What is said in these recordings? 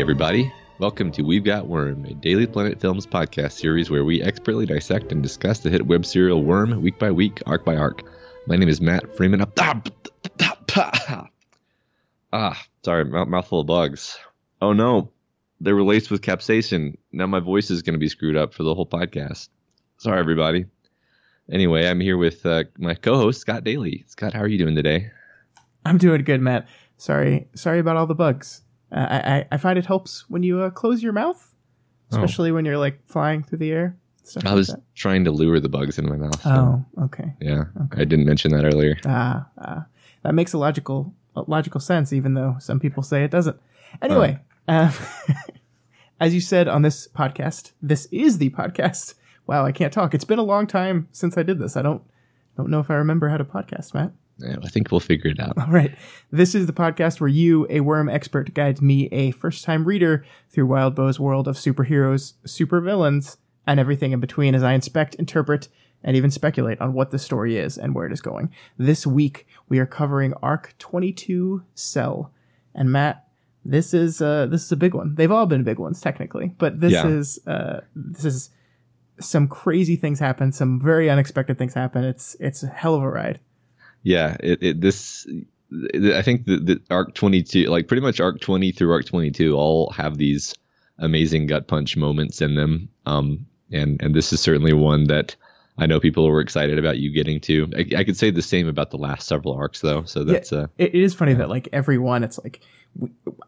Hey, everybody. Welcome to We've Got Worm, a Daily Planet Films podcast series where we expertly dissect and discuss the hit web serial Worm week by week, arc by arc. My name is Matt Freeman. Ah, sorry, mouthful of bugs. Oh no, they were laced with capsaicin. Now my voice is going to be screwed up for the whole podcast. Sorry, everybody. Anyway, I'm here with uh, my co-host Scott Daly. Scott, how are you doing today? I'm doing good, Matt. Sorry, sorry about all the bugs. Uh, I I find it helps when you uh, close your mouth, oh. especially oh. when you're like flying through the air. I was trying to lure the bugs into my mouth. So. Oh, okay. Yeah, okay. I didn't mention that earlier. Ah, ah, that makes a logical a logical sense, even though some people say it doesn't. Anyway, oh. as you said on this podcast, this is the podcast. Wow, I can't talk. It's been a long time since I did this. I don't don't know if I remember how to podcast, Matt. I think we'll figure it out. All right. This is the podcast where you, a worm expert, guides me, a first time reader, through Wildbow's world of superheroes, supervillains, and everything in between as I inspect, interpret, and even speculate on what the story is and where it is going. This week, we are covering Arc 22 Cell. And Matt, this is uh, this is a big one. They've all been big ones technically, but this yeah. is uh, this is some crazy things happen, some very unexpected things happen. It's it's a hell of a ride yeah, it, it this I think the, the arc 22, like pretty much arc 20 through arc 22, all have these amazing gut punch moments in them. Um, and and this is certainly one that I know people were excited about you getting to. I, I could say the same about the last several arcs though. So that's yeah, uh, it is funny yeah. that like every one, it's like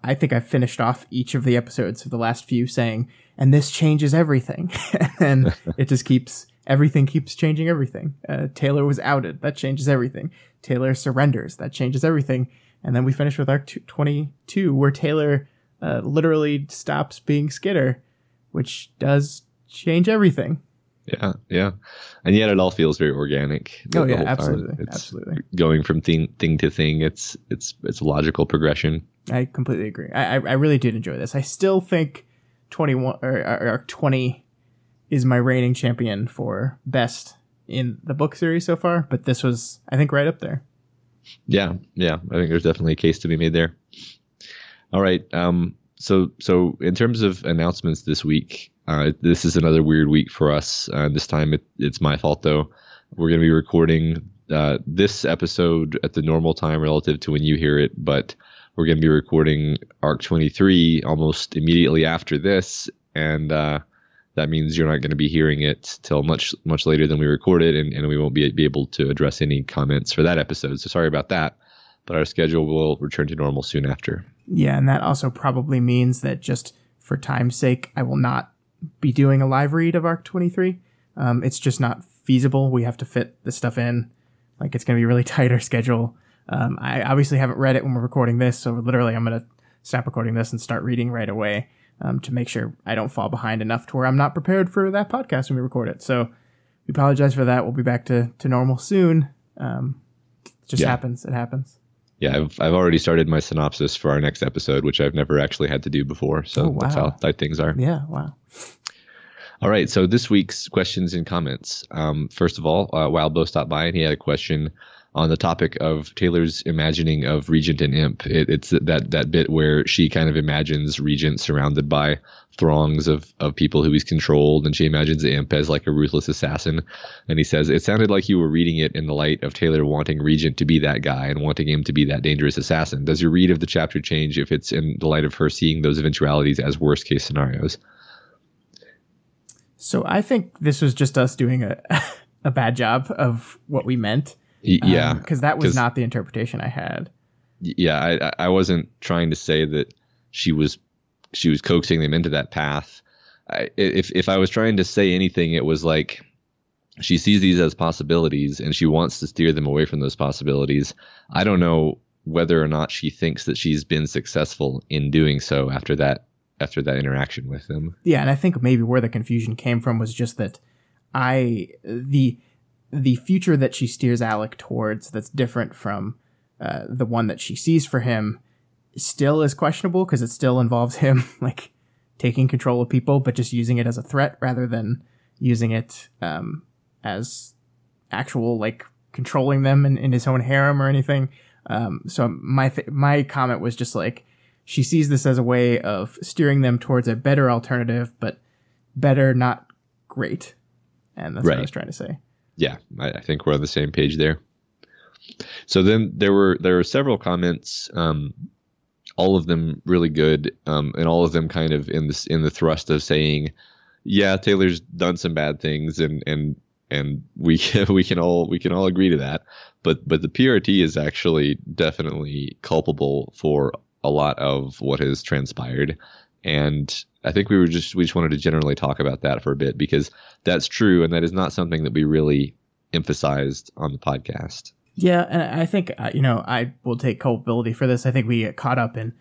I think I finished off each of the episodes of the last few saying, and this changes everything, and it just keeps everything keeps changing everything. Uh, Taylor was outed. That changes everything. Taylor surrenders. That changes everything. And then we finish with arc 22, where Taylor uh, literally stops being Skitter, which does change everything. Yeah, yeah, and yet it all feels very organic. Oh yeah, absolutely, absolutely. Going from thing thing to thing, it's it's it's a logical progression. I completely agree. I I really did enjoy this. I still think twenty one or, or, or twenty is my reigning champion for best in the book series so far, but this was, I think, right up there. Yeah, yeah, I think there's definitely a case to be made there. All right, um, so so in terms of announcements this week, uh, this is another weird week for us. Uh, this time it, it's my fault though. We're going to be recording uh, this episode at the normal time relative to when you hear it, but we're going to be recording arc 23 almost immediately after this, and uh, that means you're not going to be hearing it till much much later than we recorded, and, and we won't be, be able to address any comments for that episode. So sorry about that, but our schedule will return to normal soon after. Yeah, and that also probably means that just for time's sake, I will not be doing a live read of Arc 23. Um, it's just not feasible. We have to fit this stuff in. Like it's going to be really tight our schedule. Um, I obviously haven't read it when we're recording this, so literally I'm going to stop recording this and start reading right away um, to make sure I don't fall behind enough to where I'm not prepared for that podcast when we record it. So we apologize for that. We'll be back to, to normal soon. Um, it just yeah. happens. It happens. Yeah, I've, I've already started my synopsis for our next episode, which I've never actually had to do before. So oh, wow. that's how tight things are. Yeah, wow. All right, so this week's questions and comments. Um, first of all, uh, Wildbow stopped by and he had a question on the topic of Taylor's imagining of Regent and Imp. It, it's that that bit where she kind of imagines Regent surrounded by throngs of, of people who he's controlled, and she imagines Imp as like a ruthless assassin. And he says, It sounded like you were reading it in the light of Taylor wanting Regent to be that guy and wanting him to be that dangerous assassin. Does your read of the chapter change if it's in the light of her seeing those eventualities as worst case scenarios? So I think this was just us doing a a bad job of what we meant yeah, because um, that was not the interpretation I had. Yeah, I I wasn't trying to say that she was she was coaxing them into that path. I, if if I was trying to say anything, it was like she sees these as possibilities and she wants to steer them away from those possibilities. I don't know whether or not she thinks that she's been successful in doing so after that after that interaction with them. Yeah, and I think maybe where the confusion came from was just that I the the future that she steers Alec towards that's different from uh, the one that she sees for him still is questionable because it still involves him like taking control of people, but just using it as a threat rather than using it um, as actual like controlling them in, in his own harem or anything. Um, so my th- my comment was just like she sees this as a way of steering them towards a better alternative, but better, not great. And that's right. what I was trying to say. Yeah, I, I, think we're on the same page there. So then there were there were several comments, um, all of them really good, um, and all of them kind of in this in the thrust of saying, yeah, Taylor's done some bad things, and and and we can, we can all we can all agree to that. But but the PRT is actually definitely culpable for a lot of what has transpired, and I think we were just we just wanted to generally talk about that for a bit because that's true, and that is not something that we really emphasized on the podcast. Yeah, and I think uh, you know I will take culpability for this. I think we get caught up in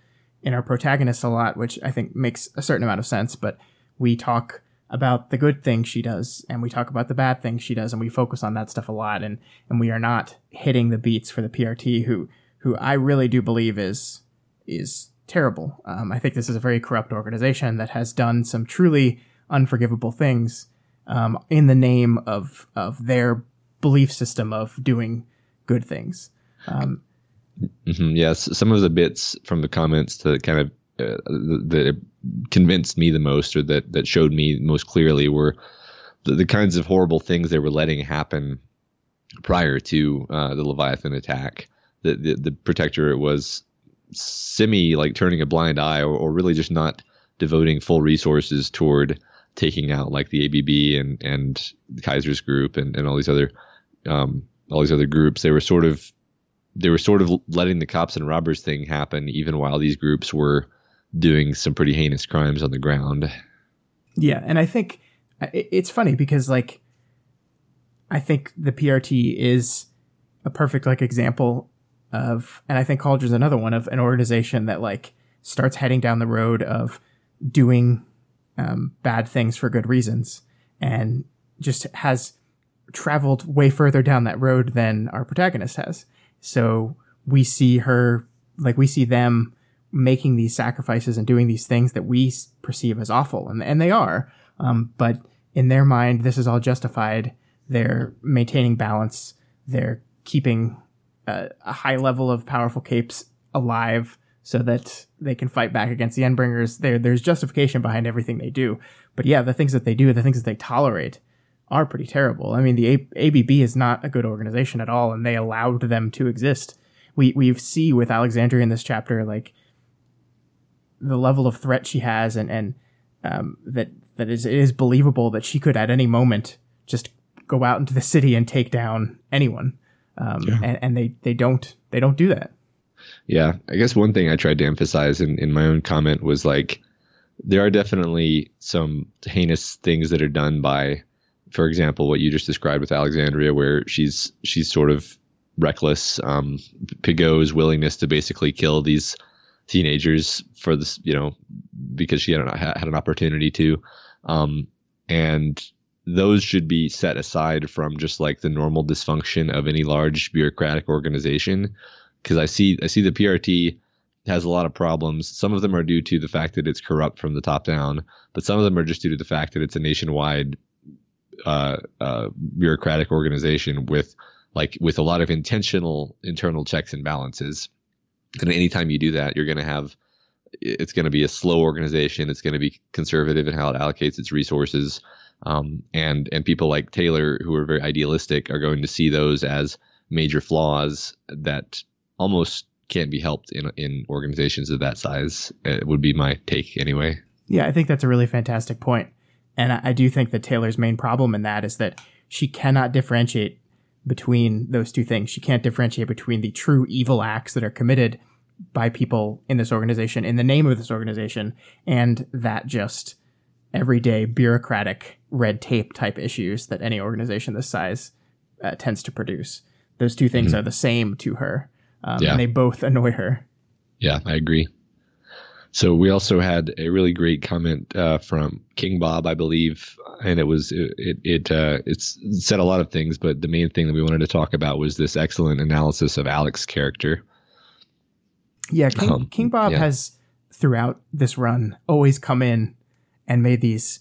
in our protagonist a lot, which I think makes a certain amount of sense. But we talk about the good things she does and we talk about the bad things she does and we focus on that stuff a lot and and we are not hitting the beats for the PRT who who I really do believe is is terrible. Um, I think this is a very corrupt organization that has done some truly unforgivable things um, in the name of of their belief system of doing good things. Um, mm-hmm, yes, some of the bits from the comments that kind of uh, that convinced me the most or that that showed me most clearly were the, the kinds of horrible things they were letting happen prior to uh, the Leviathan attack. The, the, the Protectorate was semi like turning a blind eye or, or really just not devoting full resources toward taking out like the ABB and and Kaiser's group and, and all these other um, all these other groups. They were sort of they were sort of letting the cops and robbers thing happen even while these groups were doing some pretty heinous crimes on the ground. Yeah, and I think it's funny because like I think the PRT is a perfect like example of and I think Cauldron is another one of an organization that like starts heading down the road of doing um, bad things for good reasons and just has traveled way further down that road than our protagonist has. So we see her like we see them making these sacrifices and doing these things that we perceive as awful, and and they are. Um, but in their mind, this is all justified. They're maintaining balance. They're keeping a, a high level of powerful capes alive so that they can fight back against the Endbringers. There, there's justification behind everything they do. But yeah, the things that they do, the things that they tolerate, are pretty terrible. I mean, the a- ABB is not a good organization at all, and they allowed them to exist. We we see with Alexandria in this chapter, like the level of threat she has, and and um, that that is it is believable that she could at any moment just go out into the city and take down anyone. Um, yeah. and, and they they don't they don't do that. Yeah, I guess one thing I tried to emphasize in, in my own comment was like there are definitely some heinous things that are done by, for example, what you just described with Alexandria, where she's she's sort of reckless. Um, Piggot's willingness to basically kill these teenagers for this, you know, because she had an, had an opportunity to. Um, and those should be set aside from just like the normal dysfunction of any large bureaucratic organization. Because I see, I see the PRT has a lot of problems. Some of them are due to the fact that it's corrupt from the top down, but some of them are just due to the fact that it's a nationwide uh, uh, bureaucratic organization with like with a lot of intentional internal checks and balances. And anytime you do that, you're going to have it's going to be a slow organization. It's going to be conservative in how it allocates its resources. Um, and and people like Taylor, who are very idealistic, are going to see those as major flaws that almost can't be helped in in organizations of that size. It would be my take anyway. Yeah, I think that's a really fantastic point, and I, I do think that Taylor's main problem in that is that she cannot differentiate between those two things. She can't differentiate between the true evil acts that are committed by people in this organization in the name of this organization and that just everyday bureaucratic red tape type issues that any organization this size uh, tends to produce. Those two things mm-hmm. are the same to her, um, yeah. and they both annoy her. Yeah, I agree. So we also had a really great comment uh, from King Bob, I believe, and it was it it, uh, it's said a lot of things, but the main thing that we wanted to talk about was this excellent analysis of Alec's character. Yeah, King, um, King Bob yeah. has throughout this run always come in and made these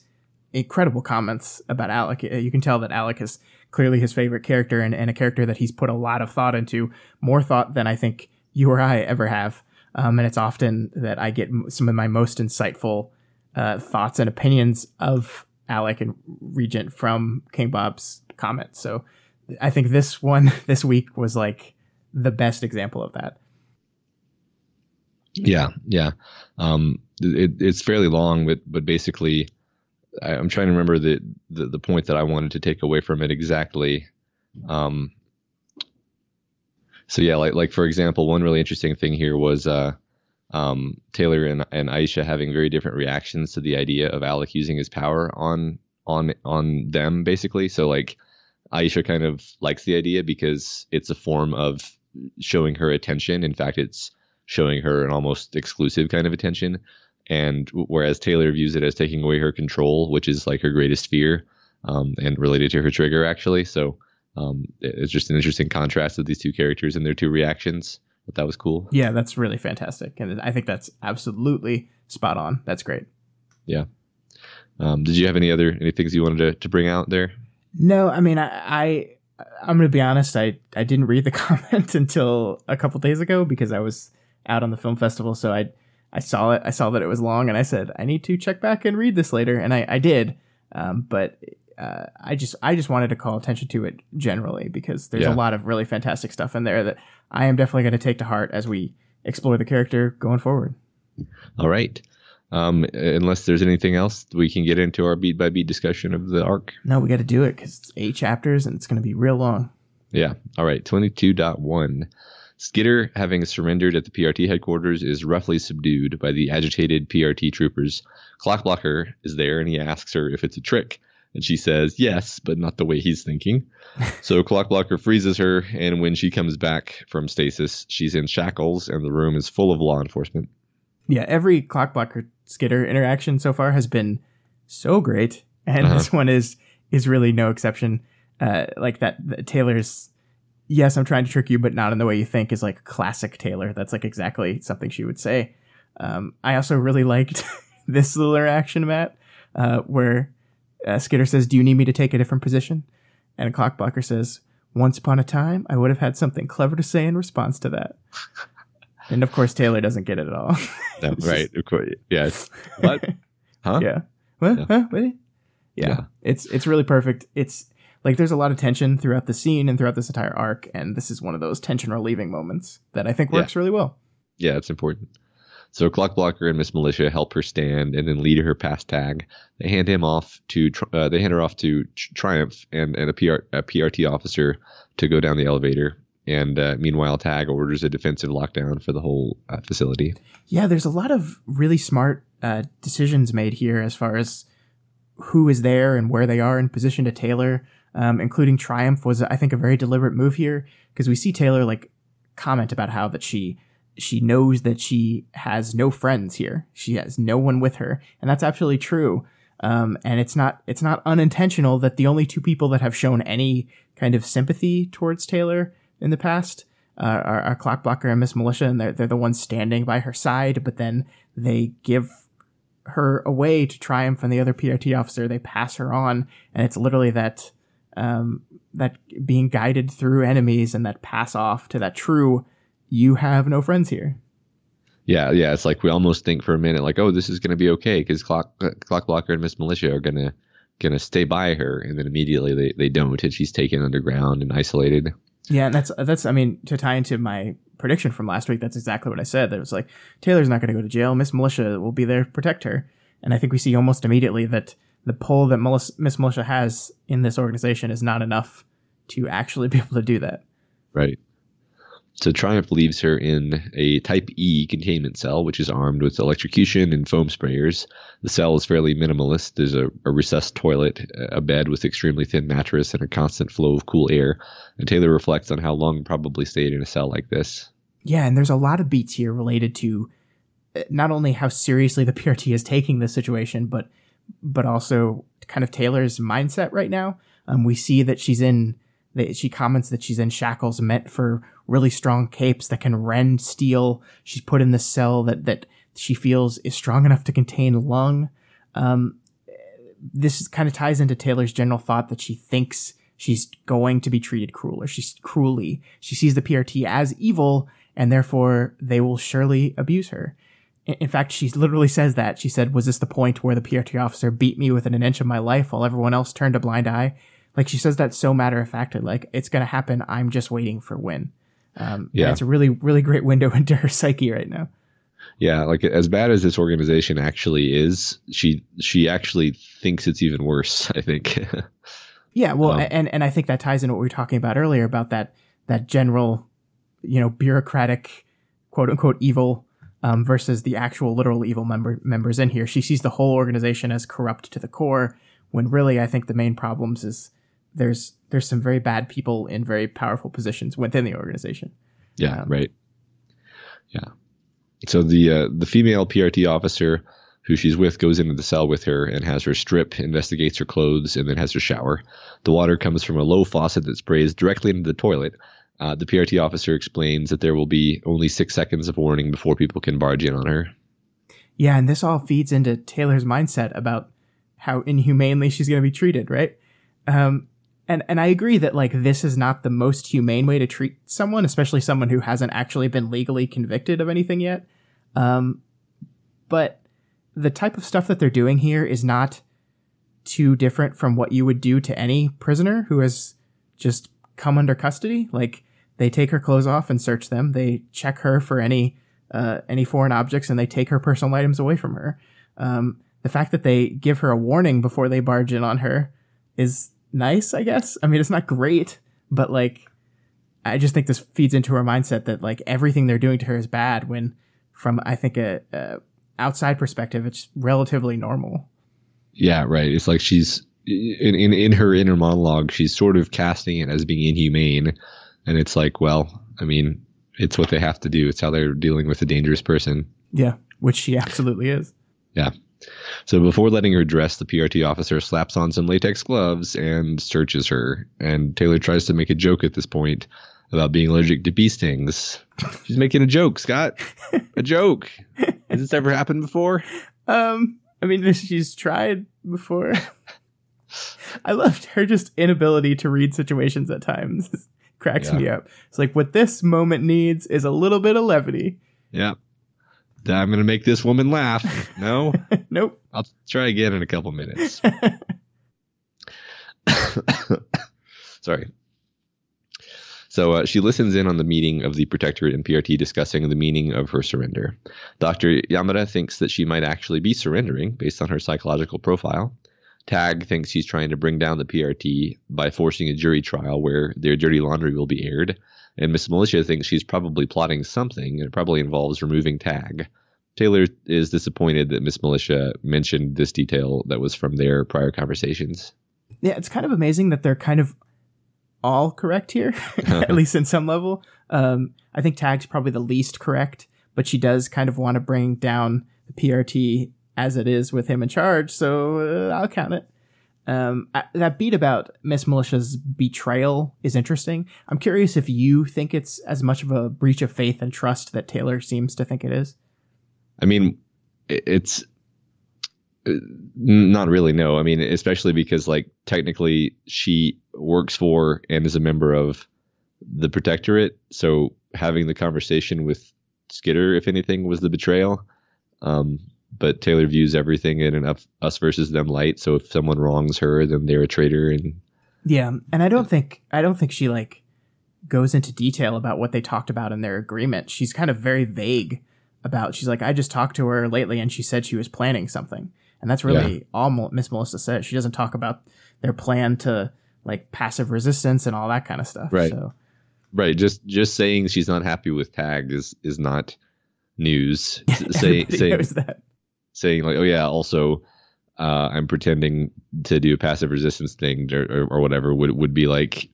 incredible comments about Alec. Uh, you can tell that Alec is clearly his favorite character and, and a character that he's put a lot of thought into, more thought than I think you or I ever have. um, and it's often that I get some of my most insightful uh, thoughts and opinions of Alec and Regent from King Bob's comments. So I think this one this week was like the best example of that. Yeah, yeah. Um, it, it's fairly long, but but basically, I, am trying to remember the, the, the point that I wanted to take away from it exactly. Um, so yeah, like like for example, one really interesting thing here was uh, um, Taylor and, and Aisha having very different reactions to the idea of Alec using his power on on on them, basically. So like Aisha kind of likes the idea because it's a form of showing her attention. In fact, it's showing her an almost exclusive kind of attention. And whereas Taylor views it as taking away her control, which is like her greatest fear, um, and related to her trigger actually. So um, it's just an interesting contrast of these two characters and their two reactions. But that was cool. Yeah, that's really fantastic, and I think that's absolutely spot on. That's great. Yeah. Um, did you have any other any things you wanted to, to bring out there? No, I mean, I, I I'm going to be honest. I I didn't read the comment until a couple days ago because I was out on the film festival. So I I saw it. I saw that it was long, and I said I need to check back and read this later, and I I did. Um, but uh, I just I just wanted to call attention to it generally because there's yeah. a lot of really fantastic stuff in there that I am definitely going to take to heart as we explore the character going forward. All right. Um, unless there's anything else, we can get into our beat by beat discussion of the arc. No, we got to do it because it's eight chapters and it's going to be real long. Yeah. All right. 22.1. Skitter, having surrendered at the PRT headquarters, is roughly subdued by the agitated PRT troopers. Clockblocker is there and he asks her if it's a trick. And she says, yes, but not the way he's thinking. so Clockblocker freezes her, and when she comes back from stasis, she's in shackles and the room is full of law enforcement. Yeah, every Clockblocker Skitter interaction so far has been so great, and uh-huh. this one is is really no exception. Uh, like that, Taylor's yes, I'm trying to trick you, but not in the way you think is like classic Taylor. That's like exactly something she would say. Um, I also really liked this little interaction, Matt, uh, where uh, Skitter says, Do you need me to take a different position? And Clockblocker says, Once upon a time, I would have had something clever to say in response to that. and of course, Taylor doesn't get it at all. no, right. Of course. Yes. What? Huh? Yeah. What? Yeah. Huh? What? Yeah. yeah. It's, it's really perfect. It's, like there's a lot of tension throughout the scene and throughout this entire arc and this is one of those tension relieving moments that i think works yeah. really well yeah it's important so Clockblocker and Miss Militia help her stand and then lead her past Tagg. They hand him off to uh, they hand her off to Triumph and, and a, PR, a PRT officer to go down the elevator. And uh, meanwhile, Tagg orders a defensive lockdown for the whole uh, facility. Yeah, there's a lot of really smart uh, decisions made here as far as who is there and where they are in position to Taylor um, including Triumph, was I think a very deliberate move here because we see Taylor like comment about how that she she knows that she has no friends here. She has no one with her, and that's absolutely true. Um, and it's not it's not unintentional that the only two people that have shown any kind of sympathy towards Taylor in the past uh, are, are Clockblocker and Miss Militia, and they're they're the ones standing by her side. But then they give her away to Triumph and the other PRT officer. They pass her on, and it's literally that um, that being guided through enemies and that pass off to that true you have no friends here. Yeah yeah it's like we almost think for a minute like oh this is going to be okay because clock Clockblocker and miss militia are going to going to stay by her and then immediately they, they don't and she's taken underground and isolated. Yeah and that's that's i mean to tie into my prediction from last week that's exactly what i said that it was like taylor's not going to go to jail miss militia will be there to protect her. And i think we see almost immediately that the pull that Miss Militia has in this organization is not enough to actually be able to do that. Right. So Triumph leaves her in a Type E containment cell, which is armed with electrocution and foam sprayers. The cell is fairly minimalist. There's a, a, recessed toilet, a bed with extremely thin mattress, and a constant flow of cool air. And Taylor reflects on how long probably stayed in a cell like this. Yeah, and there's a lot of beats here related to uh, not only how seriously the PRT is taking this situation, but but also kind of Taylor's mindset right now. Um, we see that she's in she comments that she's in shackles meant for really strong capes that can rend steel. She's put in the cell that that she feels is strong enough to contain lung. Um, this kind of ties into Taylor's general thought that she thinks she's going to be treated cruel or she's cruelly. She sees the PRT as evil and therefore they will surely abuse her. In fact, she literally says that. She said, Was this the point where the PRT officer beat me within an inch of my life while everyone else turned a blind eye? Like she says that so matter of factly, like it's going to happen. I'm just waiting for when. Um, yeah. It's a really, really great window into her psyche right now. Yeah, like as bad as this organization actually is, she she actually thinks it's even worse. I think. yeah, well, um, and and I think that ties into what we were talking about earlier about that that general, you know, bureaucratic, quote unquote evil um, versus the actual literal evil member members in here. She sees the whole organization as corrupt to the core, when really I think the main problems is there's there's some very bad people in very powerful positions within the organization. Yeah, um, right. Yeah. So the uh, the female PRT officer who she's with goes into the cell with her and has her strip, investigates her clothes, and then has her shower. The water comes from a low faucet that sprays directly into the toilet. Uh, the PRT officer explains that there will be only six seconds of warning before people can barge in on her. Yeah, and this all feeds into Taylor's mindset about how inhumanely she's going to be treated, right? Um, and and I agree that like this is not the most humane way to treat someone, especially someone who hasn't actually been legally convicted of anything yet. Um, but the type of stuff that they're doing here is not too different from what you would do to any prisoner who has just come under custody. Like they take her clothes off and search them. They check her for any uh, any foreign objects and they take her personal items away from her. Um, the fact that they give her a warning before they barge in on her is nice, I guess. I mean, it's not great, but like, I just think this feeds into her mindset that like everything they're doing to her is bad when, from I think a, a outside perspective, it's relatively normal. Yeah, right. It's like she's in, in in her inner monologue, she's sort of casting it as being inhumane, and it's like, well, I mean, it's what they have to do. It's how they're dealing with a dangerous person. Yeah, which she absolutely is. Yeah. So before letting her dress, the PRT officer slaps on some latex gloves and searches her. And Taylor tries to make a joke at this point about being allergic to bee stings. She's making a joke, Scott. A joke. Has this ever happened before? Um, I mean, she's tried before. I loved her just inability to read situations at times. Cracks yeah. me up. It's like what this moment needs is a little bit of levity. Yeah. I'm going to make this woman laugh. No? nope. I'll try again in a couple minutes. Sorry. So uh, she listens in on the meeting of the Protectorate and PRT discussing the meaning of her surrender. Dr. Yamada thinks that she might actually be surrendering based on her psychological profile. Tagg thinks he's trying to bring down the PRT by forcing a jury trial where their dirty laundry will be aired. And Miss Militia thinks she's probably plotting something, and it probably involves removing Tagg. Taylor is disappointed that Miss Militia mentioned this detail that was from their prior conversations. Yeah, it's kind of amazing that they're kind of all correct here, at least in some level. Um, I think Tagg's probably the least correct, but she does kind of want to bring down the PRT as it is with him in charge, so uh, I'll count it. Um, that beat about Miss Militia's betrayal is interesting. I'm curious if you think it's as much of a breach of faith and trust that Taylor seems to think it is. I mean, it's uh, not really no. I mean, especially because like technically she works for and is a member of the Protectorate, so having the conversation with Skitter, if anything, was the betrayal. Um, but Taylor views everything in an us versus them light. So if someone wrongs her, then they're a traitor. And yeah, and I don't think I don't think she like goes into detail about what they talked about in their agreement. She's kind of very vague about. She's like, I just talked to her lately, and she said she was planning something, and that's really yeah. all Miss Militia says. She doesn't talk about their plan to like passive resistance and all that kind of stuff. Right. So. Right. Just just saying she's not happy with tagg is is not news. Say, saying that saying like, oh yeah, also uh, I'm pretending to do a passive resistance thing or, or, or, whatever would would be like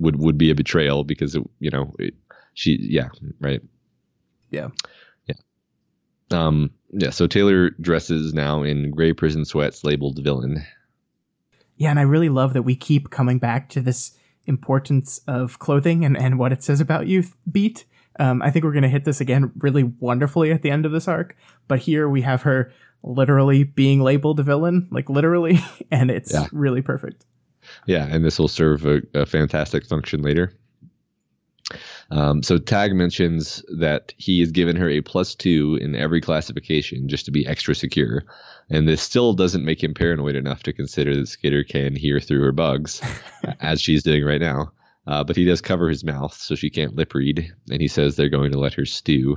would would be a betrayal because it, you know it, she yeah right. Yeah. Yeah. Um yeah so Taylor dresses now in gray prison sweats labeled villain. Yeah and I really love that we keep coming back to this importance of clothing and and what it says about you beat um, I think we're going to hit this again really wonderfully at the end of this arc, but here we have her literally being labeled a villain, like literally, and it's yeah. really perfect. Yeah, and this will serve a, a fantastic function later. Um, so Tagg mentions that he has given her a plus two in every classification just to be extra secure. And this still doesn't make him paranoid enough to consider that Skitter can hear through her bugs, as she's doing right now. Uh, but he does cover his mouth so she can't lip read, and he says they're going to let her stew.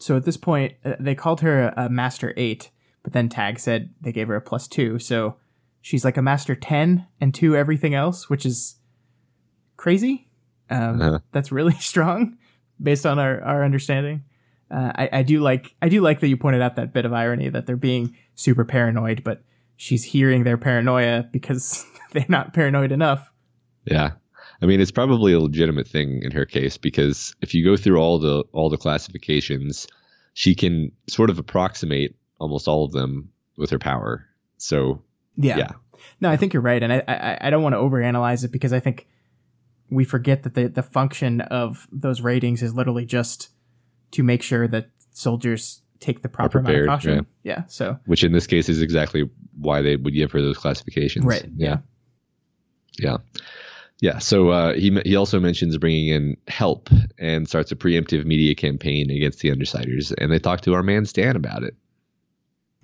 So at this point, uh, they called her a, a Master 8, but then Tagg said they gave her a plus 2. So she's like a Master 10 and 2 everything else, which is crazy. Um, Uh-huh. That's really strong based on our, our understanding. Uh, I, I do like I do like that you pointed out that bit of irony that they're being super paranoid, but she's hearing their paranoia because they're not paranoid enough. Yeah. I mean, it's probably a legitimate thing in her case because if you go through all the all the classifications, she can sort of approximate almost all of them with her power. So Yeah. Yeah. No, I think you're right, and I I, I don't want to overanalyze it because I think we forget that the the function of those ratings is literally just to make sure that soldiers take the proper amount of prepared, caution. Yeah. So which in this case is exactly why they would give her those classifications. right. Yeah. Yeah. Yeah. So uh, he he also mentions bringing in help and starts a preemptive media campaign against the Undersiders, and they talk to our man Stan about it.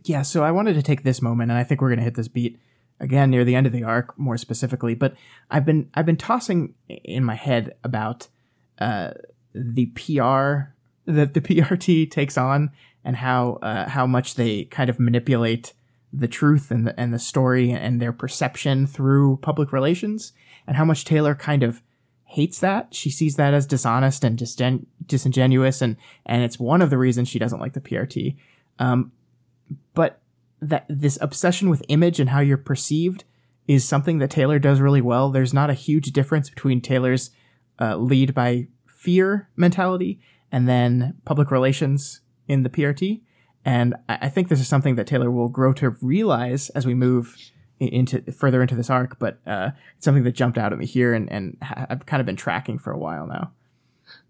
Yeah, so I wanted to take this moment, and I think we're going to hit this beat again near the end of the arc, more specifically. But I've been I've been tossing in my head about uh, the PR that the PRT takes on, and how uh, how much they kind of manipulate the truth and the and the story and their perception through public relations, and how much Taylor kind of hates that. She sees that as dishonest and disingenuous, and and it's one of the reasons she doesn't like the PRT. Um, but that this obsession with image and how you're perceived is something that Taylor does really well. There's not a huge difference between Taylor's uh, lead by fear mentality and then public relations in the PRT. And I think this is something that Taylor will grow to realize as we move into further into this arc. But uh, it's something that jumped out at me here, and and ha- I've kind of been tracking for a while now.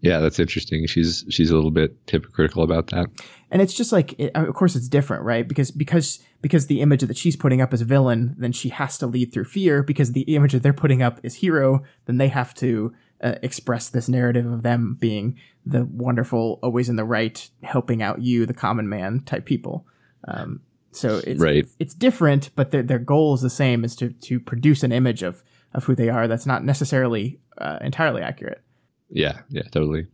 Yeah, that's interesting. She's she's a little bit hypocritical about that. and it's just like it, of course it's different right because because because the image that she's putting up as villain then she has to lead through fear because the image that they're putting up is hero then they have to uh, express this narrative of them being the wonderful always in the right helping out you the common man type people um, so it's, Right. it's different but their, their goal is the same is to to produce an image of of who they are that's not necessarily uh, entirely accurate Yeah, yeah, totally.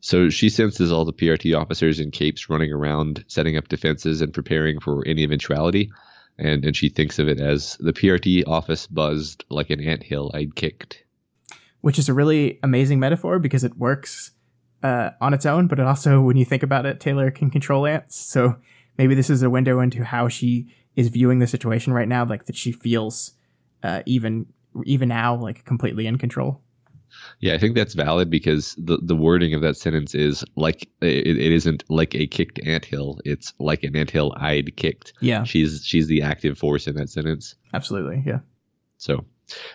So she senses all the PRT officers in capes running around, setting up defenses and preparing for any eventuality. And, and she thinks of it as the PRT office buzzed like an anthill I'd kicked. which is a really amazing metaphor because it works uh, on its own, but it also, when you think about it, Taylor can control ants. So maybe this is a window into how she is viewing the situation right now, like that she feels uh, even even now like completely in control. Yeah, I think that's valid because the, the wording of that sentence is like it, it isn't like a kicked anthill. It's like an anthill I'd kicked. Yeah, She's she's the active force in that sentence. absolutely. Yeah. So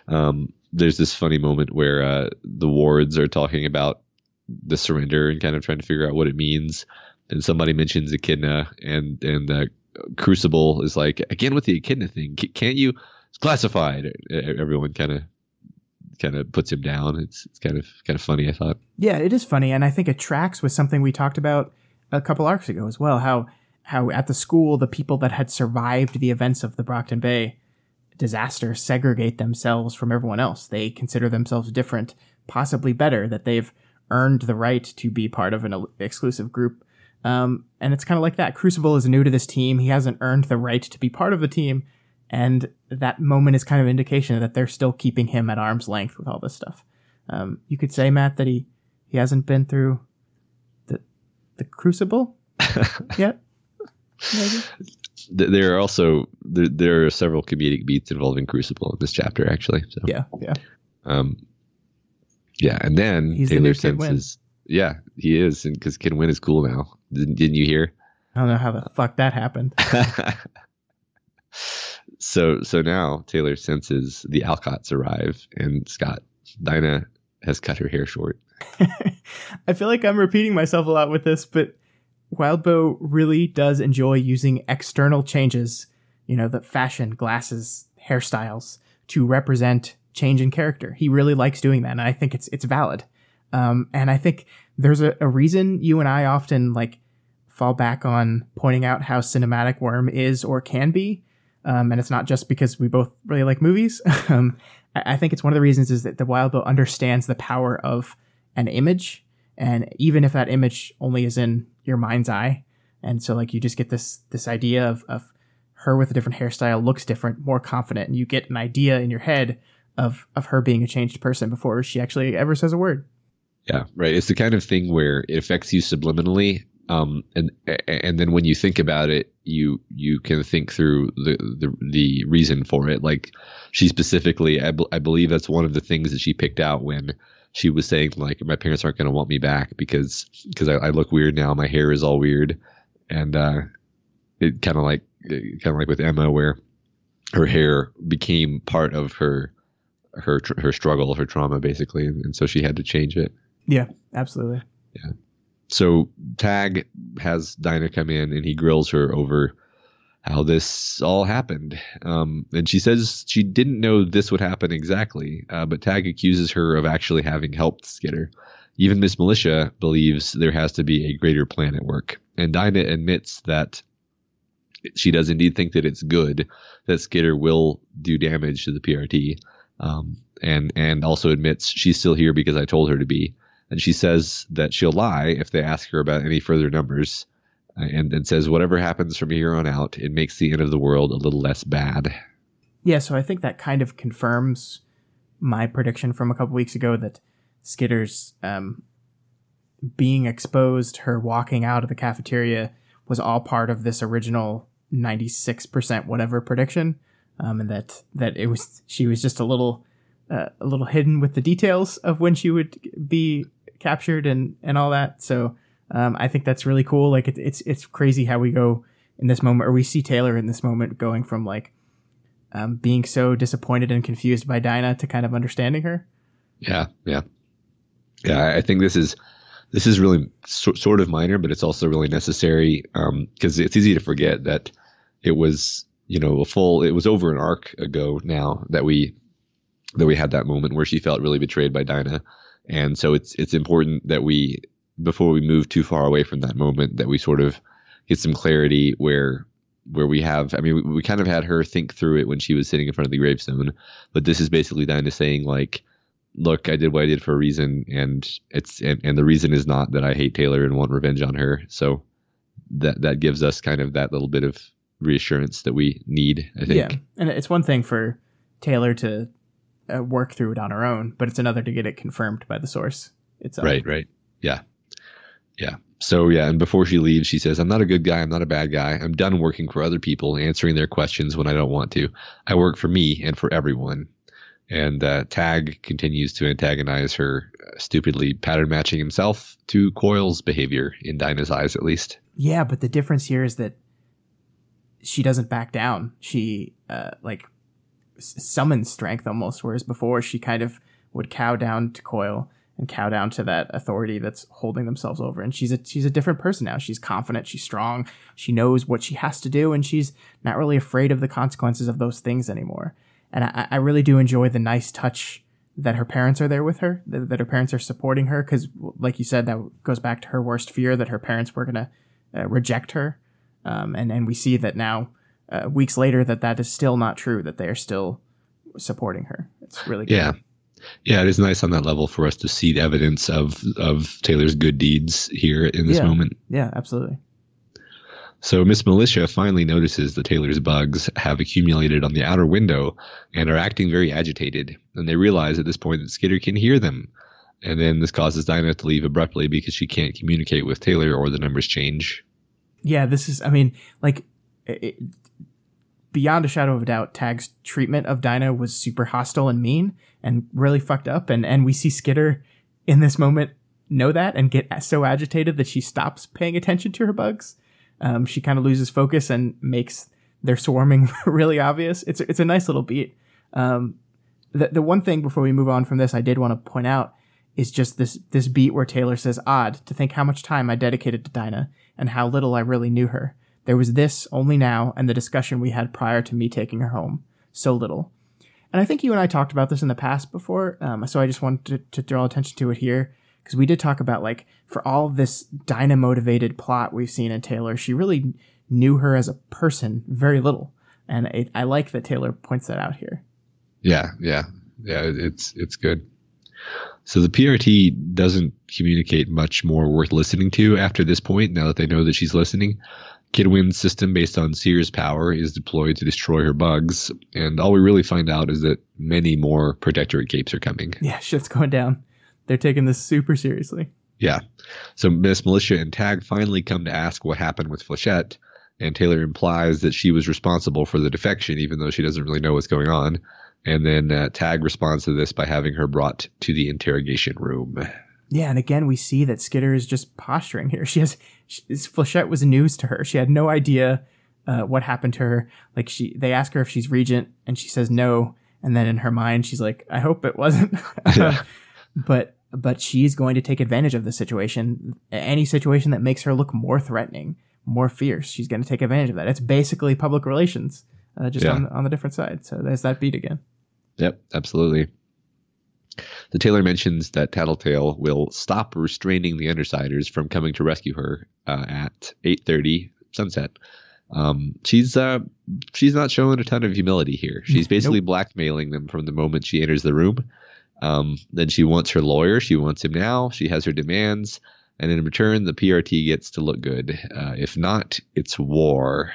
um, there's this funny moment where uh, the wards are talking about the surrender and kind of trying to figure out what it means. And somebody mentions Echidna, and and Crucible is like, again with the Echidna thing, can't you? It's classified. Everyone kind of kind of puts him down. It's it's kind of kind of funny. I thought. Yeah, it is funny, and I think it tracks with something we talked about a couple arcs ago as well. How how at the school the people that had survived the events of the Brockton Bay disaster segregate themselves from everyone else. They consider themselves different, possibly better, that they've earned the right to be part of an exclusive group. Um, and it's kind of like that. Crucible is new to this team. He hasn't earned the right to be part of the team. And that moment is kind of indication that they're still keeping him at arm's length with all this stuff. Um, you could say, Matt, that he, he hasn't been through the the crucible yet. Maybe. There are also there, there are several comedic beats involving Crucible in this chapter, actually. So Yeah, yeah. Um, yeah, and then He's Taylor new Kid senses. Yeah, he is, and because Kid Win is cool now. Didn't, didn't you hear? I don't know how the fuck that happened. so so now Taylor senses the Alcotts arrive, and Scott Dinah has cut her hair short. I feel like I'm repeating myself a lot with this, but Wildbow really does enjoy using external changes, you know, the fashion, glasses, hairstyles, to represent change in character. He really likes doing that, and I think it's it's valid. Um, and I think there's a, a reason you and I often like fall back on pointing out how cinematic Worm is or can be. Um, and it's not just because we both really like movies. um, I, I think it's one of the reasons is that the Wildbow understands the power of an image, and even if that image only is in your mind's eye, and so like you just get this this idea of of her with a different hairstyle looks different, more confident, and you get an idea in your head of of her being a changed person before she actually ever says a word. Yeah, right. It's the kind of thing where it affects you subliminally, um, and and then when you think about it, you you can think through the the, the reason for it. Like she specifically, I, I believe that's one of the things that she picked out when she was saying like my parents aren't going to want me back because because I, I, look weird now, my hair is all weird, and uh, it kind of like kind of like with Emma where her hair became part of her her her struggle, her trauma, basically, and so she had to change it. Yeah, absolutely. Yeah. So Tagg has Dinah come in and he grills her over how this all happened. Um, and she says she didn't know this would happen exactly, uh, but Tagg accuses her of actually having helped Skitter. Even Miss Militia believes there has to be a greater plan at work. And Dinah admits that she does indeed think that it's good that Skitter will do damage to the PRT. Um, and and also admits she's still here because I told her to be and she says that she'll lie if they ask her about any further numbers, uh, and, and says whatever happens from here on out, it makes the end of the world a little less bad. Yeah, so I think that kind of confirms my prediction from a couple weeks ago that Skitter's um, being exposed, her walking out of the cafeteria, was all part of this original 96% whatever prediction. Um, and that, that it was, she was just a little, uh, a little hidden with the details of when she would be captured and and all that. So um, I think that's really cool. Like it, it's it's crazy how we go in this moment, or we see Taylor in this moment going from like um, being so disappointed and confused by Dinah to kind of understanding her. Yeah, yeah, yeah. I think this is this is really so, sort of minor, but it's also really necessary because um, it's easy to forget that it was you know a full it was over an arc ago now that we that we had that moment where she felt really betrayed by Dinah and so it's it's important that we before we move too far away from that moment that we sort of get some clarity where where we have I mean we, we kind of had her think through it when she was sitting in front of the gravestone, but this is basically Dinah saying like look, I did what I did for a reason, and it's and, and the reason is not that I hate Taylor and want revenge on her. So that that gives us kind of that little bit of reassurance that we need. I think. Yeah, and it's one thing for Taylor to uh, work through it on our own, but it's another to get it confirmed by the source itself. Right, right. Yeah. Yeah. So, yeah. And before she leaves, she says, I'm not a good guy. I'm not a bad guy. I'm done working for other people, answering their questions when I don't want to. I work for me and for everyone. And uh, Tagg continues to antagonize her, uh, stupidly pattern matching himself to Coil's behavior, in Dinah's eyes at least. Yeah, but the difference here is that she doesn't back down. She, uh, like, summon strength almost, whereas before she kind of would cow down to Coil and cow down to that authority that's holding themselves over. And she's a she's a different person now. She's confident, she's strong, she knows what she has to do, and she's not really afraid of the consequences of those things anymore. And I, I really do enjoy the nice touch that her parents are there with her, that, that her parents are supporting her, because like you said, that goes back to her worst fear that her parents were gonna uh, reject her. Um, and and we see that now uh, weeks later that that is still not true. That they are still supporting her. It's really good. yeah. Yeah, it is nice on that level for us to see the evidence of of Taylor's good deeds here in this yeah. moment. Yeah, absolutely. So Miss Militia finally notices that Taylor's bugs have accumulated on the outer window and are acting very agitated, and they realize at this point that Skitter can hear them. And then this causes Dinah to leave abruptly because she can't communicate with Taylor or the numbers change. Yeah, this is. I mean, like, it, beyond a shadow of a doubt, Tagg's treatment of Dinah was super hostile and mean and really fucked up. And, and we see Skitter in this moment know that and get so agitated that she stops paying attention to her bugs. Um, she kind of loses focus and makes their swarming really obvious. It's, it's a nice little beat. Um, the, the one thing before we move on from this, I did want to point out is just this, this beat where Taylor says, odd to think how much time I dedicated to Dinah and how little I really knew her. There was this only now and the discussion we had prior to me taking her home. So little. And I think you and I talked about this in the past before, um, so I just wanted to, to draw attention to it here because we did talk about like for all this Dinah motivated plot we've seen in Taylor, she really knew her as a person very little, and I like that Taylor points that out here. Yeah, yeah, yeah. It's it's good. So the PRT doesn't communicate much more worth listening to after this point. Now that they know that she's listening, Kid Win's system based on Seer's power is deployed to destroy her bugs, and all we really find out is that many more Protectorate capes are coming. Yeah, shit's going down. They're taking this super seriously. Yeah. So Miss Militia and Tagg finally come to ask what happened with Flechette, and Taylor implies that she was responsible for the defection, even though she doesn't really know what's going on. And then uh, Tagg responds to this by having her brought to the interrogation room. Yeah, and again, we see that Skitter is just posturing here. She has she, Flechette was news to her. She had no idea uh, what happened to her. Like she, they ask her if she's Regent, and she says no. And then in her mind, she's like, "I hope it wasn't." Yeah. but but she's going to take advantage of the situation. Any situation that makes her look more threatening, more fierce, she's going to take advantage of that. It's basically public relations, uh, just yeah. on on the different side. So there's that beat again. Yep, absolutely. The Taylor mentions that Tattletale will stop restraining the Undersiders from coming to rescue her uh, at 8:30 sunset. Um, she's uh, she's not showing a ton of humility here. She's basically nope. blackmailing them from the moment she enters the room. Um, then she wants her lawyer. She wants him now. She has her demands, and in return, the PRT gets to look good. Uh, if not, it's war.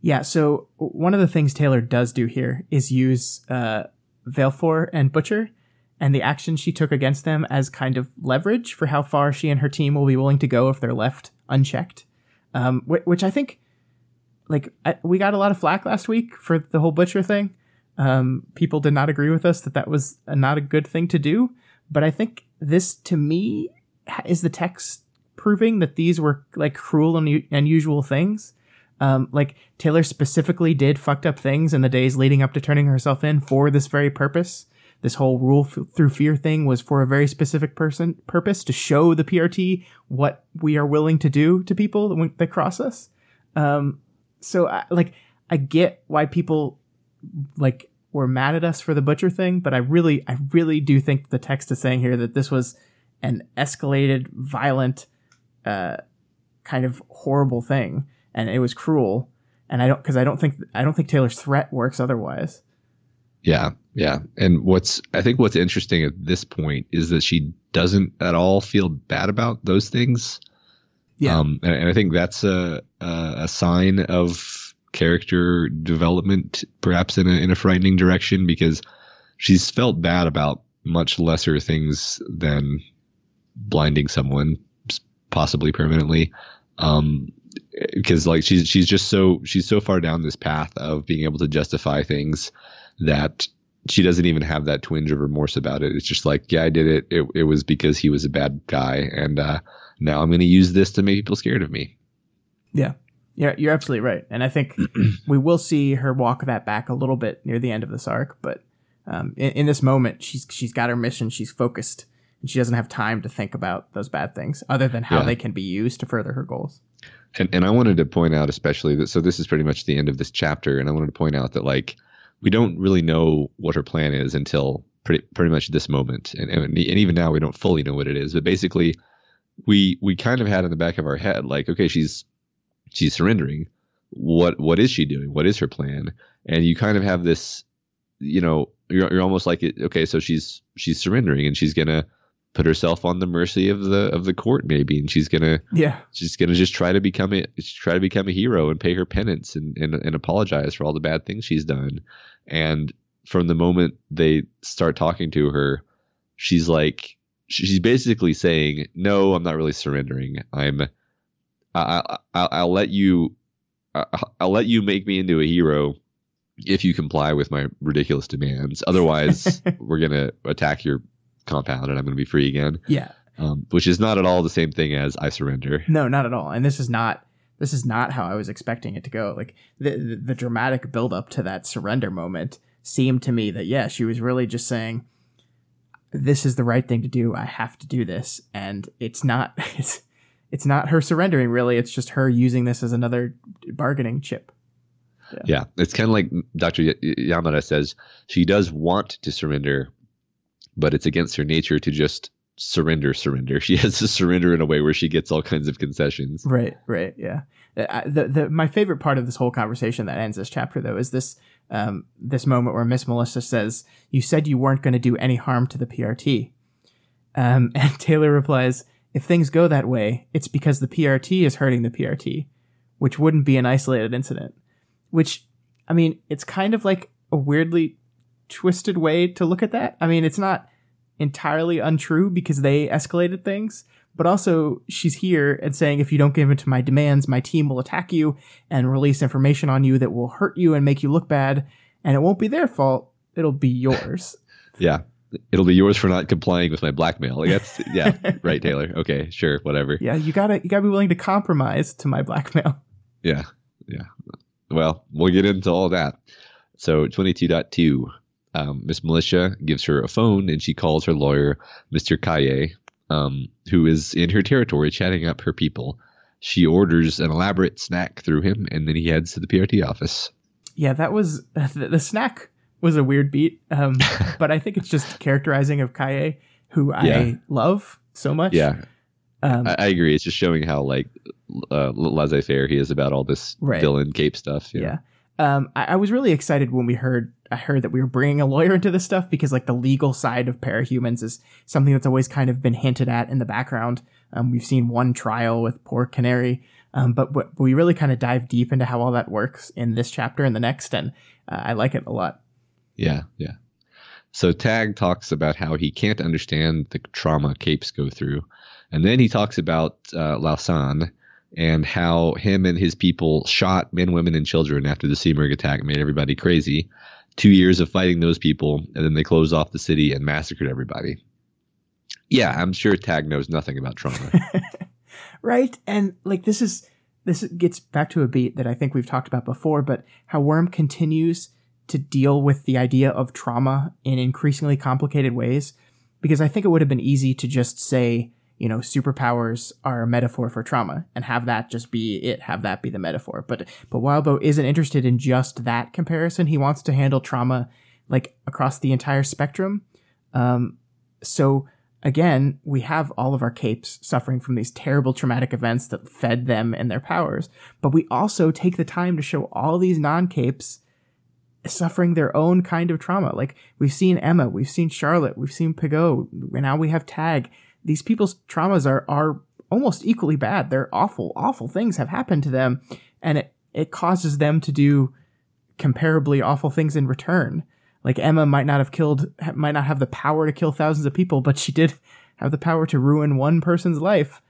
Yeah. So one of the things Taylor does do here is use uh, Valefor and Butcher and the action she took against them as kind of leverage for how far she and her team will be willing to go if they're left unchecked. Um, which I think, like, I, we got a lot of flack last week for the whole Butcher thing. Um, people did not agree with us that that was a, not a good thing to do. But I think this, to me, is the text proving that these were like cruel and unusual things. Um, like Taylor specifically did fucked up things in the days leading up to turning herself in for this very purpose. This whole rule f- through fear thing was for a very specific person purpose to show the PRT what we are willing to do to people that, that cross us. Um, so I, like I get why people like were mad at us for the butcher thing, but I really, I really do think the text is saying here that this was an escalated, violent, uh, kind of horrible thing, and it was cruel. And I don't, because I don't think, I don't think Taylor's threat works otherwise. Yeah, yeah. And what's, I think what's interesting at this point is that she doesn't at all feel bad about those things. Yeah. Um, and, and I think that's a, a, a sign of character development, perhaps in a in a frightening direction, because she's felt bad about much lesser things than blinding someone, possibly permanently. Um, because like she's she's just so she's so far down this path of being able to justify things that she doesn't even have that twinge of remorse about it. It's just like, yeah, I did it. It, it was because he was a bad guy, and uh, now I'm going to use this to make people scared of me. Yeah, yeah, you're absolutely right, and I think we will see her walk that back a little bit near the end of this arc. But um, in, in, this moment, she's she's got her mission, she's focused, and she doesn't have time to think about those bad things, other than how yeah. they can be used to further her goals. And and I wanted to point out, especially that, so this is pretty much the end of this chapter, and I wanted to point out that like we don't really know what her plan is until pretty pretty much this moment, and and, and even now we don't fully know what it is, but basically. We we kind of had in the back of our head like okay she's she's surrendering. What what is she doing? What is her plan? And you kind of have this, you know, you're you're almost like okay, so she's she's surrendering and she's gonna put herself on the mercy of the of the court maybe. And she's gonna yeah. she's gonna just try to become a try to become a hero and pay her penance and, and and apologize for all the bad things she's done. And from the moment they start talking to her she's like she's basically saying no i'm not really surrendering. I'm I, I, I'll let you I'll let you make me into a hero if you comply with my ridiculous demands. Otherwise, we're gonna attack your compound and I'm gonna be free again. Yeah. Um, which is not at all the same thing as I surrender. No, not at all. And this is not this is not how I was expecting it to go. Like the the, the dramatic build up to that surrender moment seemed to me that yeah, she was really just saying this is the right thing to do. I have to do this, and it's not. It's it's not her surrendering really it's just her using this as another bargaining chip yeah, yeah it's kind of like dr yamada says she does want to surrender but it's against her nature to just surrender surrender. She has to surrender in a way where she gets all kinds of concessions. Right, right, yeah. Uh, the, the my favorite part of this whole conversation that ends this chapter though is this um, this moment where Miss Militia says, "You said you weren't going to do any harm to the PRT," um, and Taylor replies, "If things go that way, it's because the PRT is hurting the PRT, which wouldn't be an isolated incident." Which, I mean, it's kind of like a weirdly twisted way to look at that. I mean, it's not entirely untrue because they escalated things, but also she's here and saying if you don't give in to my demands, my team will attack you and release information on you that will hurt you and make you look bad, and it won't be their fault, it'll be yours. yeah. It'll be yours for not complying with my blackmail. Like that's yeah, right, Taylor. Okay, sure, whatever. Yeah, you gotta you gotta be willing to compromise to my blackmail. Yeah, yeah. Well, we'll get into all that. So 22.2 um, Miss Militia gives her a phone and she calls her lawyer, Mr. Kaye, um, who is in her territory chatting up her people. She orders an elaborate snack through him and then he heads to the PRT office. Yeah, that was the, the snack was a weird beat, um, but I think it's just characterizing of Kaye, who yeah. I love so much. Yeah, um, I, I, agree. It's just showing how like uh, laissez-faire he is about all this right. villain cape stuff. Yeah. Um, I, I, was really excited when we heard I heard that we were bringing a lawyer into this stuff because like the legal side of parahumans is something that's always kind of been hinted at in the background. Um, we've seen one trial with poor Canary, um, but, but we really kind of dive deep into how all that works in this chapter and the next, and uh, I like it a lot. Yeah, yeah. So Tagg talks about how he can't understand the trauma capes go through, and then he talks about uh, Lausanne and how him and his people shot men, women, and children after the Simurgh attack made everybody crazy two years of fighting those people, and then they closed off the city and massacred everybody. Yeah, I'm sure Tagg knows nothing about trauma. right? And like this is this gets back to a beat that I think we've talked about before, but how Worm continues to deal with the idea of trauma in increasingly complicated ways. Because I think it would have been easy to just say, you know, superpowers are a metaphor for trauma and have that just be it, have that be the metaphor. But but Wildbow isn't interested in just that comparison. He wants to handle trauma like across the entire spectrum. Um, so again, we have all of our capes suffering from these terrible traumatic events that fed them and their powers, but we also take the time to show all these non-capes suffering their own kind of trauma. Like we've seen Emma, we've seen Charlotte, we've seen Piggot, now we have Tagg these people's traumas are are almost equally bad. They're awful, awful things have happened to them, and it it causes them to do comparably awful things in return. Like Emma might not have killed, might not have the power to kill thousands of people, but she did have the power to ruin one person's life.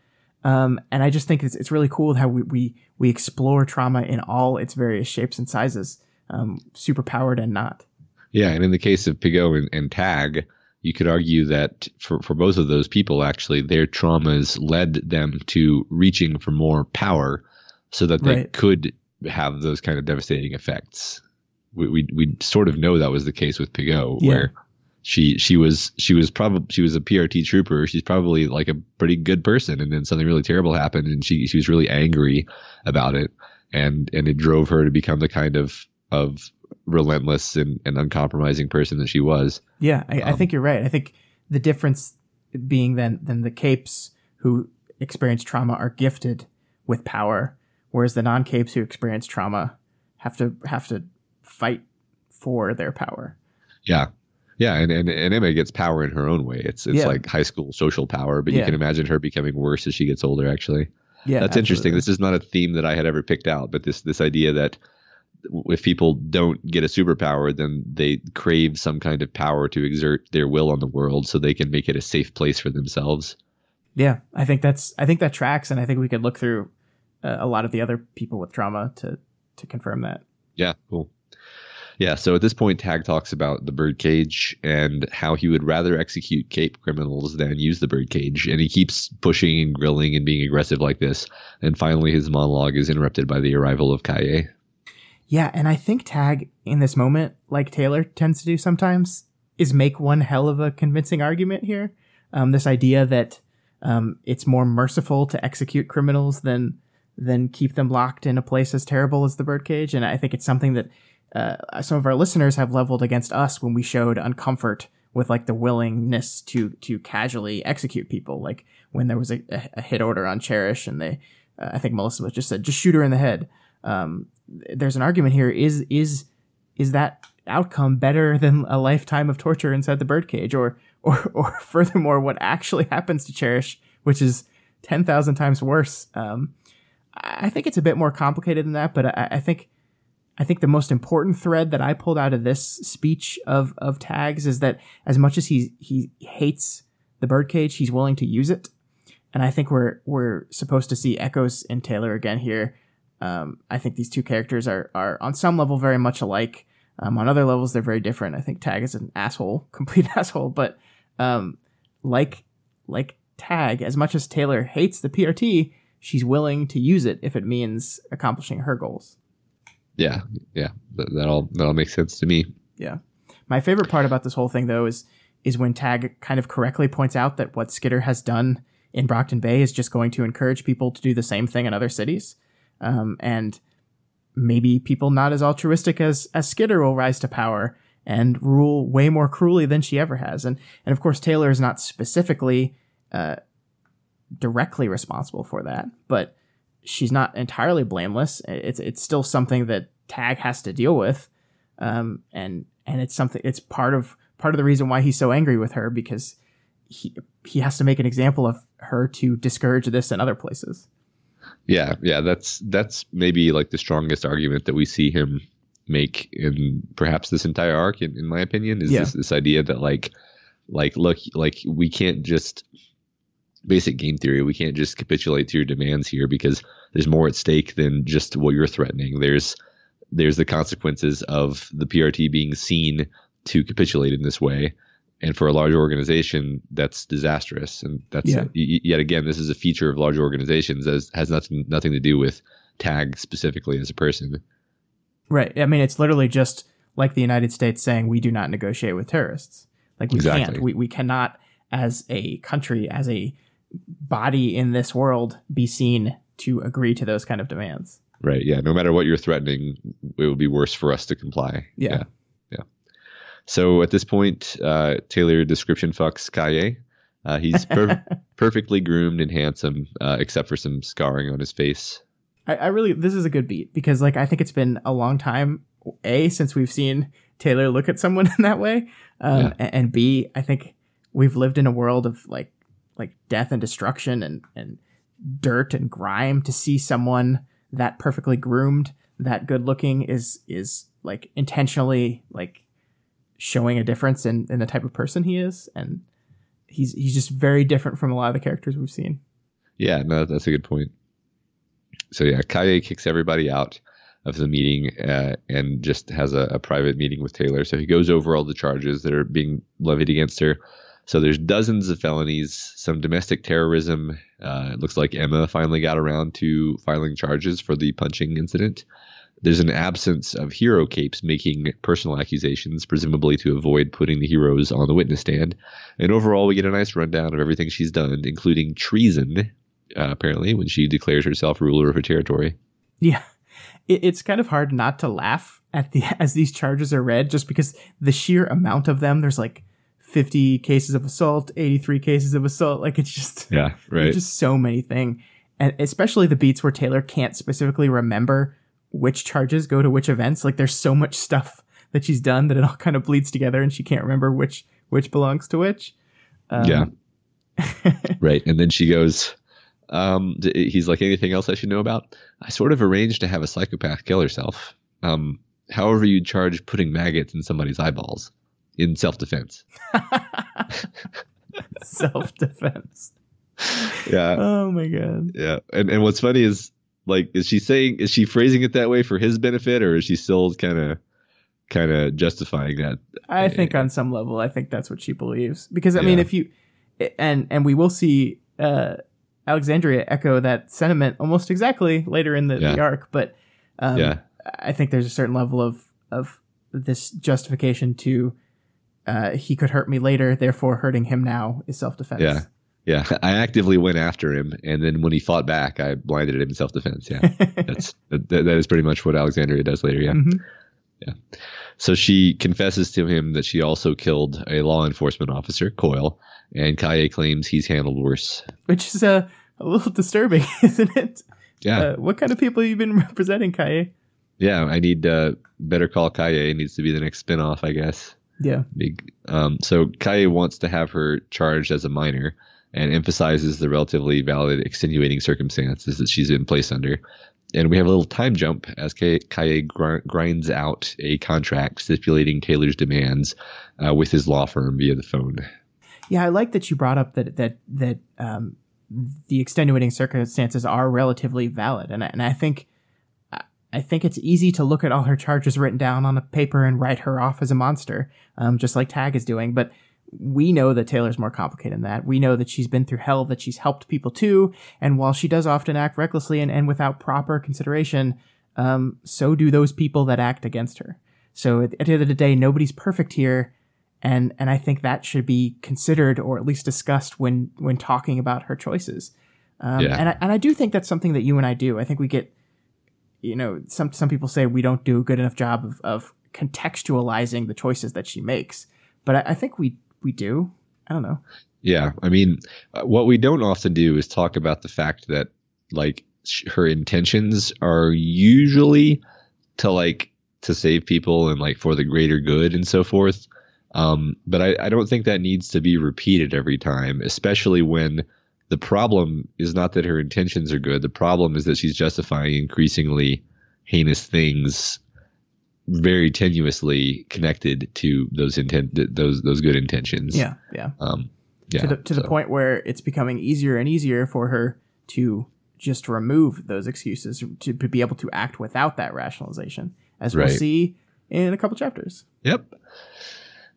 Um, and I just think it's it's really cool how we we we explore trauma in all its various shapes and sizes, um, super powered and not. Yeah, and in the case of Piggot and, and Tagg, you could argue that for, for both of those people, actually, their traumas led them to reaching for more power so that they right. could have those kind of devastating effects. We, we, we sort of know that was the case with Piggot, yeah. where she she was she was probably she was a PRT trooper. She's probably like a pretty good person, and then something really terrible happened, and she she was really angry about it, and and it drove her to become the kind of of relentless and, and uncompromising person that she was. Yeah, I, um, I think you're right. I think the difference being then then the capes who experience trauma are gifted with power, whereas the non capes who experience trauma have to have to fight for their power. Yeah. Yeah, and, and, and Emma gets power in her own way. It's it's yeah. like high school social power, but yeah. you can imagine her becoming worse as she gets older actually. Yeah. That's absolutely. interesting. This is not a theme that I had ever picked out, but this this idea that if people don't get a superpower, then they crave some kind of power to exert their will on the world so they can make it a safe place for themselves. Yeah, I think that's I think that tracks, and I think we could look through uh, a lot of the other people with trauma to to confirm that. Yeah, cool. Yeah, so at this point, Tagg talks about the birdcage and how he would rather execute Cape criminals than use the birdcage. And he keeps pushing and grilling and being aggressive like this. And finally, his monologue is interrupted by the arrival of Kaye. Yeah, and I think Tagg in this moment, like Taylor tends to do sometimes, is make one hell of a convincing argument here. Um, this idea that um, it's more merciful to execute criminals than than keep them locked in a place as terrible as the birdcage, and I think it's something that uh, some of our listeners have leveled against us when we showed uncomfort with like the willingness to to casually execute people. Like when there was a, a hit order on Cherish, and they, uh, I think Militia was just said, just shoot her in the head. Um, there's an argument here: is is is that outcome better than a lifetime of torture inside the birdcage, or or or furthermore, what actually happens to Cherish, which is ten thousand times worse? Um, I think it's a bit more complicated than that, but I, I think I think the most important thread that I pulled out of this speech of of Tagg's is that as much as he he hates the birdcage, he's willing to use it, and I think we're we're supposed to see echoes in Taylor again here. Um, I think these two characters are are on some level very much alike. Um, on other levels, they're very different. I think Tagg is an asshole, complete asshole, but um, like like Tagg, as much as Taylor hates the PRT, she's willing to use it if it means accomplishing her goals. Yeah, yeah, that, that all that all makes sense to me. Yeah, my favorite part about this whole thing though is is when Tagg kind of correctly points out that what Skitter has done in Brockton Bay is just going to encourage people to do the same thing in other cities, um, and maybe people not as altruistic as as Skitter will rise to power and rule way more cruelly than she ever has. And and of course Taylor is not specifically uh, directly responsible for that, but she's not entirely blameless. It's it's still something that Tagg has to deal with, um, and and it's something. It's part of part of the reason why he's so angry with her because he he has to make an example of her to discourage this in other places. Yeah, yeah, that's that's maybe like the strongest argument that we see him make in perhaps this entire arc. In, in my opinion, is yeah. this this idea that like like look like we can't just basic game theory. We can't just capitulate to your demands here because there's more at stake than just what you're threatening. There's there's the consequences of the PRT being seen to capitulate in this way. And for a large organization, that's disastrous. And that's yeah. yet again, this is a feature of large organizations that has nothing nothing to do with Tagg specifically as a person. Right. I mean, it's literally just like the United States saying we do not negotiate with terrorists. Like we exactly. can't. We we cannot, as a country, as a body in this world be seen to agree to those kind of demands. Right. Yeah. No matter what you're threatening, it would be worse for us to comply. Yeah. Yeah. So at this point, uh, Taylor description fucks Kaye. Uh, he's per- perfectly groomed and handsome, uh, except for some scarring on his face. I, I really, this is a good beat because, like, I think it's been a long time, A, since we've seen Taylor look at someone in that way. Um, yeah. and, and B, I think we've lived in a world of, like, like death and destruction and and dirt and grime to see someone that perfectly groomed that good looking is is like intentionally like showing a difference in in the type of person he is and he's he's just very different from a lot of the characters we've seen yeah no that's a good point so yeah kaye kicks everybody out of the meeting uh, and just has a, a private meeting with taylor so he goes over all the charges that are being levied against her so there's dozens of felonies, some domestic terrorism. Uh, it looks like Emma finally got around to filing charges for the punching incident. There's an absence of hero capes making personal accusations, presumably to avoid putting the heroes on the witness stand. And overall, we get a nice rundown of everything she's done, including treason, uh, apparently, when she declares herself ruler of her territory. Yeah. it's kind of hard not to laugh at the as these charges are read, just because the sheer amount of them. There's like 50 cases of assault, 83 cases of assault. Like it's just, yeah, right. just so many things. And especially the beats where Taylor can't specifically remember which charges go to which events. Like there's so much stuff that she's done that it all kind of bleeds together and she can't remember which, which belongs to which. Um, yeah. right. And then she goes, um, he's like, anything else I should know about? I sort of arranged to have a psychopath kill herself. Um, however you charge putting maggots in somebody's eyeballs in self defense. self defense. Yeah. Oh my god. Yeah. And and what's funny is like is she saying is she phrasing it that way for his benefit or is she still kind of kind of justifying that? I think on some level I think that's what she believes because I yeah. mean if you and and we will see uh Alexandria echo that sentiment almost exactly later in the, yeah. the arc but um, yeah. I think there's a certain level of of this justification to uh, he could hurt me later, therefore hurting him now is self defense. Yeah. Yeah, I actively went after him, and then when he fought back, I blinded him in self defense. Yeah, that's that, that is pretty much what Alexandria does later. Yeah, mm-hmm. yeah. So she confesses to him that she also killed a law enforcement officer, Coyle, and Kaye claims he's handled worse. Which is uh, a little disturbing, isn't it? Yeah. Uh, what kind of people have you been representing, Kaye? Yeah, I need uh, Better Call Kaye needs to be the next spinoff, I guess. Yeah. Big. Um, so Kaye wants to have her charged as a minor and emphasizes the relatively valid extenuating circumstances that she's in place under. And we have a little time jump as Kaye gr- grinds out a contract stipulating Taylor's demands uh, with his law firm via the phone. Yeah, I like that you brought up that that that um, the extenuating circumstances are relatively valid, and I, and I think I think it's easy to look at all her charges written down on a paper and write her off as a monster, um, just like Tag is doing. But we know that Taylor's more complicated than that. We know that she's been through hell, that she's helped people too. And while she does often act recklessly and, and without proper consideration, um, so do those people that act against her. So at, the end of the day, nobody's perfect here. And, and I think that should be considered or at least discussed when, when talking about her choices. Um, yeah. and I, and I do think that's something that you and I do. I think we get, you know, some, some people say we don't do a good enough job of, of contextualizing the choices that she makes. But I, I think we we do. I don't know. Yeah, I mean, uh, what we don't often do is talk about the fact that like her intentions are usually to like to save people and like for the greater good and so forth. Um, but I, I don't think that needs to be repeated every time, especially when the problem is not that her intentions are good. The problem is that she's justifying increasingly heinous things very tenuously connected to those intent those those good intentions. Yeah, yeah. Um, yeah. To the to so. the point where it's becoming easier and easier for her to just remove those excuses to be able to act without that rationalization, as we'll see in a couple chapters. Yep.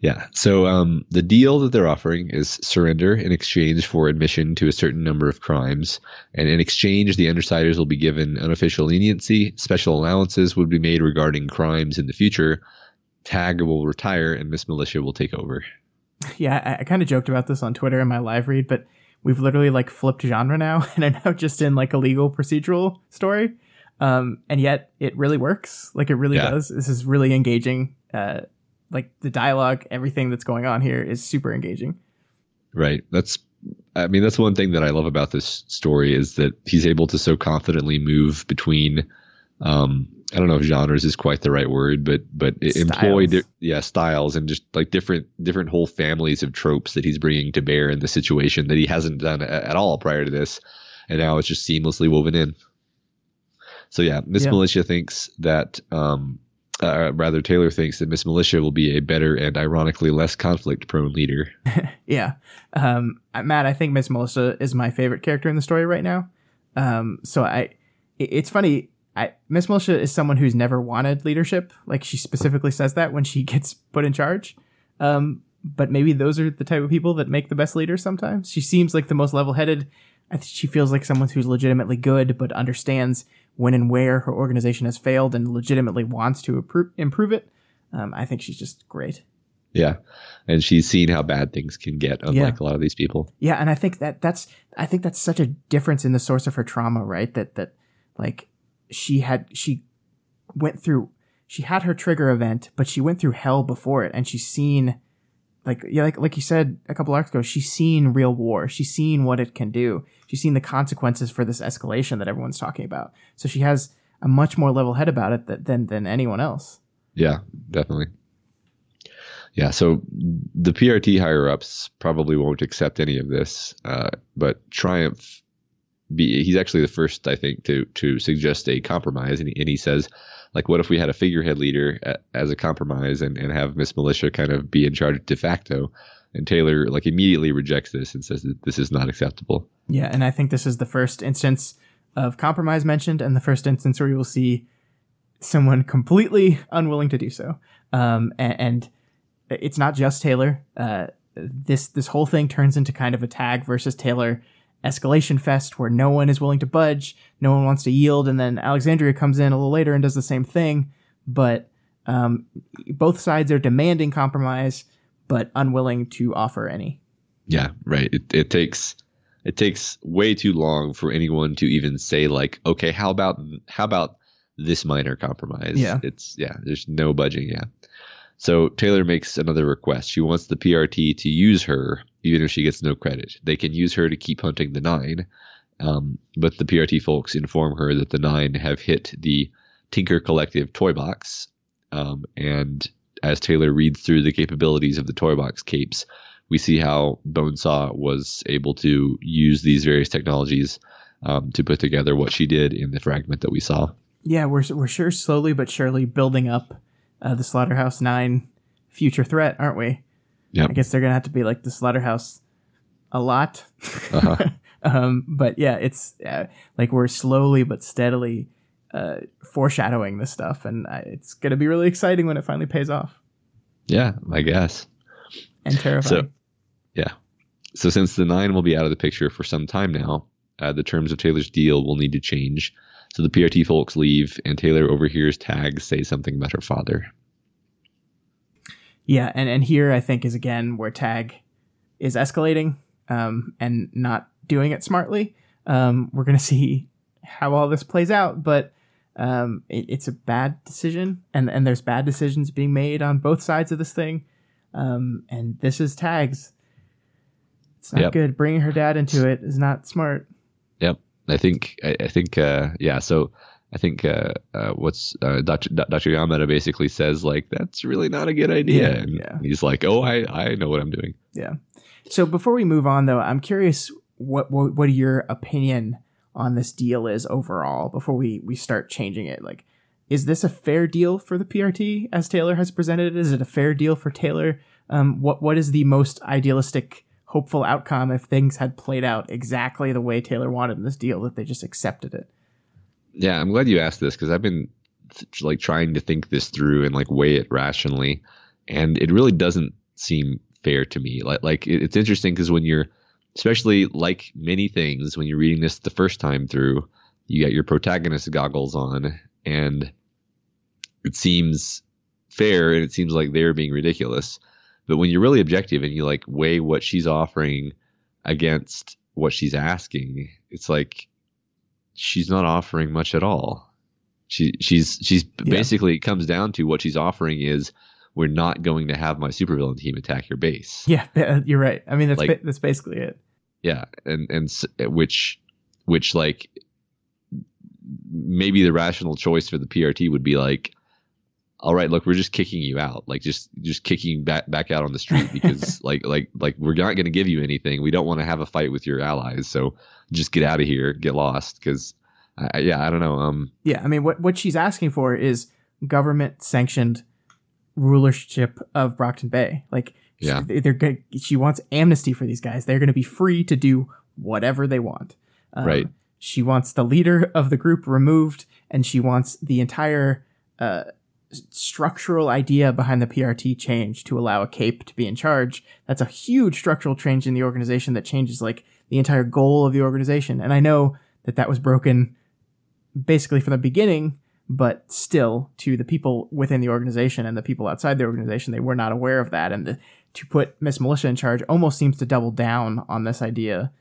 Yeah. So um, the deal that they're offering is surrender in exchange for admission to a certain number of crimes. And in exchange, the Undersiders will be given unofficial leniency. Special allowances would be made regarding crimes in the future. Tagg will retire and Miss Militia will take over. Yeah, I, I kind of joked about this on Twitter in my live read, but we've literally like flipped genre now and are now just in like a legal procedural story. Um, and yet it really works. Like it really yeah. does. This is really engaging. Uh, like the dialogue, everything that's going on here is super engaging. Right. That's I mean that's one thing that I love about this story is that he's able to so confidently move between um I don't know if genres is quite the right word, but but styles. employ di- yeah styles and just like different different whole families of tropes that he's bringing to bear in the situation that he hasn't done a- at all prior to this, and now it's just seamlessly woven in. So yeah, Miss yeah. Militia thinks that um, uh, rather Taylor thinks that Miss Militia will be a better and ironically less conflict prone leader. yeah. Um, Matt, I think Miss Militia is my favorite character in the story right now. Um, so I, it, it's funny. I, Miss Militia is someone who's never wanted leadership. Like she specifically says that when she gets put in charge. Um, but maybe those are the type of people that make the best leaders sometimes. She seems like the most level headed. She feels like someone who's legitimately good, but understands when and where her organization has failed and legitimately wants to improve it. Um, I think she's just great. Yeah, and she's seen how bad things can get, unlike yeah. a lot of these people. Yeah, and I think that that's I think that's such a difference in the source of her trauma, right? That that like she had she went through she had her trigger event, but she went through hell before it, and she's seen like yeah, like like you said a couple of arcs ago, she's seen real war. She's seen what it can do. She's seen the consequences for this escalation that everyone's talking about. So she has a much more level head about it that, than than anyone else. Yeah, definitely. Yeah, so the PRT higher ups probably won't accept any of this, uh, but Triumph, be, he's actually the first, I think, to to suggest a compromise, and he, and he says like what if we had a figurehead leader as a compromise and, and have Miss Militia kind of be in charge de facto? And Taylor like immediately rejects this and says that this is not acceptable. Yeah, and I think this is the first instance of compromise mentioned, and the first instance where you will see someone completely unwilling to do so. Um, and, and, it's not just Taylor. Uh, this this whole thing turns into kind of a tagg versus Taylor escalation fest where no one is willing to budge, no one wants to yield, and then Alexandria comes in a little later and does the same thing. But um, both sides are demanding compromise, but unwilling to offer any. Yeah, right. It, it takes it takes way too long for anyone to even say like, okay, how about how about this minor compromise? Yeah, it's yeah. There's no budging. Yeah. So Taylor makes another request. She wants the PRT to use her, even if she gets no credit. They can use her to keep hunting the nine, um, but the PRT folks inform her that the nine have hit the Tinker Collective toy box. Um, and as Taylor reads through the capabilities of the toy box capes, we see how Bonesaw was able to use these various technologies um, to put together what she did in the fragment that we saw. Yeah, we're we're sure slowly but surely building up uh, the Slaughterhouse Nine future threat, aren't we? Yeah. I guess they're gonna have to be like the Slaughterhouse a lot. Uh-huh. um, but yeah, it's uh, like we're slowly but steadily uh, foreshadowing this stuff, and uh, it's gonna be really exciting when it finally pays off yeah, I guess. and terrifying. So, yeah. So since the nine will be out of the picture for some time now, uh, the terms of Taylor's deal will need to change. So the PRT folks leave, and Taylor overhears Tagg say something about her father. Yeah, and and here I think is again where Tagg is escalating um, and not doing it smartly. Um, we're gonna see how all this plays out, but um, it, it's a bad decision, and and there's bad decisions being made on both sides of this thing. Um, and this is Tagg's. It's not Yep. good. Bringing her dad into it is not smart. Yep. I think I, I think uh, yeah. So I think uh, uh, what's uh, Dr. Dr. Yamada basically says like that's really not a good idea. Yeah, and yeah. he's like, oh, I I know what I'm doing. Yeah. So before we move on, though, I'm curious what what, what your opinion on this deal is overall. Before we we start changing it, like, is this a fair deal for the PRT as Taylor has presented it? Is it a fair deal for Taylor? Um, what what is the most idealistic, hopeful outcome if things had played out exactly the way Taylor wanted in this deal? That they just accepted it. Yeah, I'm glad you asked this because I've been th- like trying to think this through and like weigh it rationally, and it really doesn't seem fair to me. Like like it- it's interesting because when you're, especially like many things, when you're reading this the first time through, you got your protagonist goggles on, and it seems fair and it seems like they're being ridiculous. But when you're really objective and you like weigh what she's offering against what she's asking, it's like she's not offering much at all. She she's she's Yeah. basically it comes down to what she's offering is we're not going to have my supervillain team attack your base. Yeah, you're right. I mean, that's Like- ba- that's basically it. Yeah, and and s- which which like maybe the rational choice for the PRT would be like all right, look, we're just kicking you out. Like just just kicking back back out on the street because like like like we're not going to give you anything. We don't want to have a fight with your allies. So just get out of here, get lost cuz I yeah, I don't know. Um Yeah, I mean, what what she's asking for is government sanctioned rulership of Brockton Bay. Like, she- Yeah. they're good. She wants amnesty for these guys. They're going to be free to do whatever they want. Um, Right. She wants the leader of the group removed, and she wants the entire uh, structural idea behind the PRT change to allow a cape to be in charge. That's a huge structural change in the organization that changes like the entire goal of the organization. And I know that that was broken basically from the beginning, but still to the people within the organization and the people outside the organization, they were not aware of that. And the, to put Miss Militia in charge almost seems to double down on this idea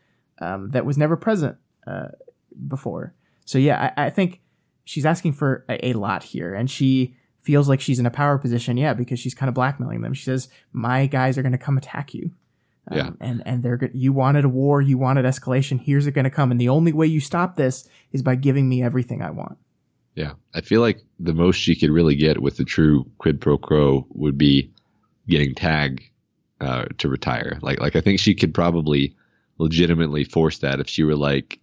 um, that was never present uh, before. So yeah, I, I think she's asking for a, a lot here, and she feels like she's in a power position. Yeah, because she's kind of blackmailing them. She says, "My guys are going to come attack you." Um, Yeah. and and they're go- you wanted a war, you wanted escalation. Here's it going to come, and the only way you stop this is by giving me everything I want. Yeah, I feel like the most she could really get with the true quid pro quo would be getting Tagg uh, to retire. Like, like I think she could probably legitimately force that if she were like,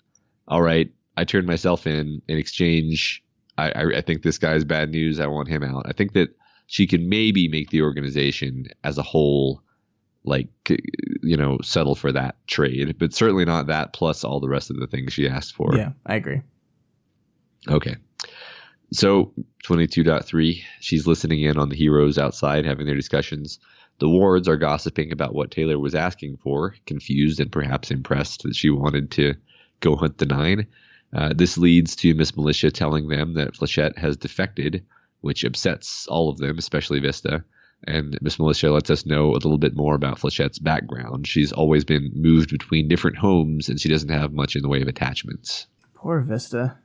"All right, I turned myself in in exchange. I, I, I think this guy's bad news. I want him out." I think that she can maybe make the organization as a whole, like, you know, settle for that trade, but certainly not that plus all the rest of the things she asked for. Yeah, I agree. Okay. So 22.3, she's listening in on the heroes outside having their discussions. The wards are gossiping about what Taylor was asking for, confused and perhaps impressed that she wanted to go hunt the nine. Uh, this leads to Miss Militia telling them that Flechette has defected, which upsets all of them, especially Vista. And Miss Militia lets us know a little bit more about Flechette's background. She's always been moved between different homes, and she doesn't have much in the way of attachments. Poor Vista.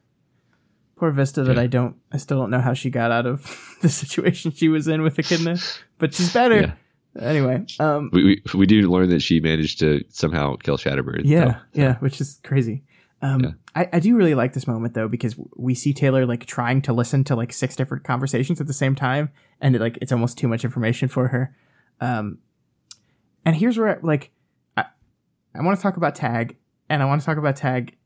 Poor Vista that Yeah. I don't I still don't know how she got out of the situation she was in with Echidna, but she's better. Yeah. Anyway, um We, we we do learn that she managed to somehow kill Shatterbird. yeah, though. yeah, which is crazy. Um Yeah. I, I do really like this moment though because we see Taylor like trying to listen to like six different conversations at the same time and it, like it's almost too much information for her. Um and here's where like I, I want to talk about Tagg and I want to talk about Tagg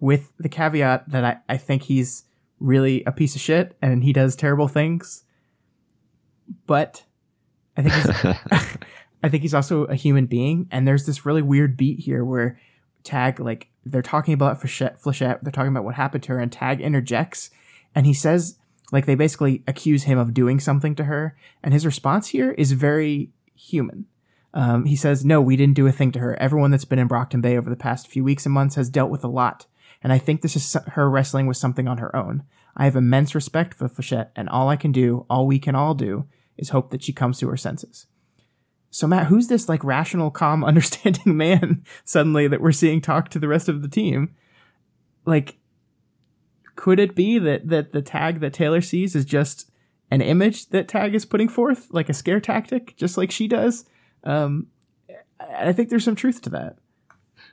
with the caveat that I, I think he's really a piece of shit and he does terrible things. But I think he's I think he's also a human being, and there's this really weird beat here where Tagg like they're talking about Flechette, Flechette, they're talking about what happened to her, and Tagg interjects, and he says like they basically accuse him of doing something to her, and his response here is very human. Um, he says, "No, we didn't do a thing to her. Everyone that's been in Brockton Bay over the past few weeks and months has dealt with a lot, and I think this is her wrestling with something on her own. I have immense respect for Flechette, and all I can do, all we can all do, is hope that she comes to her senses." So Matt, who's this like rational, calm, understanding man suddenly that we're seeing talk to the rest of the team? Like, could it be that that the tagg that Taylor sees is just an image that Tagg is putting forth, like a scare tactic, just like she does? Um, I think there's some truth to that.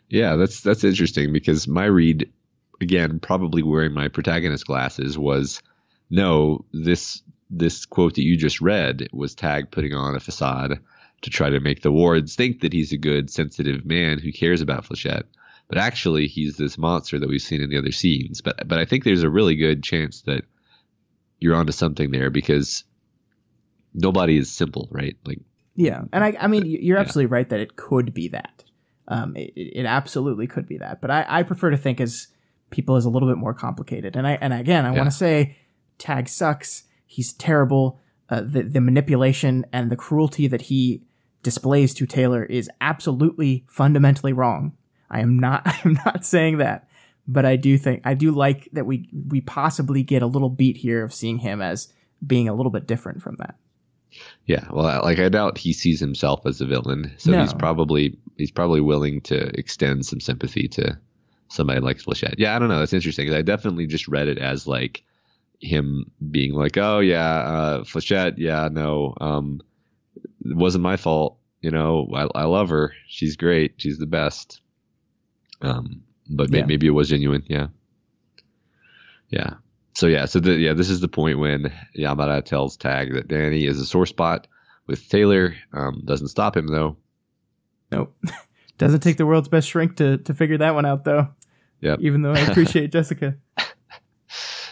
Yeah, that's that's interesting because my read, again, probably wearing my protagonist glasses, was no, this this quote that you just read was Tagg putting on a facade to try to make the wards think that he's a good, sensitive man who cares about Flechette. But actually, he's this monster that we've seen in the other scenes. But but I think there's a really good chance that you're onto something there because nobody is simple, right? Like Yeah, and I, I mean, you're Yeah. absolutely right that it could be that. Um, it, it absolutely could be that, but I, I prefer to think as people as a little bit more complicated. And I, and again, I Yeah. want to say, Tagg sucks. He's terrible. Uh, the the manipulation and the cruelty that he displays to Taylor is absolutely fundamentally wrong. I am not I am not saying that, but I do think I do like that we we possibly get a little beat here of seeing him as being a little bit different from that. Yeah, well, like I doubt he sees himself as a villain, so No. he's probably he's probably willing to extend some sympathy to somebody like Flechette. Yeah, I don't know. It's interesting I definitely just read it as like him being like, "Oh yeah, uh, Flechette, yeah, no, um, it wasn't my fault. You know, I, I love her. She's great. She's the best." Um, but Yeah. maybe it was genuine. Yeah, yeah. So yeah, so the, yeah, this is the point when Yamada tells Tagg that Danny is a sore spot with Taylor. Um, doesn't stop him though. Nope. Doesn't take the world's best shrink to to figure that one out though. Yep. Even though I appreciate Jessica.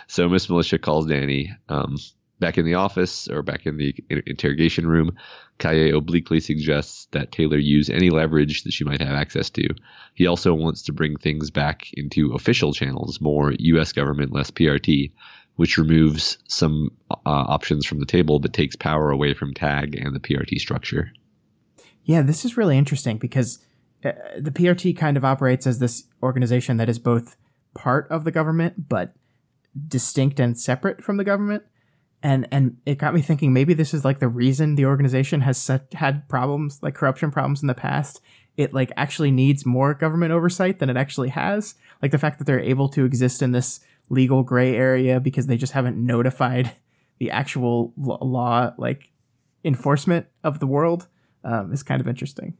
So Miss Militia calls Danny um, back in the office or back in the interrogation room. Kaye obliquely suggests that Taylor use any leverage that she might have access to. He also wants to bring things back into official channels, more U.S. government, less PRT, which removes some uh, options from the table but takes power away from Tagg and the PRT structure. Yeah, this is really interesting because uh, the PRT kind of operates as this organization that is both part of the government but distinct and separate from the government. And and it got me thinking maybe this is like the reason the organization has set, had problems like corruption problems in the past. It like actually needs more government oversight than it actually has. Like the fact that they're able to exist in this legal gray area because they just haven't notified the actual law like enforcement of the world um, is kind of interesting.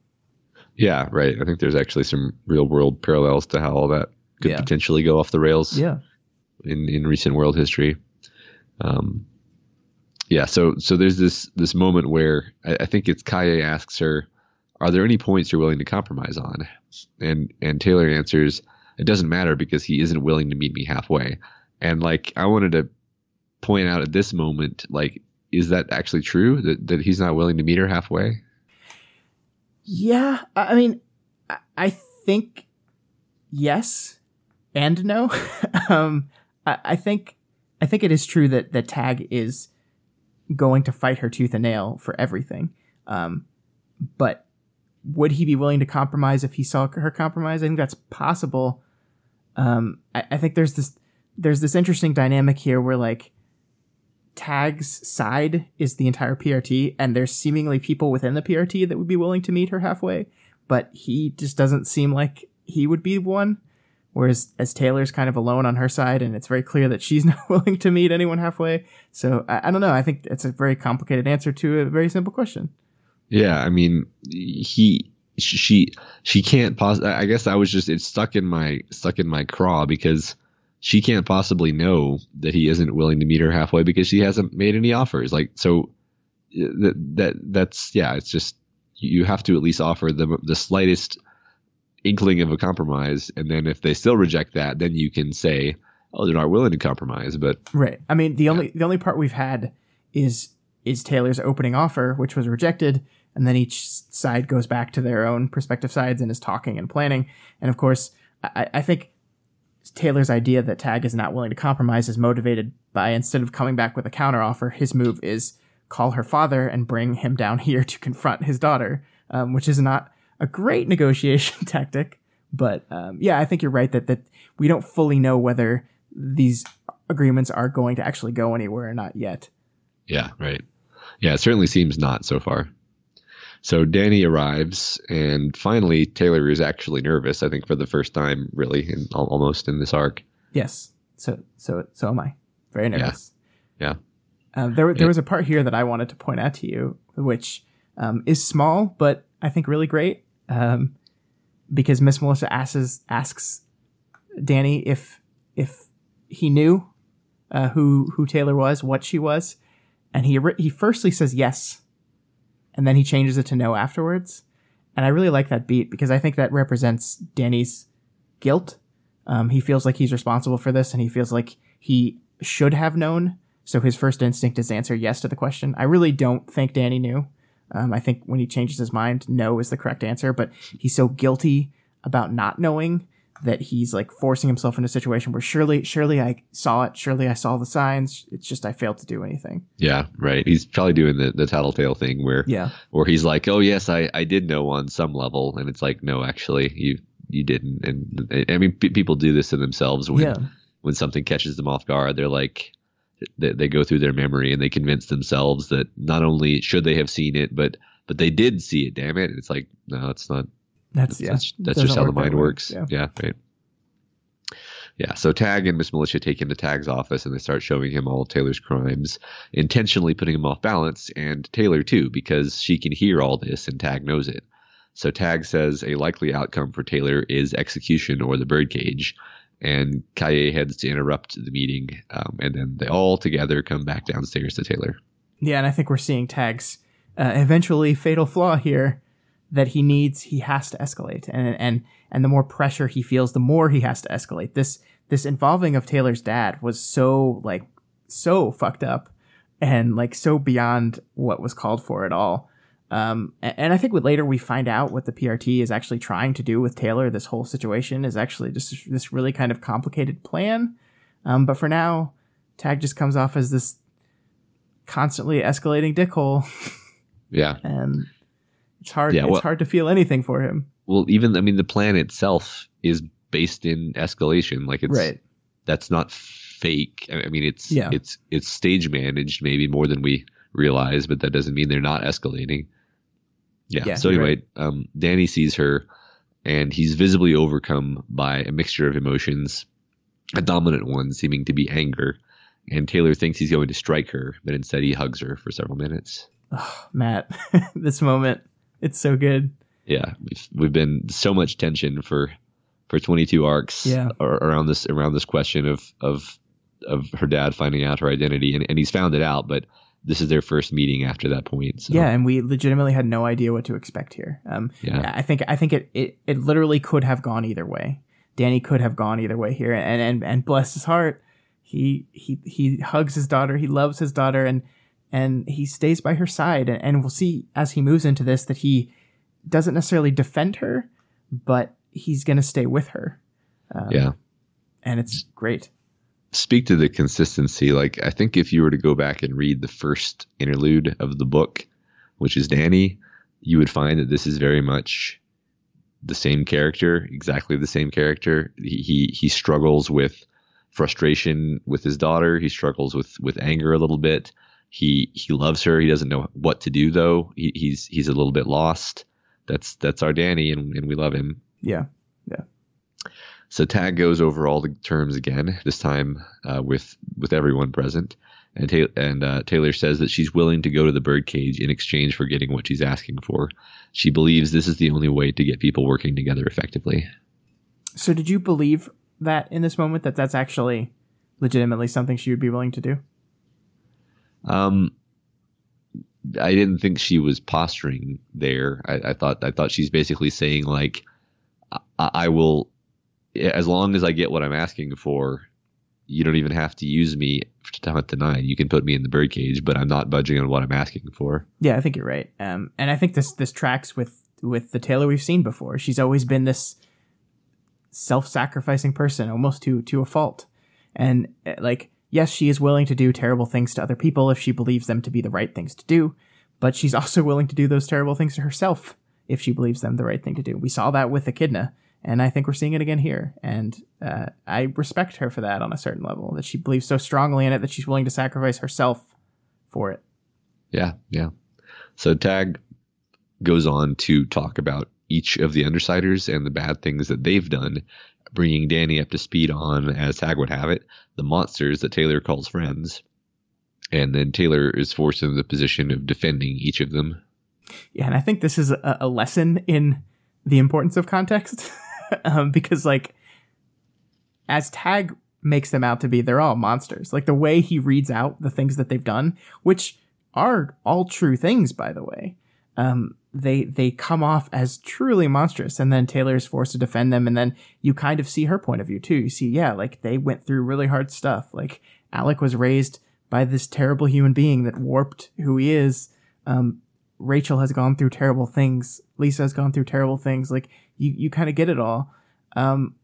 Yeah, right. I think there's actually some real world parallels to how all that could Yeah. potentially go off the rails. Yeah. in in recent world history. Um, yeah, so so there's this this moment where I, I think it's Kaye asks her, "Are there any points you're willing to compromise on?" And and Taylor answers, "It doesn't matter because he isn't willing to meet me halfway." And like I wanted to point out at this moment, like, is that actually true that that he's not willing to meet her halfway? Yeah. I mean, I- think yes and no. um, I, I think I think it is true that that Tagg is going to fight her tooth and nail for everything. Um, but would he be willing to compromise if he saw her compromise? I think that's possible. Um, I, I think there's this there's this interesting dynamic here where like Tagg's side is the entire PRT, and there's seemingly people within the PRT that would be willing to meet her halfway, but he just doesn't seem like he would be one. Whereas as Taylor's kind of alone on her side, and it's very clear that she's not willing to meet anyone halfway. So I, I don't know. I think it's a very complicated answer to a very simple question. Yeah, I mean, he she she can't pos- I guess I was just it's stuck in my stuck in my craw because she can't possibly know that he isn't willing to meet her halfway because she hasn't made any offers. Like so uh, that that that's yeah, it's just you have to at least offer the the slightest inkling of a compromise and then if they still reject that, then you can say, "Oh, they're not willing to compromise." But Right. I mean, the only the only part we've had is is Taylor's opening offer, which was rejected, and then each side goes back to their own prospective sides and is talking and planning. And of course, I, I think Taylor's idea that Tagg is not willing to compromise is motivated by instead of coming back with a counteroffer, his move is call her father and bring him down here to confront his daughter, um, which is not a great negotiation tactic. But um, yeah, I think you're right that that we don't fully know whether these agreements are going to actually go anywhere or not yet. Yeah, right. Yeah, it certainly seems not so far. So Danny arrives, and finally Taylor is actually nervous. I think for the first time, really, in, almost in this arc. Yes. So so so am I. Very nervous. Yeah. yeah. Um, there there was a part here that I wanted to point out to you, which um, is small, but I think really great. Um, because Miss Militia asks asks Danny if if he knew uh, who who Taylor was, what she was, and he he firstly says yes, and then he changes it to no afterwards. And I really like that beat because I think that represents Danny's guilt. Um, he feels like he's responsible for this, and he feels like he should have known. So his first instinct is answer yes to the question. I really don't think Danny knew. Um, I think when he changes his mind, no is the correct answer. But he's so guilty about not knowing that he's like forcing himself into a situation where surely, surely I saw it. Surely I saw the signs. It's just I failed to do anything. Yeah, right. He's probably doing the, the tattletale thing where yeah, where he's like, oh yes, I, I did know on some level, and it's like, no, actually, you you didn't. And I mean, p- people do this to themselves when yeah. when something catches them off guard. They're like, they, they go through their memory and they convince themselves that not only should they have seen it, but but they did see it. Damn it! It's like no, it's not that's, that's yeah. That's, that's just how the mind works. Yeah. yeah, right. Yeah, so Tagg and Miss Militia take him to Tagg's office and they start showing him all of Taylor's crimes, intentionally putting him off balance, and Taylor too, because she can hear all this and Tagg knows it. So Tagg says a likely outcome for Taylor is execution or the birdcage, and Kaye heads to interrupt the meeting, um, and then they all together come back downstairs to Taylor. Yeah, and I think we're seeing Tagg's uh, eventually fatal flaw here that he needs he has to escalate. And and and the more pressure he feels the more he has to escalate. This this involving of taylor's dad was so like so fucked up and like so beyond what was called for at all um, and, I think with later we find out what the PRT is actually trying to do with Taylor. This whole situation is actually just this really kind of complicated plan. Um, but for now, Tagg just comes off as this constantly escalating dickhole. Yeah, and it's hard. Yeah, well- it's hard to feel anything for him. well, even I mean, the plan itself is based in escalation. Like it's right. that's not fake. I I mean, it's Yeah. it's it's stage managed maybe more than we realize, but that doesn't mean they're not escalating. Yeah. Yeah, so anyway, um, Danny sees her, and he's visibly overcome by a mixture of emotions, a dominant one seeming to be anger. And Taylor thinks he's going to strike her, but instead he hugs her for several minutes. Matt, this moment, it's so good. Yeah, we've we've been so much tension for for 22 arcs Yeah. around this around this question of of of her dad finding out her identity, and, and he's found it out, but this is their first meeting after that point. So, Yeah, and we legitimately had no idea what to expect here. Um, Yeah. I think I think it, it it literally could have gone either way. Danny could have gone either way here, and and and bless his heart, he he he hugs his daughter. He loves his daughter, and and he stays by her side. And, and we'll see as he moves into this that he doesn't necessarily defend her, but he's gonna stay with her. Um, yeah. and it's great. Speak to the consistency. Like I think if you were to go back and read the first interlude of the book, which is Danny, you would find that this is very much the same character, exactly the same character. He he, he struggles with frustration with his daughter. He struggles with with anger a little bit. He he loves her. He doesn't know what to do though. He, he's he's a little bit lost. That's that's our Danny, and, and we love him. Yeah. Yeah. So Tagg goes over all the terms again, this time uh, with with everyone present, and Ta- and uh, Taylor says that she's willing to go to the birdcage in exchange for getting what she's asking for. She believes this is the only way to get people working together effectively. So, did you believe that in this moment that that's actually legitimately something she would be willing to do? Um, I didn't think she was posturing there. I, I thought I thought she's basically saying like, I, I will, as long as I get what I'm asking for, you don't even have to use me to hunt the nine. You can put me in the birdcage, but I'm not budging on what I'm asking for. Yeah, I think you're right. Um, and I think this this tracks with with the Taylor we've seen before. She's always been this self-sacrificing person, almost to to a fault. And uh, like, yes, she is willing to do terrible things to other people if she believes them to be the right things to do, but she's also willing to do those terrible things to herself if she believes them the right thing to do. We saw that with Echidna, and I think we're seeing it again here. And uh, I respect her for that on a certain level, that she believes so strongly in it that she's willing to sacrifice herself for it. Yeah, yeah. So Tagg goes on to talk about each of the Undersiders and the bad things that they've done, bringing Danny up to speed on, as Tagg would have it, the monsters that Taylor calls friends. And then Taylor is forced into the position of defending each of them. Yeah, and I think this is a, a lesson in the importance of context. um, because, like, as Tagg makes them out to be, they're all monsters. Like, the way he reads out the things that they've done, which are all true things, by the way. Um, they they come off as truly monstrous and then Taylor is forced to defend them and then you kind of see her point of view too. You see, yeah, like they went through really hard stuff. Like Alec was raised by this terrible human being that warped who he is. Um, Rachel has gone through terrible things. Lisa has gone through terrible things. Like you, you kind of get it all. Um,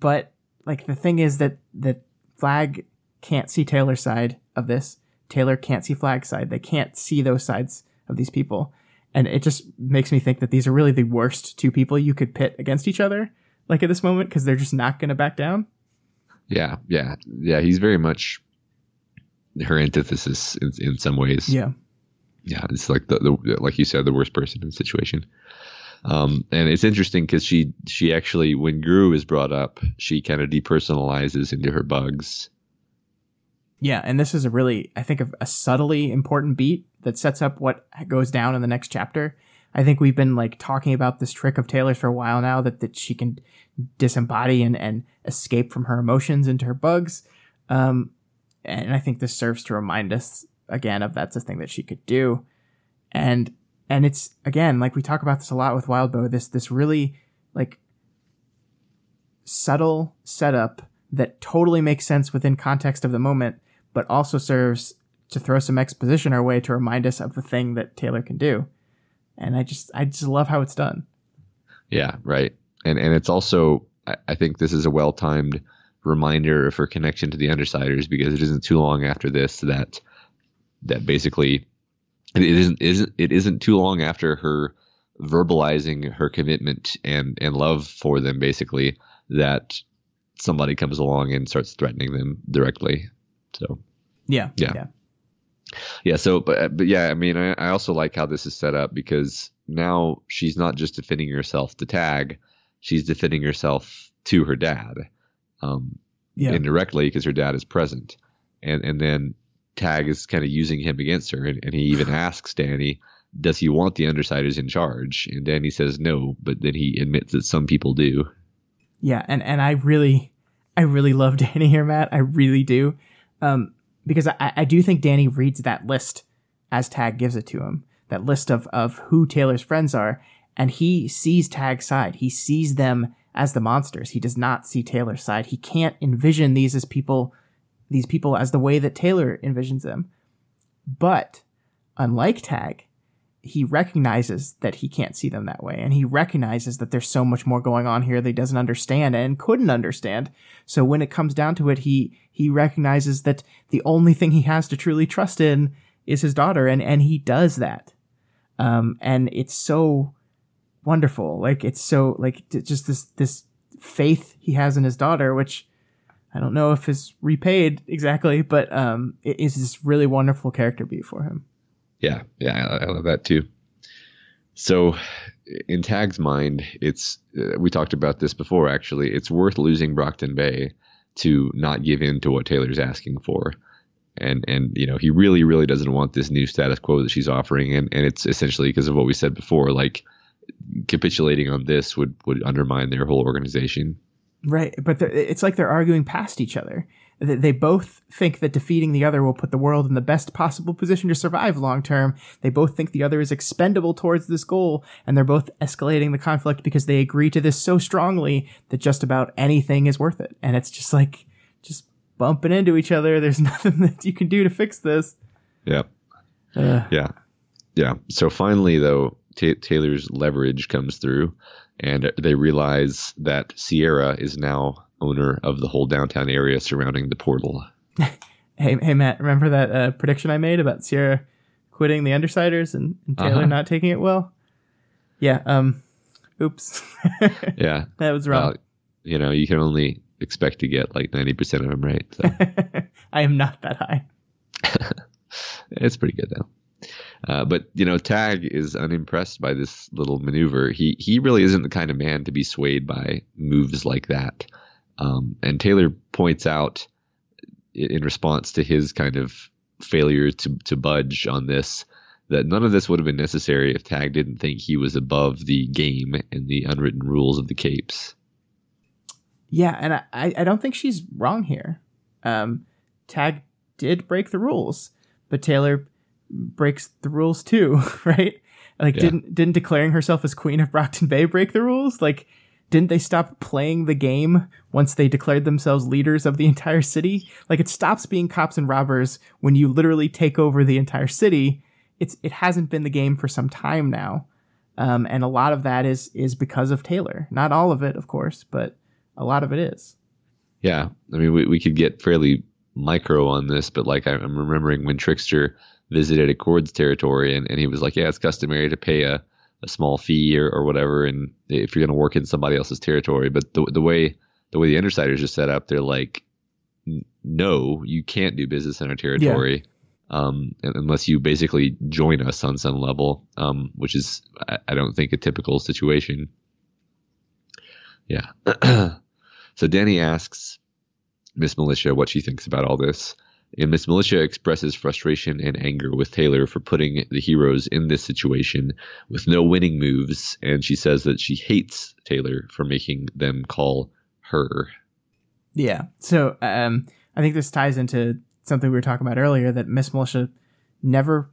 but like the thing is that that Flag can't see Taylor's side of this. Taylor can't see Flag's side. They can't see those sides of these people. And it just makes me think that these are really the worst two people you could pit against each other, like at this moment, because they're just not going to back down. Yeah, yeah, yeah. He's very much her antithesis in, in some ways. Yeah, yeah. It's like the, the like you said, the worst person in the situation. Um, and it's interesting because she she actually when Grue is brought up, she kind of depersonalizes into her bugs. Yeah, and this is a really I think a subtly important beat that sets up what goes down in the next chapter. I think we've been like talking about this trick of Taylor's for a while now that, that she can disembody and, and escape from her emotions into her bugs. Um, and I think this serves to remind us again of that's a thing that she could do. And and it's again, like we talk about this a lot with Wildbow, this this really like subtle setup that totally makes sense within context of the moment, but also serves to throw some exposition our way to remind us of the thing that Taylor can do. And I just I just love how it's done. Yeah, right. And and it's also I, I think this is a well timed reminder of her connection to the Undersiders because it isn't too long after this that that basically it isn't isn't it isn't too long after her verbalizing her commitment and and love for them basically that somebody comes along and starts threatening them directly. So yeah, yeah, yeah yeah so but but yeah i mean I, I also like how this is set up because now she's not just defending herself to tagg she's defending herself to her dad um yeah. indirectly because her dad is present and and then tagg is kind of using him against her and, and he even asks danny does he want the undersiders in charge and danny says no but then he admits that some people do yeah and and i really i really love danny here matt i really do um because I, I do think Danny reads that list as Tagg gives it to him, that list of, of who Taylor's friends are, and he sees Tagg's side. He sees them as the monsters. He does not see Taylor's side. He can't envision these as people, these people as the way that Taylor envisions them. But unlike Tagg, he recognizes that he can't see them that way and he recognizes that there's so much more going on here that he doesn't understand and couldn't understand. So when it comes down to it he he recognizes that the only thing he has to truly trust in is his daughter and and he does that. Um and it's so wonderful. Like it's so like just this this faith he has in his daughter which I don't know if it's repaid exactly, but um, it is this really wonderful character beat for him yeah, yeah, I, I love that too. So, in Tagg's mind, it's uh, we talked about this before. Actually, it's worth losing Brockton Bay to not give in to what Taylor's asking for. And and you know he really really doesn't want this new status quo that she's offering, and and it's essentially because of what we said before. Like capitulating on this would would undermine their whole organization. Right, but it's like they're arguing past each other. They both think that defeating the other will put the world in the best possible position to survive long term. They both think the other is expendable towards this goal, and they're both escalating the conflict because they agree to this so strongly that just about anything is worth it. And it's just like just bumping into each other. There's nothing that you can do to fix this. Yeah. Uh. Yeah. Yeah. So finally, though, T- Taylor's leverage comes through, and they realize that Sierra is now owner of the whole downtown area surrounding the portal. hey, hey, Matt, remember that uh, prediction I made about Sierra quitting the Undersiders and, and Taylor uh-huh. not taking it well? Yeah. Um. Oops. yeah. That was wrong. Well, you know, you can only expect to get like ninety percent of them right. So. I am not that high. it's pretty good though. Uh, but you know, Tagg is unimpressed by this little maneuver. He he really isn't the kind of man to be swayed by moves like that. Um, and Taylor points out in response to his kind of failure to to budge on this that none of this would have been necessary if Tagg didn't think he was above the game and the unwritten rules of the Capes. Yeah, and I, I don't think she's wrong here. Um, Tagg did break the rules, but Taylor breaks the rules too, right? Like yeah. didn't didn't declaring herself as queen of Brockton Bay break the rules? Like didn't they stop playing the game once they declared themselves leaders of the entire city? Like it stops being cops and robbers when you literally take over the entire city. It's it hasn't been the game for some time now. Um, and a lot of that is is because of Taylor. Not all of it, of course, but a lot of it is. Yeah, I mean, we we could get fairly micro on this, but like I'm remembering when Trickster visited Accord's territory, and, and he was like, "Yeah, it's customary to pay a, a small fee or, or whatever, and if you're going to work in somebody else's territory." But the the way the way the Undersiders are set up, they're like, "No, you can't do business in our territory." Yeah. Um, unless you basically join us on some level, um, which is, I, I don't think, a typical situation. Yeah. so Danny asks Miss Militia what she thinks about all this. And Miss Militia expresses frustration and anger with Taylor for putting the heroes in this situation with no winning moves, and she says that she hates Taylor for making them call her. Yeah. So um, I think this ties into something we were talking about earlier that Miss Militia never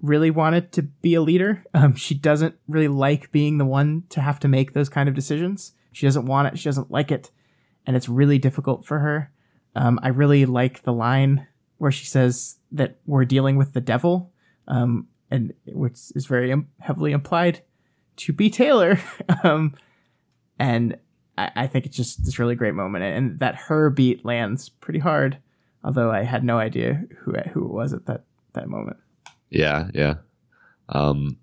really wanted to be a leader. Um, she doesn't really like being the one to have to make those kind of decisions. She doesn't want it. She doesn't like it, and it's really difficult for her. Um, I really like the line where she says that we're dealing with the devil, um, and which is very Im- heavily implied to be Taylor. um, and I, I, think it's just this really great moment, and that her beat lands pretty hard. Although I had no idea who who it was at that that moment. Yeah, yeah. Um,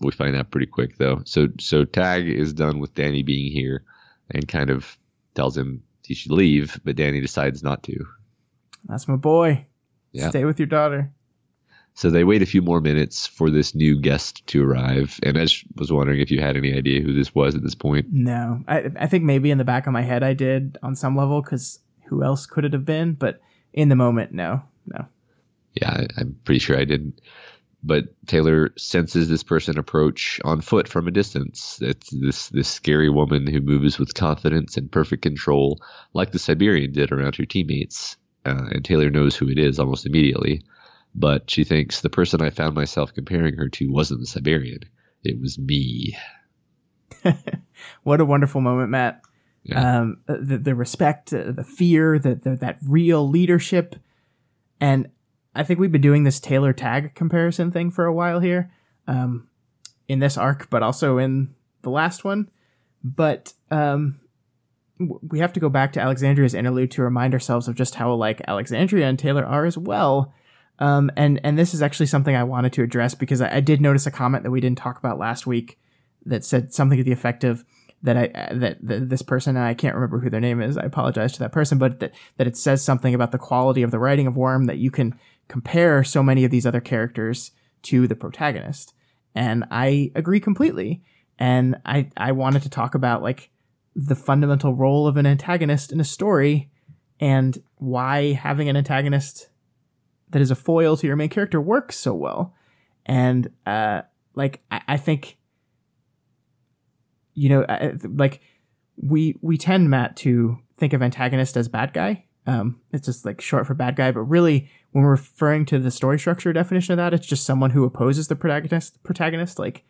we find out pretty quick though. So so Tagg is done with Danny being here, and kind of tells him he should leave, but Danny decides not to. That's my boy. Yeah. Stay with your daughter. So they wait a few more minutes for this new guest to arrive. And I just was wondering if you had any idea who this was at this point. No, I, I think maybe in the back of my head I did on some level because who else could it have been? But in the moment, no, no. Yeah, I, I'm pretty sure I didn't. But Taylor senses this person approach on foot from a distance. It's this this scary woman who moves with confidence and perfect control, like the Siberian did around her teammates uh, and Taylor knows who it is almost immediately. But she thinks the person I found myself comparing her to wasn't the Siberian; it was me. what a wonderful moment, Matt. Yeah. Um, the, the respect, uh, the fear, the, the, that real leadership, and I think we've been doing this Taylor tagg comparison thing for a while here, um, in this arc, but also in the last one. But um, we have to go back to Alexandria's interlude to remind ourselves of just how alike Alexandria and Taylor are as well. Um, and and this is actually something I wanted to address because I, I, did notice a comment that we didn't talk about last week that said something to the effect of that I that, that this person I can't remember who their name is. I apologize to that person, but that that it says something about the quality of the writing of Worm that you can compare so many of these other characters to the protagonist. And I agree completely. And I, I wanted to talk about like the fundamental role of an antagonist in a story and why having an antagonist that is a foil to your main character works so well. And, uh, like, I, I think, you know, I, like, we, we tend, Matt, to think of antagonist as bad guy. Um, it's just like short for bad guy, but really, when we're referring to the story structure definition of that, it's just someone who opposes the protagonist. Protagonist, like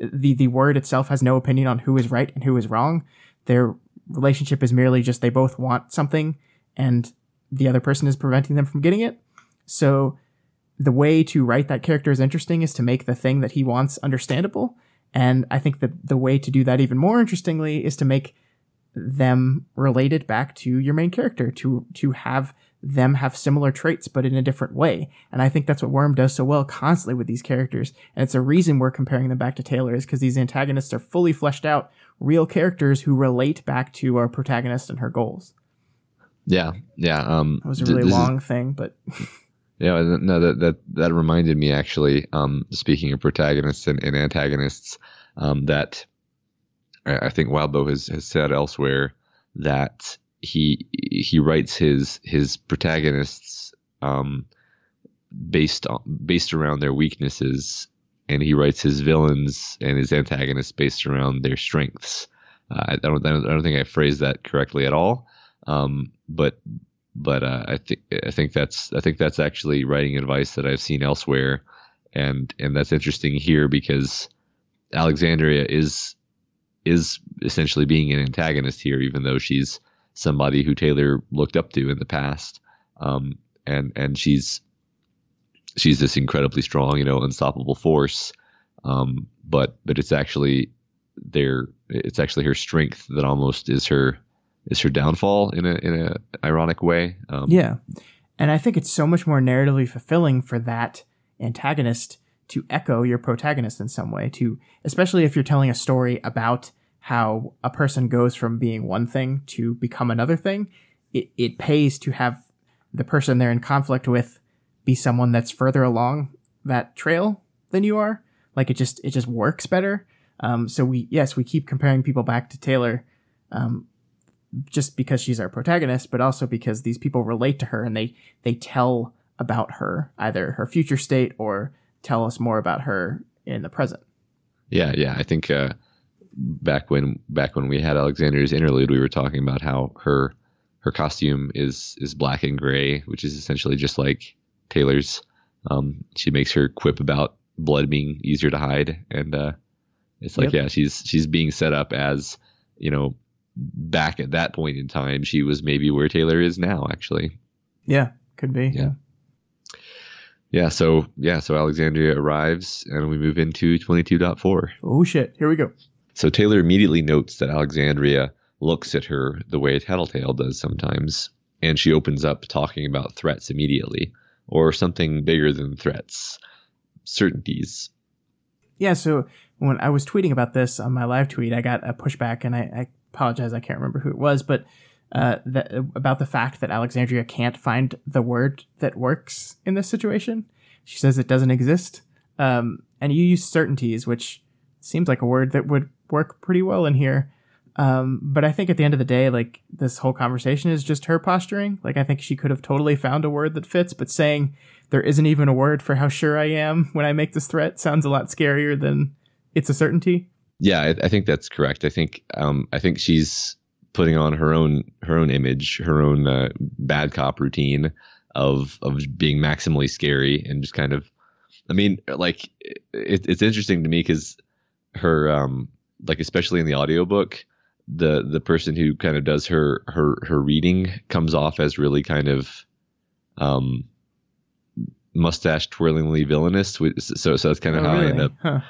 the the word itself has no opinion on who is right and who is wrong. Their relationship is merely just they both want something, and the other person is preventing them from getting it. So the way to write that character is interesting is to make the thing that he wants understandable. And I think that the way to do that even more interestingly is to make them related back to your main character, to to have them have similar traits but in a different way. And I think that's what Worm does so well constantly with these characters. And it's a reason we're comparing them back to Taylor is because these antagonists are fully fleshed out, real characters who relate back to our protagonist and her goals. Yeah, yeah. Um, that was a really long is, thing, but yeah, no, that that that reminded me actually. Um, speaking of protagonists and, and antagonists, um, that I think Wildbow has has said elsewhere that he he writes his his protagonists um, based on based around their weaknesses, and he writes his villains and his antagonists based around their strengths. Uh, I, don't, I don't think I phrased that correctly at all, um, but but uh, I think I think that's I think that's actually writing advice that I've seen elsewhere, and and that's interesting here because Alexandria is is essentially being an antagonist here, even though she's somebody who Taylor looked up to in the past. Um, and and she's she's this incredibly strong, you know, unstoppable force. Um, but but it's actually their it's actually her strength that almost is her is her downfall in a in a ironic way. Um, yeah, and I think it's so much more narratively fulfilling for that antagonist to echo your protagonist in some way. To especially if you're telling a story about how a person goes from being one thing to become another thing, it, it pays to have the person they're in conflict with be someone that's further along that trail than you are. Like it just it just works better. Um, so we yes we keep comparing people back to Taylor, um, just because she's our protagonist, but also because these people relate to her and they they tell about her either her future state or tell us more about her in the present. Yeah, yeah, I think uh, back when back when we had Alexandria's interlude, we were talking about how her her costume is is black and gray, which is essentially just like Taylor's. Um, she makes her quip about blood being easier to hide, and uh, it's like yep. yeah, she's she's being set up as you know back at that point in time, she was maybe where Taylor is now, actually. Yeah, could be. Yeah. Yeah, so yeah, so Alexandria arrives and we move into 22.4. Oh shit, here we go. So Taylor immediately notes that Alexandria looks at her the way tattletale does sometimes, and she opens up talking about threats immediately, or something bigger than threats, certainties. Yeah, so when I was tweeting about this on my live tweet, I got a pushback, and I, I apologize, I can't remember who it was, but uh, about the fact that Alexandria can't find the word that works in this situation. She says it doesn't exist. Um, and you use certainties, which seems like a word that would work pretty well in here. Um, but I think at the end of the day, like this whole conversation is just her posturing. Like I think she could have totally found a word that fits, but saying there isn't even a word for how sure I am when I make this threat sounds a lot scarier than it's a certainty. Yeah, I, I think that's correct. I think um, I think she's putting on her own her own image, her own uh, bad cop routine of of being maximally scary and just kind of. I mean, like it, it's interesting to me because her um like especially in the audiobook the the person who kind of does her her her reading comes off as really kind of um mustache twirlingly villainous so so that's kind of oh, how really? i end up huh.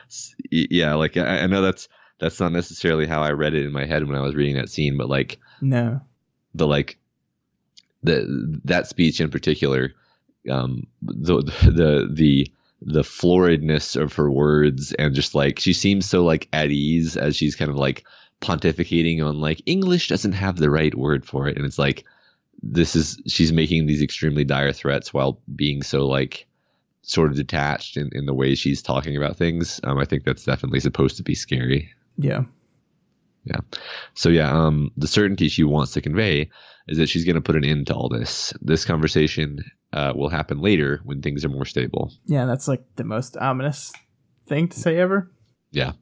yeah like I, I know that's that's not necessarily how i read it in my head when i was reading that scene but like no the like the that speech in particular um the the the the floridness of her words and just like she seems so like at ease as she's kind of like pontificating on like English doesn't have the right word for it and it's like this is she's making these extremely dire threats while being so like sort of detached in, in the way she's talking about things. Um, I think that's definitely supposed to be scary. Yeah. Yeah. So yeah, um, the certainty she wants to convey is that she's going to put an end to all this. This conversation uh, will happen later when things are more stable. Yeah, that's like the most ominous thing to say ever. Yeah.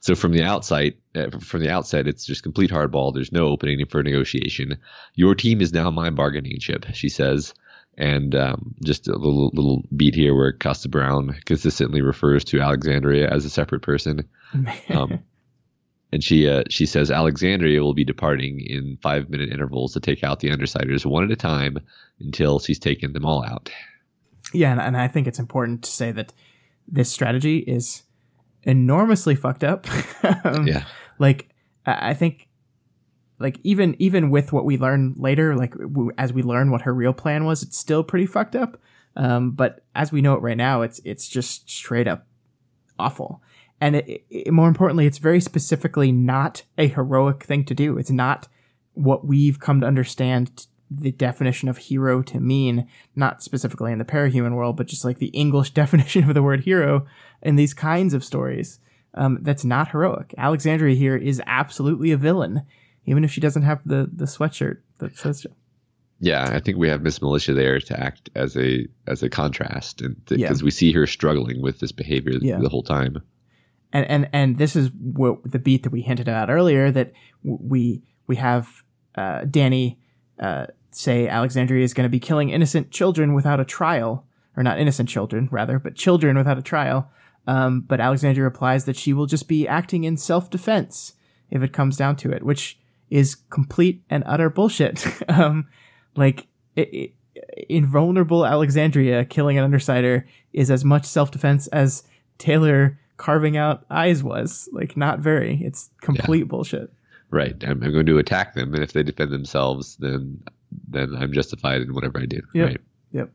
So from the outside, uh, from the outset, it's just complete hardball. There's no opening for negotiation. Your team is now my bargaining chip, she says. And um, just a little little beat here where Costa-Brown consistently refers to Alexandria as a separate person. Um, and she uh, she says Alexandria will be departing in five minute intervals to take out the Undersiders one at a time until she's taken them all out. Yeah, and, and I think it's important to say that this strategy is enormously fucked up. um, Yeah. Like I I think, like even even with what we learn later, like w- as we learn what her real plan was, it's still pretty fucked up. Um, but as we know it right now, it's it's just straight up awful. And it, it, more importantly, it's very specifically not a heroic thing to do. It's not what we've come to understand the definition of hero to mean, not specifically in the parahuman world, but just like the English definition of the word hero in these kinds of stories. Um, that's not heroic. Alexandria here is absolutely a villain, even if she doesn't have the, the sweatshirt that says Yeah, I think we have Miss Militia there to act as a as a contrast, and because Yeah. we see her struggling with this behavior Yeah. the whole time. And and and this is what the beat that we hinted at earlier that we we have uh, Danny uh, say Alexandria is going to be killing innocent children without a trial, or not innocent children rather, but children without a trial. Um, but Alexandria replies that she will just be acting in self defense if it comes down to it, which is complete and utter bullshit. um, like it, it, invulnerable Alexandria killing an undersider is as much self defense as Taylor carving out eyes was. Like not very. It's complete bullshit. Right. I'm, I'm going to attack them, and if they defend themselves, then then I'm justified in whatever I do. Yep. Right. Yep.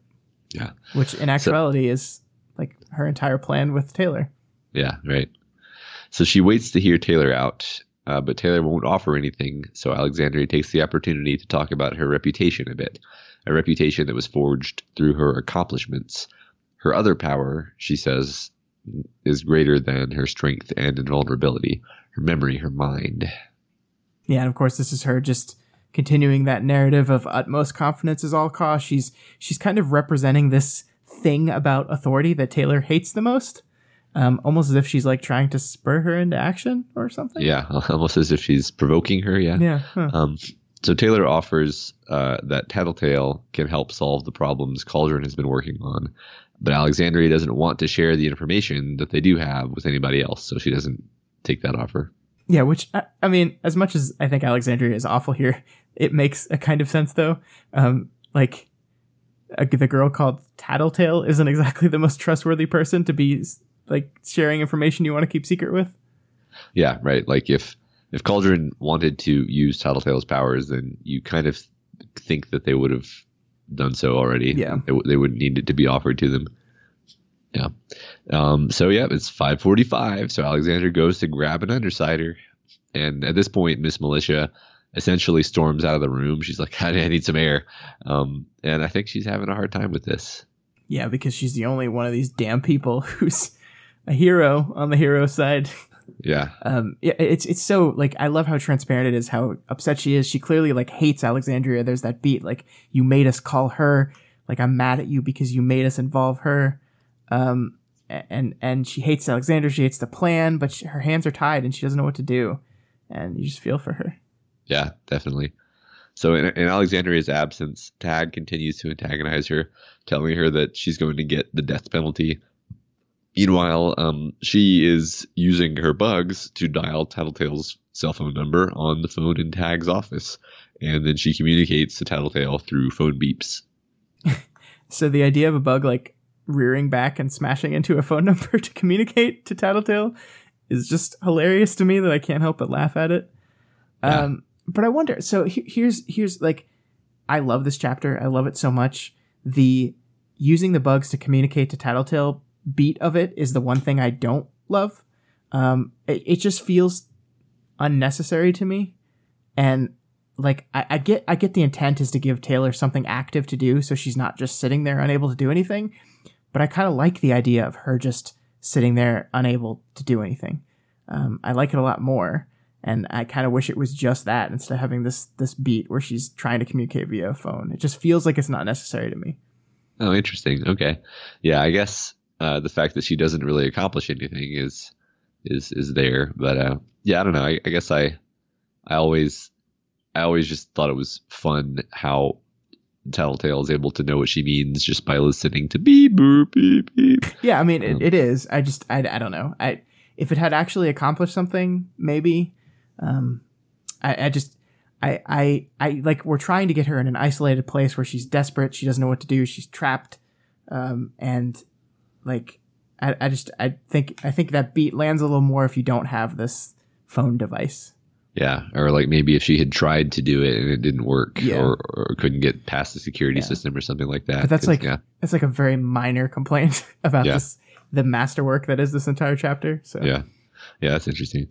Yeah. Which in actuality is like her entire plan with Taylor. Yeah. Right. So she waits to hear Taylor out, uh, but Taylor won't offer anything. So Alexandria takes the opportunity to talk about her reputation a bit, a reputation that was forged through her accomplishments. Her other power, she says, is greater than her strength and invulnerability, her memory, her mind. Yeah, and of course this is her just continuing that narrative of utmost confidence is all cost. She's she's kind of representing this thing about authority that Taylor hates the most. Um, almost as if she's like trying to spur her into action or something. Yeah, almost as if she's provoking her. Yeah. Yeah. huh. Um, so Taylor offers uh, that Tattletale can help solve the problems Cauldron has been working on, but Alexandria doesn't want to share the information that they do have with anybody else, so she doesn't take that offer. Yeah, which I, I mean, as much as I think Alexandria is awful here, it makes a kind of sense though. Um, like uh, the girl called Tattletale isn't exactly the most trustworthy person to be like sharing information you want to keep secret with. Yeah, right. Like if if Cauldron wanted to use Tattletale's powers, then you kind of think that they would have done so already. Yeah. they, they wouldn't need it to be offered to them. Yeah. Um, so yeah, it's 5:45. So Alexandria goes to grab an undersider, and at this point, Miss Militia essentially storms out of the room. She's like, "I need some air," um, and I think she's having a hard time with this. Yeah, because she's the only one of these damn people who's a hero on the hero side. Yeah. Um, yeah, it's it's so like I love how transparent it is, how upset she is. She clearly like hates Alexandria. There's that beat like you made us call her. Like I'm mad at you because you made us involve her. Um, and and she hates Alexandria. She hates the plan, but she, her hands are tied and she doesn't know what to do. And you just feel for her. Yeah, definitely. So in, in Alexandria's absence, Tagg continues to antagonize her, telling her that she's going to get the death penalty. Meanwhile, um, she is using her bugs to dial Tattletale's cell phone number on the phone in Tagg's office, and then she communicates to Tattletale through phone beeps. So the idea of a bug like rearing back and smashing into a phone number to communicate to Tattletale is just hilarious to me that I can't help but laugh at it. Yeah. Um, but I wonder. So he- here's here's like, I love this chapter. I love it so much. The using the bugs to communicate to Tattletale beat of it is the one thing I don't love. Um, it, it just feels unnecessary to me, and like I, I get I get the intent is to give Taylor something active to do, so she's not just sitting there unable to do anything. but I kind of like the idea of her just sitting there unable to do anything. Um, I like it a lot more, and I kind of wish it was just that instead of having this this beat where she's trying to communicate via phone. It just feels like it's not necessary to me. Oh, interesting. Okay, yeah, I guess uh, the fact that she doesn't really accomplish anything is is is there, but uh, yeah, I don't know. I, I guess I I always I always just thought it was fun how Tattletale is able to know what she means just by listening to beep boop beep beep. Yeah, I mean it, it is. I just I, I don't know. I if it had actually accomplished something, maybe. Um, I, I just I I I like we're trying to get her in an isolated place where she's desperate. She doesn't know what to do. She's trapped, um, and like I I just I think I think that beat lands a little more if you don't have this phone device. Yeah, or like maybe if she had tried to do it and it didn't work, Yeah. or, or couldn't get past the security Yeah. system or something like that. But that's like yeah, that's like a very minor complaint about Yeah. this the masterwork that is this entire chapter. So yeah, yeah, that's interesting.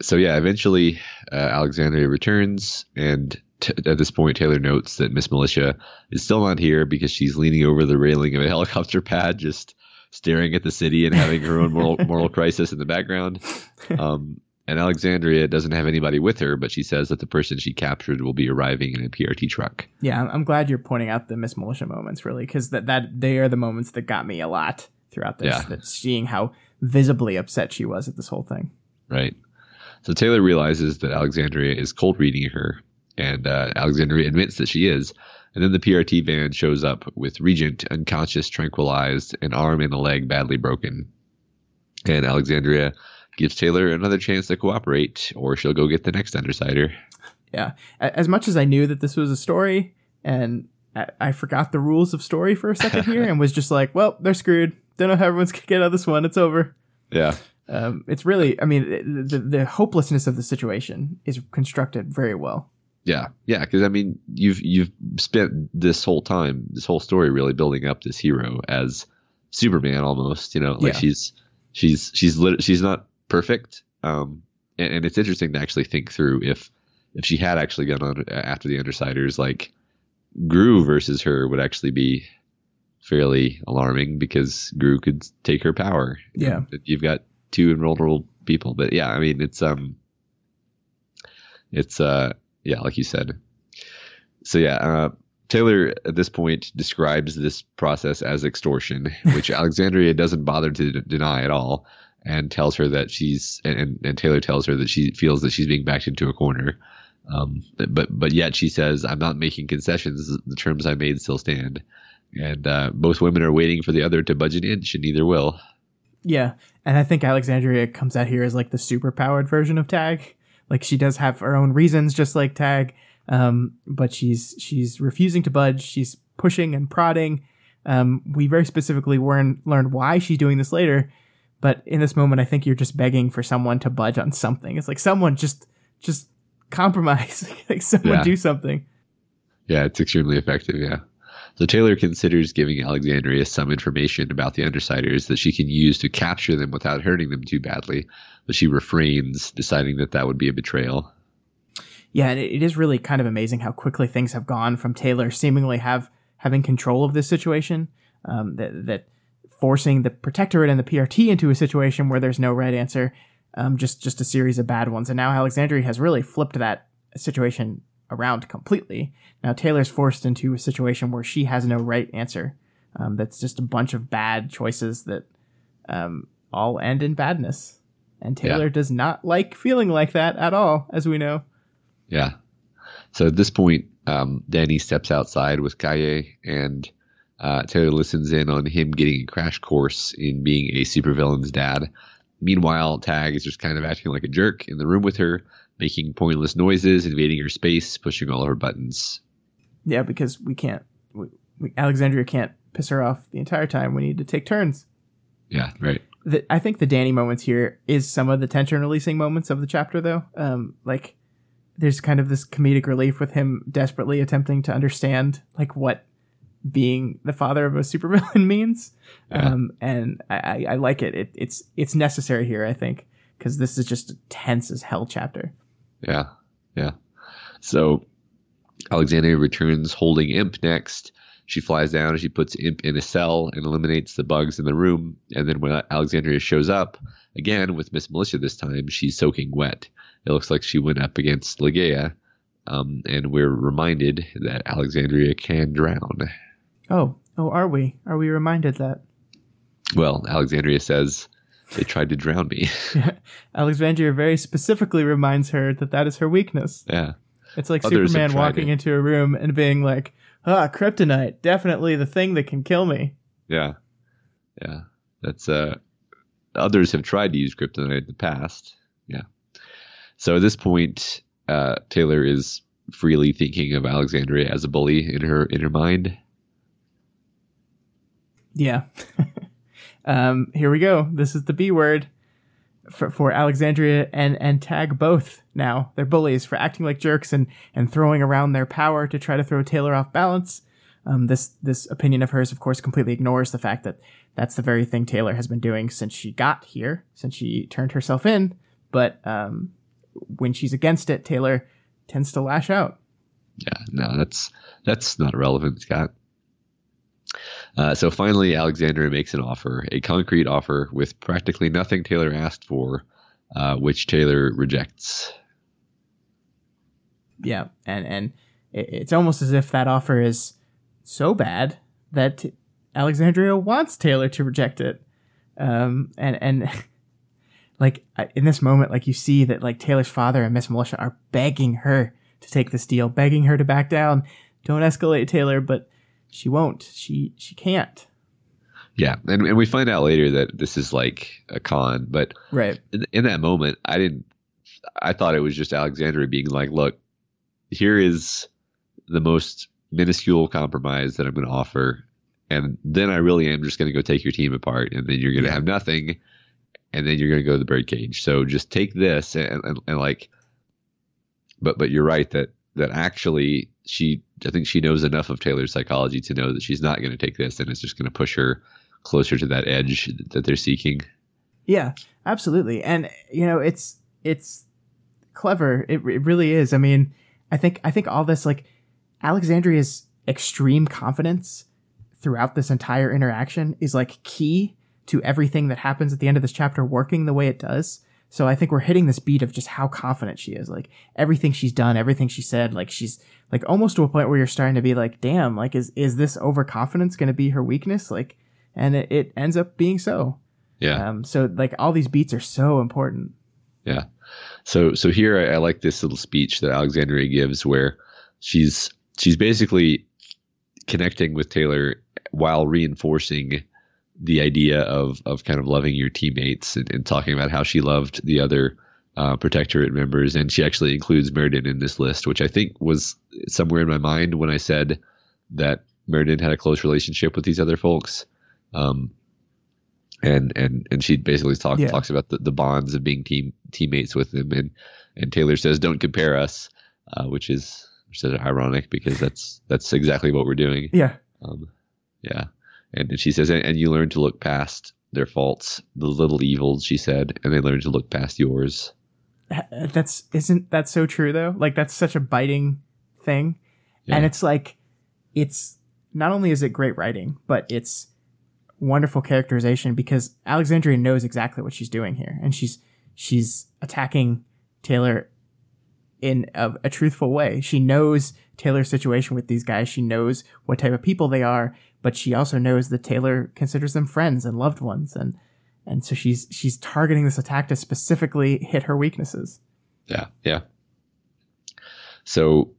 So yeah, eventually uh, Alexandria returns, and t- at this point, Taylor notes that Miss Militia is still not here because she's leaning over the railing of a helicopter pad, just staring at the city and having her own moral, moral crisis in the background. Um, and Alexandria doesn't have anybody with her, but she says that the person she captured will be arriving in a PRT truck. Yeah, I'm, glad you're pointing out the Miss Militia moments, really, because that, that they are the moments that got me a lot throughout this. Yeah. That seeing how visibly upset she was at this whole thing. Right. So Taylor realizes that Alexandria is cold reading her, and uh, Alexandria admits that she is. And then the PRT van shows up with Regent unconscious, tranquilized, an arm and a leg badly broken. And Alexandria gives Taylor another chance to cooperate, or she'll go get the next Undersider. Yeah, as much as I knew that this was a story, and I, forgot the rules of story for a second here, and was just like, well, they're screwed. Don't know how everyone's gonna get out of this one. It's over. Yeah. Um, it's really, I mean, the, the hopelessness of the situation is constructed very well. Yeah, yeah, because I mean, you've you've spent this whole time, this whole story, really building up this hero as Superman, almost. You know, like Yeah. she's she's she's lit- she's not perfect, um, and, and it's interesting to actually think through if if she had actually gone on after the Undersiders, like Grue versus her would actually be fairly alarming because Grue could take her power. Yeah. And you've got two invulnerable people, but yeah, I mean, it's um, it's uh yeah, like you said. So yeah, uh, Taylor at this point describes this process as extortion, which Alexandria doesn't bother to d- deny at all, and tells her that she's and, and Taylor tells her that she feels that she's being backed into a corner. Um, but but yet she says, "I'm not making concessions. The terms I made still stand." And uh, both women are waiting for the other to budge an inch, and neither will. Yeah, and I think Alexandria comes out here as like the super powered version of Tagg. Like she does have her own reasons, just like Tagg, um, but she's she's refusing to budge. She's pushing and prodding. Um, we very specifically learn learn why she's doing this later, but in this moment, I think you're just begging for someone to budge on something. It's like someone just just compromise, like someone Yeah. do something. Yeah, it's extremely effective. Yeah. So Taylor considers giving Alexandria some information about the Undersiders that she can use to capture them without hurting them too badly, but she refrains, deciding that that would be a betrayal. Yeah, and it, is really kind of amazing how quickly things have gone from Taylor seemingly have having control of this situation, um, that that forcing the protectorate and the PRT into a situation where there's no right answer, um, just just a series of bad ones, and now Alexandria has really flipped that situation around completely. Now Taylor's forced into a situation where she has no right answer. Um, that's just a bunch of bad choices that um, all end in badness. And Yeah. Taylor does not like feeling like that at all, as we know. Yeah. So at this point, um, Danny steps outside with Kaye, and uh, Taylor listens in on him getting a crash course in being a supervillain's dad. Meanwhile, Tagg is just kind of acting like a jerk in the room with her, making pointless noises, invading her space, pushing all of her buttons. Yeah, because we can't. We, we, Alexandria can't piss her off the entire time. We need to take turns. Yeah, right. The, I think the Danny moments here is some of the tension releasing moments of the chapter, though. Um, like there's kind of this comedic relief with him desperately attempting to understand like what being the father of a supervillain means. Yeah. Um, and I, I, I like it. it. It's it's necessary here, I think, because this is just a tense as hell chapter. Yeah, yeah. So Alexandria returns holding Imp next, She flies down and she puts Imp in a cell and eliminates the bugs in the room. And then when Alexandria shows up again with Miss Militia this time, she's soaking wet. It looks like she went up against Ligeia. Um, and we're reminded that Alexandria can drown. Oh, oh, are we? Are we reminded that? Well, Alexandria says they tried to drown me. Alexandria very specifically reminds her that that is her weakness. Yeah. It's like Others Superman walking it. into a room and being like, ah, kryptonite, definitely the thing that can kill me. Yeah. Yeah. That's, uh, others have tried to use kryptonite in the past. Yeah. So at this point, uh, Taylor is freely thinking of Alexandria as a bully in her in her mind. Yeah. um, here we go. This is the B word for, for Alexandria and, and Tagg both now. They're bullies for acting like jerks and, and throwing around their power to try to throw Taylor off balance. Um, this this opinion of hers, of course, completely ignores the fact that that's the very thing Taylor has been doing since she got here, since she turned herself in. But um, when she's against it, Taylor tends to lash out. Yeah, no, that's that's not relevant, Scott. Uh, so finally, Alexandria makes an offer, a concrete offer with practically nothing Taylor asked for, uh, which Taylor rejects. Yeah, and and it's almost as if that offer is so bad that Alexandria wants Taylor to reject it. Um, and and like in this moment, like you see that like Taylor's father and Miss Militia are begging her to take this deal, begging her to back down. Don't escalate, Taylor, but she won't. She she can't. Yeah, and, and we find out later that this is like a con, but right in, in that moment, I didn't. I thought it was just Alexandria being like, "Look, here is the most minuscule compromise that I'm going to offer, and then I really am just going to go take your team apart, and then you're going to yeah. have nothing, and then you're going to go to the birdcage. So just take this and, and, and like, but but you're right that that actually she I think she knows enough of Taylor's psychology to know that she's not going to take this and it's just going to push her closer to that edge that they're seeking. Yeah, absolutely. And you know, it's it's clever. It, it really is. I mean, I think I think all this like Alexandria's extreme confidence throughout this entire interaction is like key to everything that happens at the end of this chapter working the way it does. So I think we're hitting this beat of just how confident she is. Like everything she's done, everything she said, like she's like almost to a point where you're starting to be like, damn, like is is this overconfidence going to be her weakness? Like, and it, it ends up being so. Yeah. Um. So like all these beats are so important. Yeah. So so here I, I like this little speech that Alexandria gives where she's she's basically connecting with Taylor while reinforcing the idea of of kind of loving your teammates and, and talking about how she loved the other uh, protectorate members, and she actually includes Meriden in this list, which I think was somewhere in my mind when I said that Meriden had a close relationship with these other folks. Um, and and and she basically talk, yeah. talks about the, the bonds of being team teammates with them, and and Taylor says, "Don't compare us," uh, which is which is ironic because that's that's exactly what we're doing. Yeah. Um, yeah. And she says, and you learn to look past their faults, the little evils, she said, and they learn to look past yours. That's isn't that so true though? Like that's such a biting thing. Yeah. And it's like it's not only is it great writing, but it's wonderful characterization because Alexandria knows exactly what she's doing here and she's she's attacking Taylor in a, a, truthful way. She knows Taylor's situation with these guys. She knows what type of people they are, but she also knows that Taylor considers them friends and loved ones, and and so she's she's targeting this attack to specifically hit her weaknesses. Yeah, yeah. So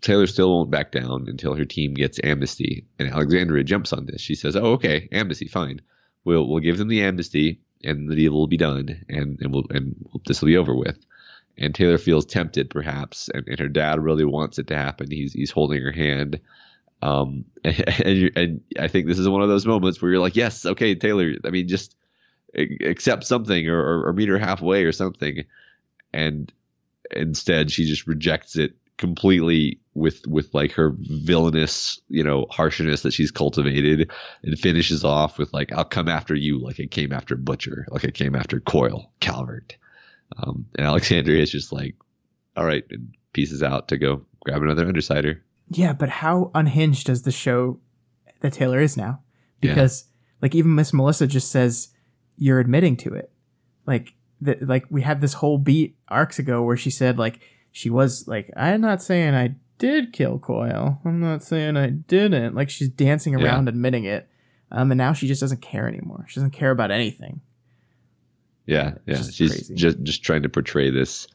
Taylor still won't back down until her team gets amnesty, and Alexandria jumps on this. She says, "Oh, okay, amnesty, fine. We'll we'll give them the amnesty, and the deal will be done, and and we'll and this will be over with." and Taylor feels tempted perhaps, and, and her dad really wants it to happen. He's he's holding her hand, um, and, and, I think this is one of those moments where you're like, yes, okay, Taylor. I mean, just accept something or, or, or meet her halfway or something, and instead she just rejects it completely with with like her villainous you know harshness that she's cultivated and finishes off with like i'll come after you like it came after butcher like it came after coil calvert um, and Alexandria is just like, all right, and pieces out to go grab another Undersider. Yeah, but how unhinged does the show that Taylor is now. Because like even Miss Militia just says you're admitting to it. Like that like we had this whole beat arcs ago where she said like she was like I'm not saying I did kill Coil. I'm not saying I didn't. Like she's dancing Yeah. around admitting it. Um, and now she just doesn't care anymore. She doesn't care about anything. Yeah, yeah. She's crazy. just just trying to portray this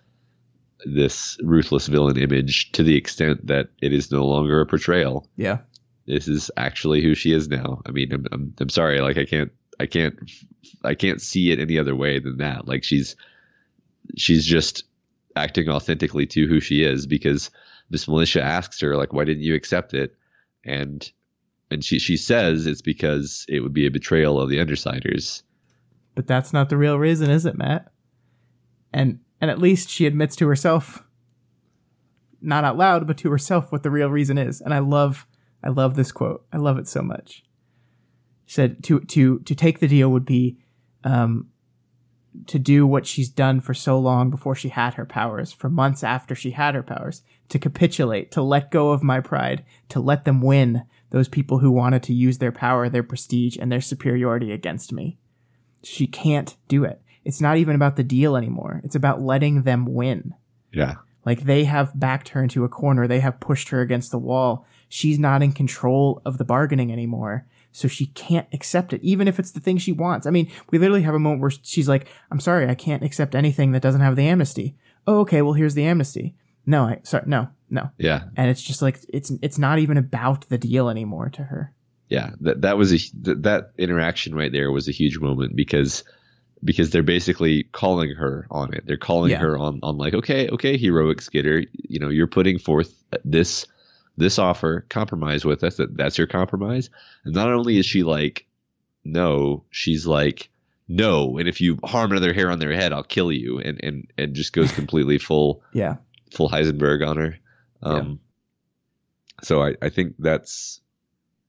this ruthless villain image to the extent that it is no longer a portrayal. Yeah. This is actually who she is now. I mean, I'm I'm, I'm sorry, like I can't I can't I can't see it any other way than that. Like she's she's just acting authentically to who she is because Miss Militia asks her like, "Why didn't you accept it?" and and she she says it's because it would be a betrayal of the Undersiders. But that's not the real reason, is it, Matt? And and at least she admits to herself not out loud, but to herself what the real reason is. And I love I love this quote. I love it so much. She said to to to take the deal would be um to do what she's done for so long before she had her powers, for months after she had her powers, to capitulate, to let go of my pride, to let them win, those people who wanted to use their power, their prestige, and their superiority against me. She can't do it. It's not even about the deal anymore. It's about letting them win. Yeah. Like they have backed her into a corner. They have pushed her against the wall. She's not in control of the bargaining anymore. So she can't accept it, even if it's the thing she wants. I mean, we literally have a moment where she's like, I'm sorry, I can't accept anything that doesn't have the amnesty. Oh, okay, well, here's the amnesty. No, I, sorry, no, no. Yeah. And it's just like, it's, it's not even about the deal anymore to her. yeah that that was a th- that interaction right there was a huge moment because because they're basically calling her on it they're calling Yeah. her on on like okay okay heroic skitter you know you're putting forth this this offer compromise with us that that's your compromise and not only is she like no she's like no and if you harm another hair on their head i'll kill you and and and just goes completely full Yeah. full Heisenberg on her. Um, So I, I think that's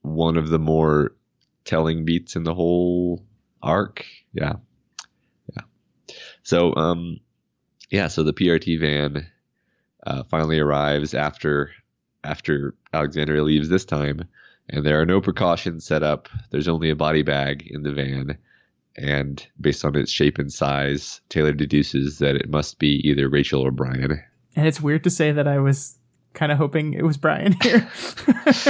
one of the more telling beats in the whole arc. Yeah. Yeah. So, um, yeah, so the PRT van uh, finally arrives after after Alexandria leaves this time, and there are no precautions set up. There's only a body bag in the van, and based on its shape and size, Taylor deduces that it must be either Rachel or Brian. And it's weird to say that I was kind of hoping it was Brian here.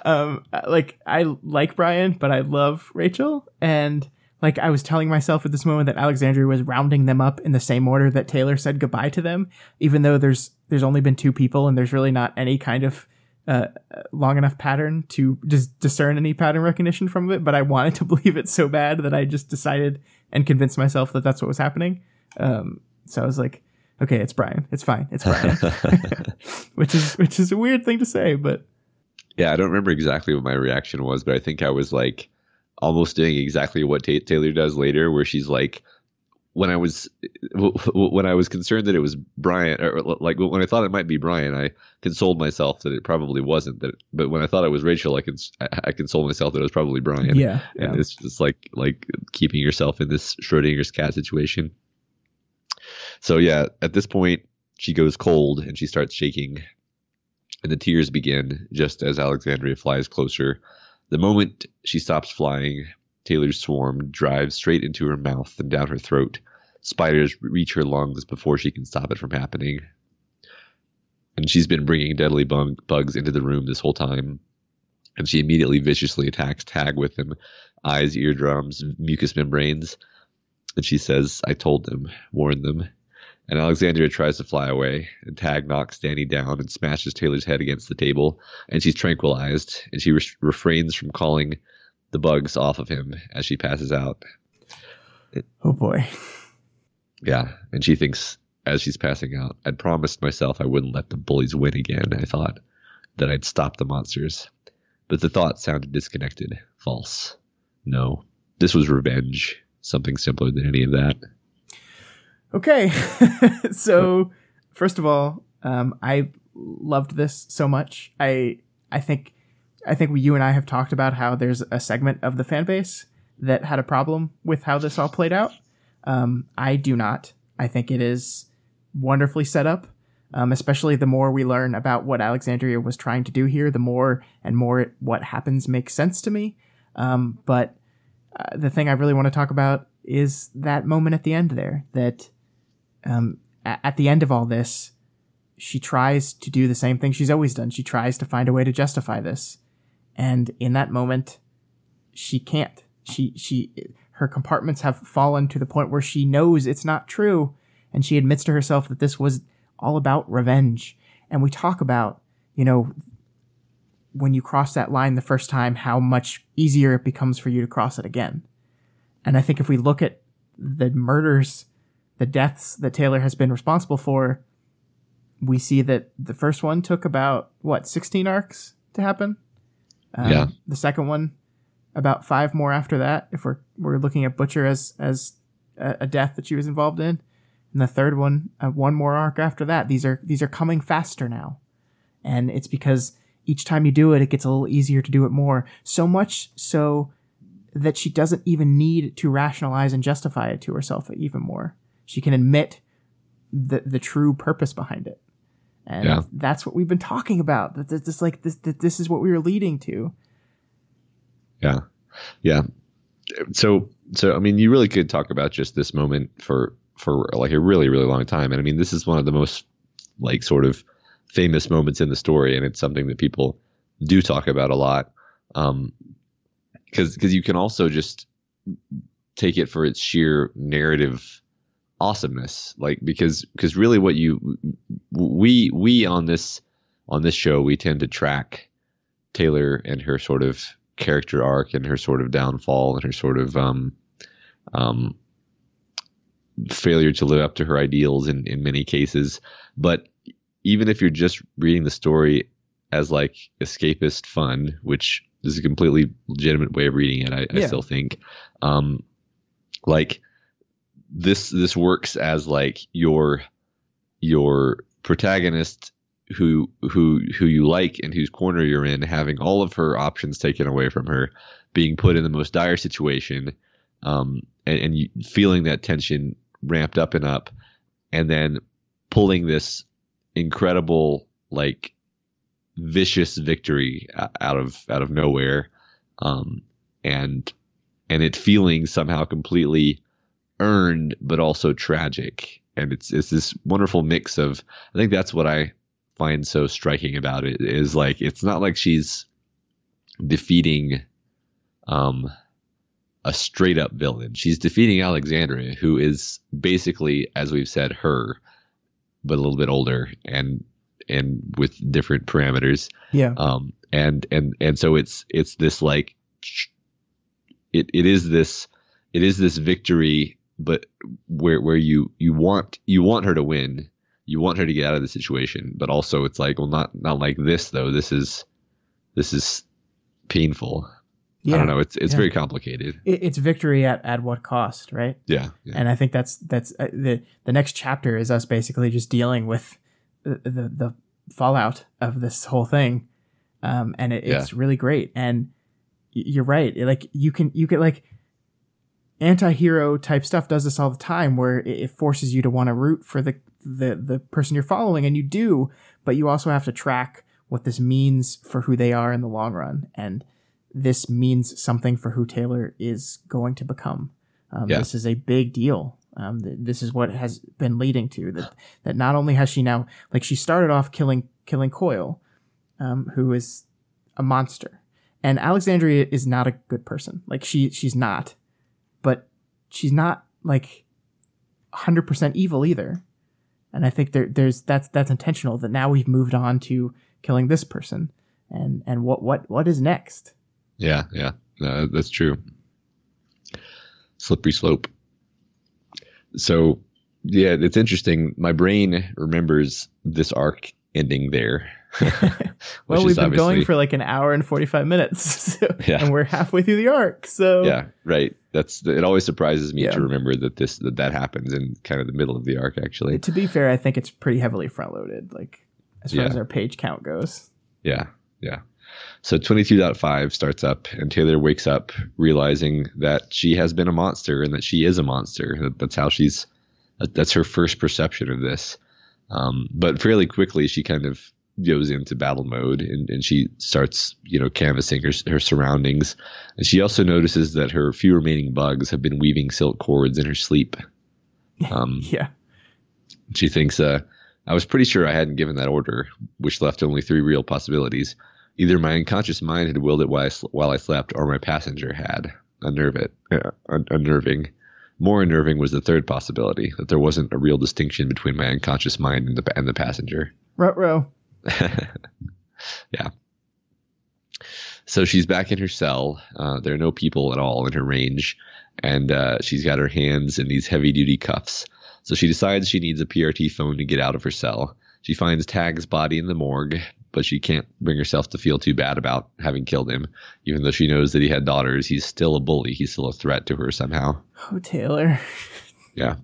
um, like I like Brian, but I love Rachel, and like I was telling myself at this moment that Alexandria was rounding them up in the same order that Taylor said goodbye to them, even though there's there's only been two people and there's really not any kind of uh, long enough pattern to just discern any pattern recognition from it. But I wanted to believe it so bad that I just decided and convinced myself that that's what was happening. Um, so I was like, okay, it's Brian. It's fine. It's Brian. which is which is a weird thing to say, but Yeah, I don't remember exactly what my reaction was, but I think I was like almost doing exactly what Ta Taylor does later, where she's like, when I was when I was concerned that it was Brian, or like when I thought it might be Brian, I consoled myself that it probably wasn't. That, but when I thought it was Rachel, I cons- I, I consoled myself that it was probably Brian. yeah, and yeah. it's just like like keeping yourself in this Schrodinger's cat situation. So yeah, at this point, she goes cold and she starts shaking, and the tears begin just as Alexandria flies closer. The moment she stops flying, Taylor's swarm drives straight into her mouth and down her throat. Spiders reach her lungs before she can stop it from happening. And she's been bringing deadly bug- bugs into the room this whole time. And she immediately viciously attacks Tagg with them eyes, eardrums, mucous membranes. And she says, I told them, warned them. And Alexandria tries to fly away, and Tagg knocks Danny down and smashes Taylor's head against the table. And she's tranquilized, and she re- refrains from calling the bugs off of him as she passes out. Oh boy. Yeah, and she thinks as she's passing out, I'd promised myself I wouldn't let the bullies win again. I thought that I'd stop the monsters. But the thought sounded disconnected, false. No, this was revenge, something simpler than any of that. Okay. so, first of all, um, I loved this so much. I I think I think you and I have talked about how there's a segment of the fan base that had a problem with how this all played out. Um, I do not. I think it is wonderfully set up. Um, especially the more we learn about what Alexandria was trying to do here, the more and more it, what happens makes sense to me. Um, but uh, the thing I really want to talk about is that moment at the end there. That um, at the end of all this, she tries to do the same thing she's always done. She tries to find a way to justify this, and in that moment, she can't. She she her compartments have fallen to the point where she knows it's not true, and she admits to herself that this was all about revenge. And we talk about, you know, when you cross that line the first time, how much easier it becomes for you to cross it again. And I think if we look at the murders, the deaths that Taylor has been responsible for, we see that the first one took about, what, 16 arcs to happen? Um, yeah. The second one, about five more after that, if we're, we're looking at Butcher as, as a, a death that she was involved in and the third one, uh, one more arc after that. These are these are coming faster now, and it's because each time you do it, it gets a little easier to do it more. So much so that she doesn't even need to rationalize and justify it to herself even more. She can admit the the true purpose behind it, and yeah. that's what we've been talking about. That this like this that this is what we were leading to. Yeah, yeah. So so I mean, you really could talk about just this moment for for like a really really long time and i mean this is one of the most like sort of famous moments in the story and it's something that people do talk about a lot um because because you can also just take it for its sheer narrative awesomeness like because because really what you we we on this on this show we tend to track taylor and her sort of character arc and her sort of downfall and her sort of um um failure to live up to her ideals in, in many cases. But even if you're just reading the story as like escapist fun, which is a completely legitimate way of reading it, I, yeah. I still think, um, like this this works as like your your protagonist who who who you like and whose corner you're in having all of her options taken away from her being put in the most dire situation um, and, and you, feeling that tension ramped up and up, and then pulling this incredible like vicious victory out of out of nowhere, um, and and it feeling somehow completely earned but also tragic. And it's it's this wonderful mix of I think that's what I find so striking about it is like it's not like she's defeating um a straight up villain. She's defeating Alexandria, who is basically, as we've said, her, but a little bit older and and with different parameters. Yeah. Um. And and and so it's it's this like, it it is this it is this victory, but where where you you want you want her to win, you want her to get out of the situation, but also it's like well not not like this though. This is this is painful. Yeah. I don't know. It's it's yeah. very complicated. it's victory at, at what cost, right? Yeah, yeah. And I think that's that's uh, the the next chapter is us basically just dealing with the the, the fallout of this whole thing, um, and it, it's really great. And you're right. Like you can you can like anti-hero type stuff does this all the time where it, forces you to want to root for the the the person you're following and you do but you also have to track what this means for who they are in the long run and this means something for who Taylor is going to become. Um, yeah. This is a big deal. Um, th- this is what has been leading to that. That not only has she now, like, she started off killing killing Coil, um, who is a monster, and Alexandria is not a good person. Like she she's not, but she's not like hundred percent evil either. And I think there there's that's that's intentional. That now we've moved on to killing this person, and and what what what is next? Yeah, yeah, uh, that's true. Slippery slope. So, yeah, it's interesting. My brain remembers this arc ending there. well, we've been going for like an hour and 45 minutes, so, yeah. and we're halfway through the arc. So, yeah, right. That's it. Always surprises me yeah. to remember that this that that happens in kind of the middle of the arc. Actually, to be fair, I think it's pretty heavily front loaded. Like as far yeah. as our page count goes. Yeah, yeah. So 22.5 starts up, and Taylor wakes up realizing that she has been a monster and that she is a monster. That's how she's, that's her first perception of this. Um, but fairly quickly, she kind of goes into battle mode and, and she starts, you know, canvassing her, her surroundings. And she also notices that her few remaining bugs have been weaving silk cords in her sleep. Um, yeah. She thinks, uh, I was pretty sure I hadn't given that order, which left only three real possibilities. Either my unconscious mind had willed it while I, sl- while I slept, or my passenger had. Unnerve it, uh, un- unnerving. More unnerving was the third possibility that there wasn't a real distinction between my unconscious mind and the and the passenger. Ruh-roh. yeah. So she's back in her cell. Uh, there are no people at all in her range, and uh, she's got her hands in these heavy duty cuffs. So she decides she needs a PRT phone to get out of her cell. She finds Tagg's body in the morgue, but she can't bring herself to feel too bad about having killed him. Even though she knows that he had daughters, he's still a bully. He's still a threat to her somehow. Oh, Taylor. Yeah.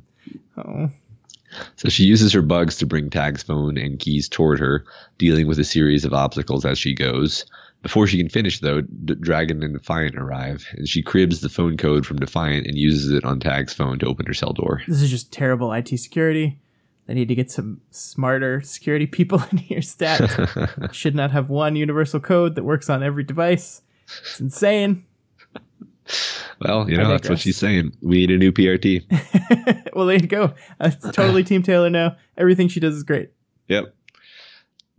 Oh. So she uses her bugs to bring Tagg's phone and keys toward her, dealing with a series of obstacles as she goes. Before she can finish, though, D- Dragon and Defiant arrive, and she cribs the phone code from Defiant and uses it on Tagg's phone to open her cell door. This is just terrible IT security. They need to get some smarter security people in here stat. Should not have one universal code that works on every device. It's insane. Well, you know, that's what she's saying. We need a new PRT. well, there you go. It's totally Team Taylor now. Everything she does is great. Yep.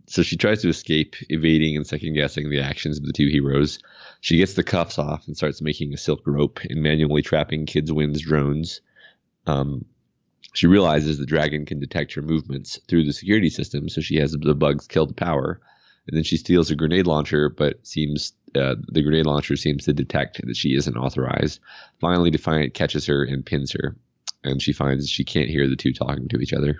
So she tries to escape, evading and second guessing the actions of the two heroes. She gets the cuffs off and starts making a silk rope and manually trapping Kid Win's drones. Um, she realizes the dragon can detect her movements through the security system, so she has the bugs kill the power. And then she steals a grenade launcher, but seems uh, the grenade launcher seems to detect that she isn't authorized. Finally, Defiant catches her and pins her, and she finds she can't hear the two talking to each other.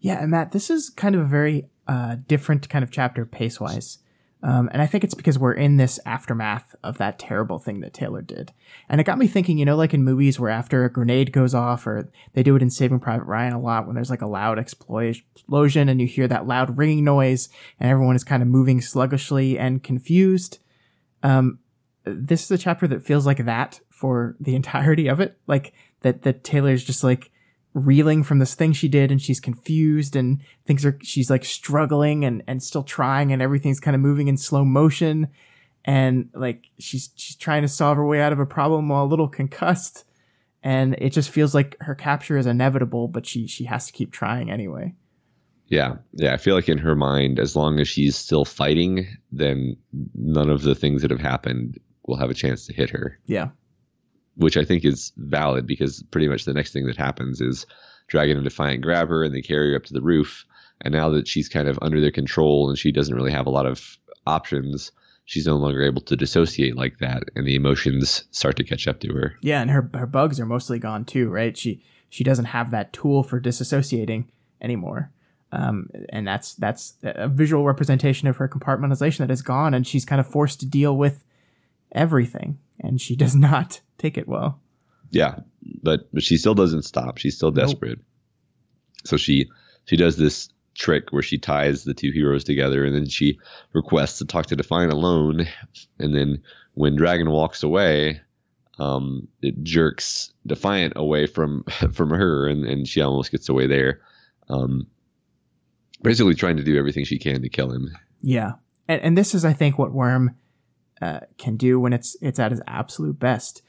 Yeah, and Matt, this is kind of a very uh, different kind of chapter pace wise. Um, and I think it's because we're in this aftermath of that terrible thing that Taylor did. And it got me thinking, you know, like in movies where after a grenade goes off, or they do it in Saving Private Ryan a lot when there's like a loud explosion and you hear that loud ringing noise and everyone is kind of moving sluggishly and confused. Um, this is a chapter that feels like that for the entirety of it. Like that, that Taylor's just like, reeling from this thing she did and she's confused and things are she's like struggling and and still trying and everything's kind of moving in slow motion and like she's she's trying to solve her way out of a problem while a little concussed and it just feels like her capture is inevitable but she she has to keep trying anyway Yeah, yeah. I feel like in her mind, as long as she's still fighting, then none of the things that have happened will have a chance to hit her. yeah Which I think is valid because pretty much the next thing that happens is Dragon and Defiant grab her and they carry her up to the roof. And now that she's kind of under their control and she doesn't really have a lot of options, she's no longer able to dissociate like that, and the emotions start to catch up to her. yeah and her her bugs are mostly gone too right she she doesn't have that tool for disassociating anymore um, and that's that's a visual representation of her compartmentalization that is gone and she's kind of forced to deal with everything and she does not take it well Yeah, but but she still doesn't stop. She's still Nope. desperate. So she she does this trick where she ties the two heroes together, and then she requests to talk to Defiant alone. And then when Dragon walks away, um, it jerks Defiant away from from her, and and she almost gets away there. Um, basically trying to do everything she can to kill him. Yeah, and and this is I think what Worm uh, can do when it's it's at his absolute best.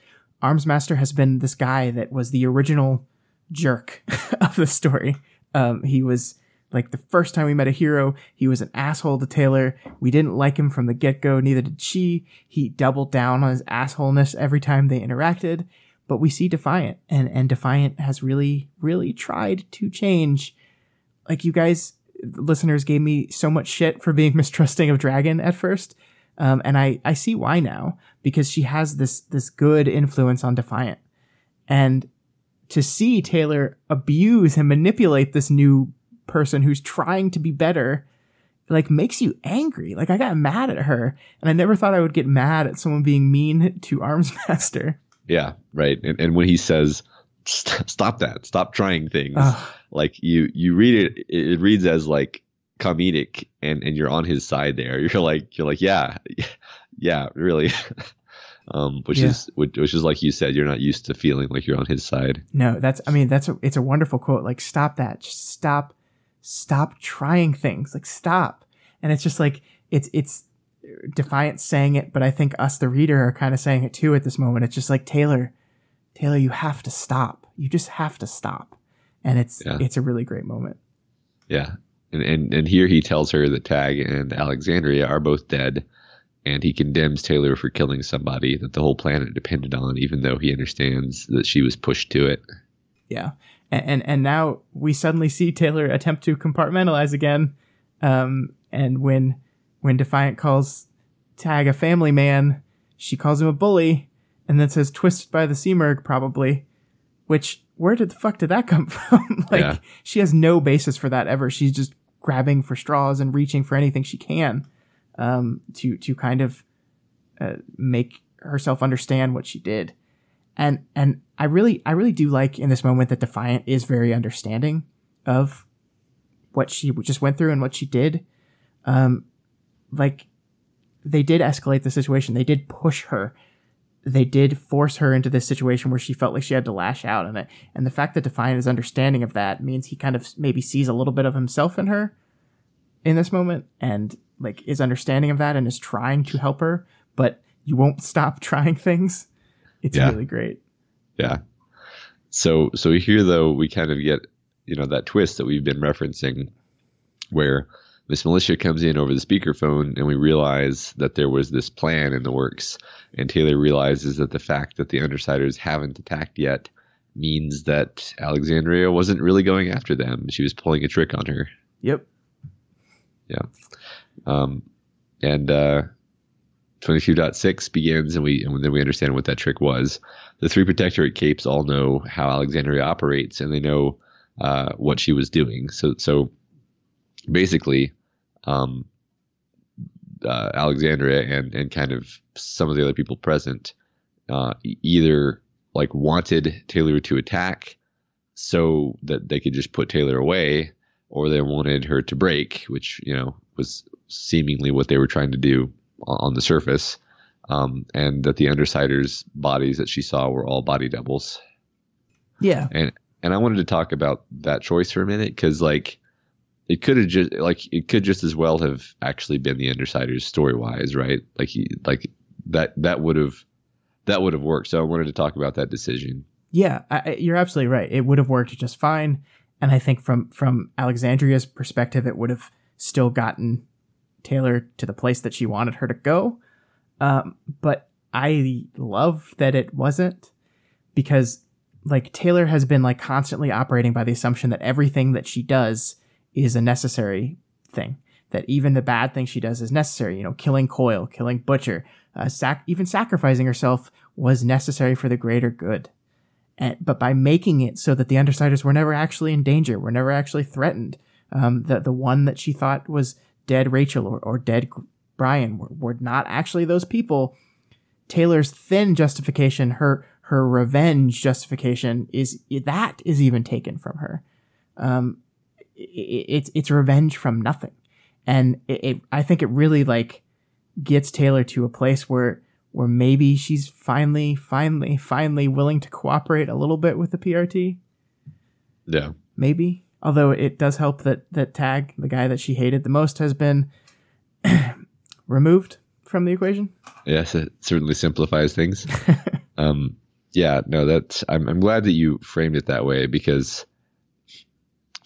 Armsmaster has been this guy that was the original jerk of the story. Um, he was like the first time we met a hero, he was an asshole to Taylor. We didn't like him from the get go, neither did she. He doubled down on his assholeness every time they interacted. But we see Defiant, and and Defiant has really, really tried to change. Like you guys, listeners, gave me so much shit for being mistrusting of Dragon at first, um, and I I see why now because she has this this good influence on Defiant, and to see Taylor abuse and manipulate this new person who's trying to be better like makes you angry like i got mad at her and i never thought i would get mad at someone being mean to armsmaster Yeah, right. And, and when he says, "St- "Stop that! Stop trying things," Ugh. like you you read it it reads as like comedic, and and you're on his side there. You're like you're like yeah, yeah, really. um, which Yeah. is which, which is like you said, you're not used to feeling like you're on his side. no that's i mean that's a, it's a wonderful quote like stop that just stop stop trying things. Like stop. And it's just like it's it's Defiant saying it, but I think us the reader are kind of saying it too at this moment. It's just like Taylor, Taylor, you have to stop. You just have to stop. And it's Yeah. it's a really great moment. Yeah. And, and and here he tells her that Tagg and Alexandria are both dead, and he condemns Taylor for killing somebody that the whole planet depended on, even though he understands that she was pushed to it. Yeah. And and, and now we suddenly see Taylor attempt to compartmentalize again. Um, and when when Defiant calls Tag a family man, she calls him a bully, and then says twisted by the Simurgh probably. Which where did the fuck did that come from? like Yeah. she has no basis for that ever. She's just grabbing for straws and reaching for anything she can um, to to kind of uh, make herself understand what she did. And and I really I really do like in this moment that Defiant is very understanding of what she just went through and what she did. Um, like they did escalate the situation. They did push her. They did force her into this situation where she felt like she had to lash out, and it, and the fact that Defiant is understanding of that means he kind of maybe sees a little bit of himself in her in this moment, and like is understanding of that and is trying to help her. But you won't stop trying things. It's Yeah. really great. Yeah. So so here though we kind of get you know that twist that we've been referencing, where Miss Militia comes in over the speakerphone and we realize that there was this plan in the works, and Taylor realizes that the fact that the Undersiders haven't attacked yet means that Alexandria wasn't really going after them. She was pulling a trick on her. Yep. Yeah. Um, and uh, 22.6 begins, and we and then we understand what that trick was. The three Protectorate capes all know how Alexandria operates, and they know uh, what she was doing. So so basically, um, uh, Alexandria and and kind of some of the other people present uh, either like wanted Taylor to attack so that they could just put Taylor away, or they wanted her to break, which you know was seemingly what they were trying to do on on the surface, um, and that the Undersiders' bodies that she saw were all body doubles. Yeah. And and I wanted to talk about that choice for a minute because like it could have just like it could just as well have actually been the Undersiders story wise, right? Like he like that that would have that would have worked. So I wanted to talk about that decision. Yeah, I, you're absolutely right. It would have worked just fine, and I think from from Alexandria's perspective, it would have still gotten Taylor to the place that she wanted her to go. Um, but I love that it wasn't because like Taylor has been like constantly operating by the assumption that everything that she does is a necessary thing. That even the bad thing she does is necessary. You know, killing Coil, killing Butcher, uh, sac- even sacrificing herself was necessary for the greater good. And, but by making it so that the Undersiders were never actually in danger, were never actually threatened, um, the the one that she thought was dead Rachel or, or dead Brian were, were not actually those people. Taylor's thin justification, her her revenge justification, is that is even taken from her. Um, it's it's revenge from nothing, and it, it I think it really like gets Taylor to a place where where maybe she's finally, finally, finally willing to cooperate a little bit with the PRT. Yeah. Maybe, although it does help that that Tagg, the guy that she hated the most, has been removed from the equation. Yes, it certainly simplifies things. um, yeah, no, that's I'm I'm glad that you framed it that way because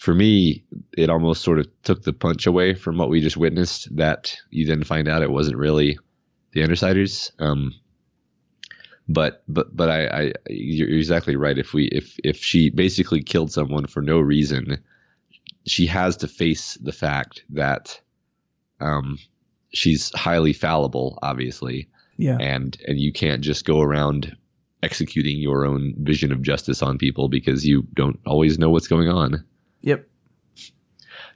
for me, it almost sort of took the punch away from what we just witnessed. That you then find out it wasn't really the Undersiders. Um, but but but I, I you're exactly right. If we if if she basically killed someone for no reason, she has to face the fact that um, she's highly fallible, obviously Yeah, and and you can't just go around executing your own vision of justice on people because you don't always know what's going on. Yep,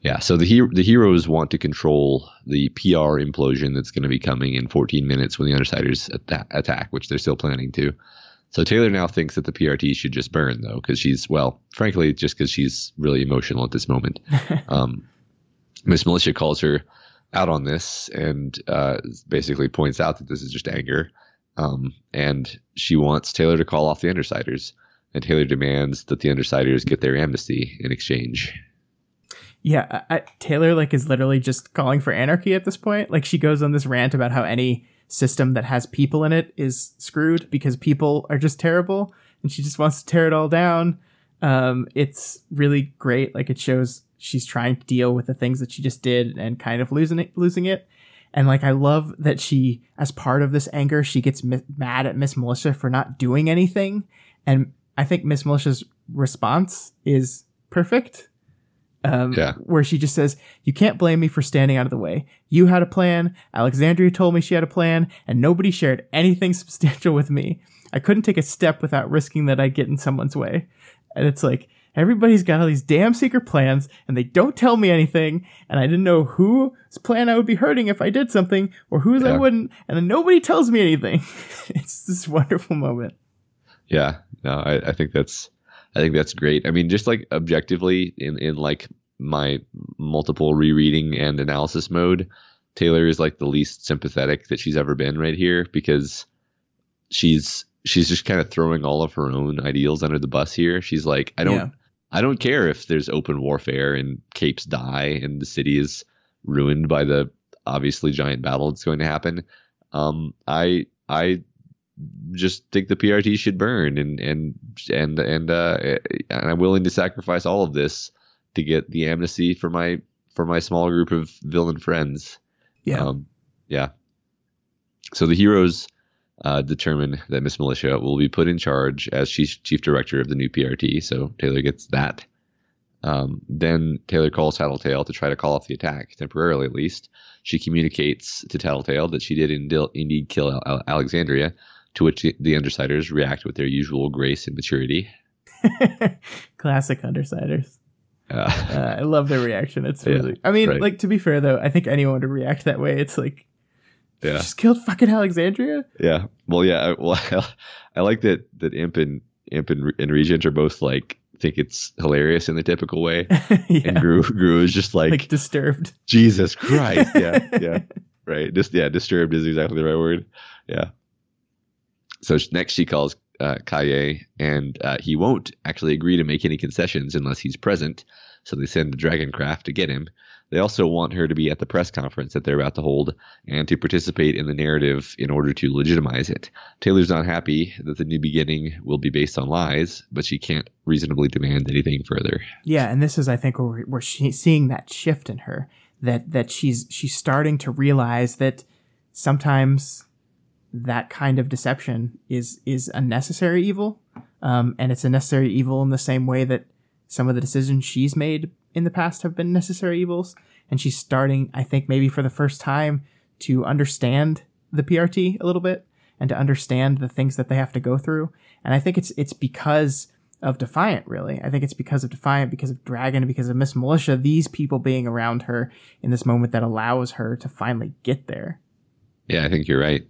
Yeah, so the hero, the heroes want to control the PR implosion that's going to be coming in 14 minutes when the Undersiders atta- attack, which they're still planning to. So Taylor now thinks that the PRT should just burn, though, because she's well, frankly, just because she's really emotional at this moment. um, Miss Militia calls her out on this and uh, basically points out that this is just anger. Um, and she wants Taylor to call off the Undersiders. And Taylor demands that the Undersiders get their amnesty in exchange. Yeah, I, Taylor like is literally just calling for anarchy at this point. Like she goes on this rant about how any system that has people in it is screwed because people are just terrible, and she just wants to tear it all down. Um, it's really great. Like it shows she's trying to deal with the things that she just did and kind of losing it, losing it. And like I love that she, as part of this anger, she gets mi- mad at Miss Militia for not doing anything, and I think Miss Militia's response is perfect. Um, Yeah. Where she just says, You can't blame me for standing out of the way. You had a plan. Alexandria told me she had a plan, and nobody shared anything substantial with me. I couldn't take a step without risking that I'd get in someone's way. And it's like, everybody's got all these damn secret plans, and they don't tell me anything, and I didn't know whose plan I would be hurting if I did something, or whose I wouldn't, and then nobody tells me anything. it's this wonderful moment. Yeah, no, I, I think that's I think that's great. I mean, just like objectively in in like my multiple rereading and analysis mode, Taylor is like the least sympathetic that she's ever been right here because she's she's just kind of throwing all of her own ideals under the bus here. She's like, I don't Yeah. I don't care if there's open warfare and capes die and the city is ruined by the obviously giant battle that's going to happen. Um, I I just think the PRT should burn and and and and uh, and I'm willing to sacrifice all of this to get the amnesty for my for my small group of villain friends. Yeah. Um, yeah. So the heroes uh, determine that Miss Militia will be put in charge as she's chief director of the new PRT. So Taylor gets that. Um, then Taylor calls Tattletale to try to call off the attack, temporarily at least. She communicates to Tattletale that she did indeed kill Al- Alexandria, to which the, the Undersiders react with their usual grace and maturity. Classic Undersiders. Uh, Uh, I love their reaction. It's Yeah, really. I mean, right. like to be fair though, I think anyone would react that way. It's like yeah. just killed fucking Alexandria. Yeah. Well, yeah. I, well, I like that that Imp and Imp and, and Regent are both like think it's hilarious in the typical way, and yeah, Grue Grue is just like, like disturbed. Jesus Christ. Yeah. Yeah. right. Just yeah. Disturbed is exactly the right word. Yeah. So next she calls uh, Kaye, and uh, he won't actually agree to make any concessions unless he's present. So they send the Dragon Craft to get him. They also want her to be at the press conference that they're about to hold and to participate in the narrative in order to legitimize it. Taylor's not happy that the new beginning will be based on lies, but she can't reasonably demand anything further. Yeah, and this is, I think, where we're, seeing that shift in her. That that she's she's starting to realize that sometimes that kind of deception is is a necessary evil, um, and it's a necessary evil in the same way that some of the decisions she's made in the past have been necessary evils. And she's starting, I think, maybe for the first time, to understand the PRT a little bit and to understand the things that they have to go through. And I think it's it's because of Defiant, really. I think it's because of Defiant, because of Dragon, because of Miss Militia, these people being around her in this moment that allows her to finally get there. Yeah, I think you're right.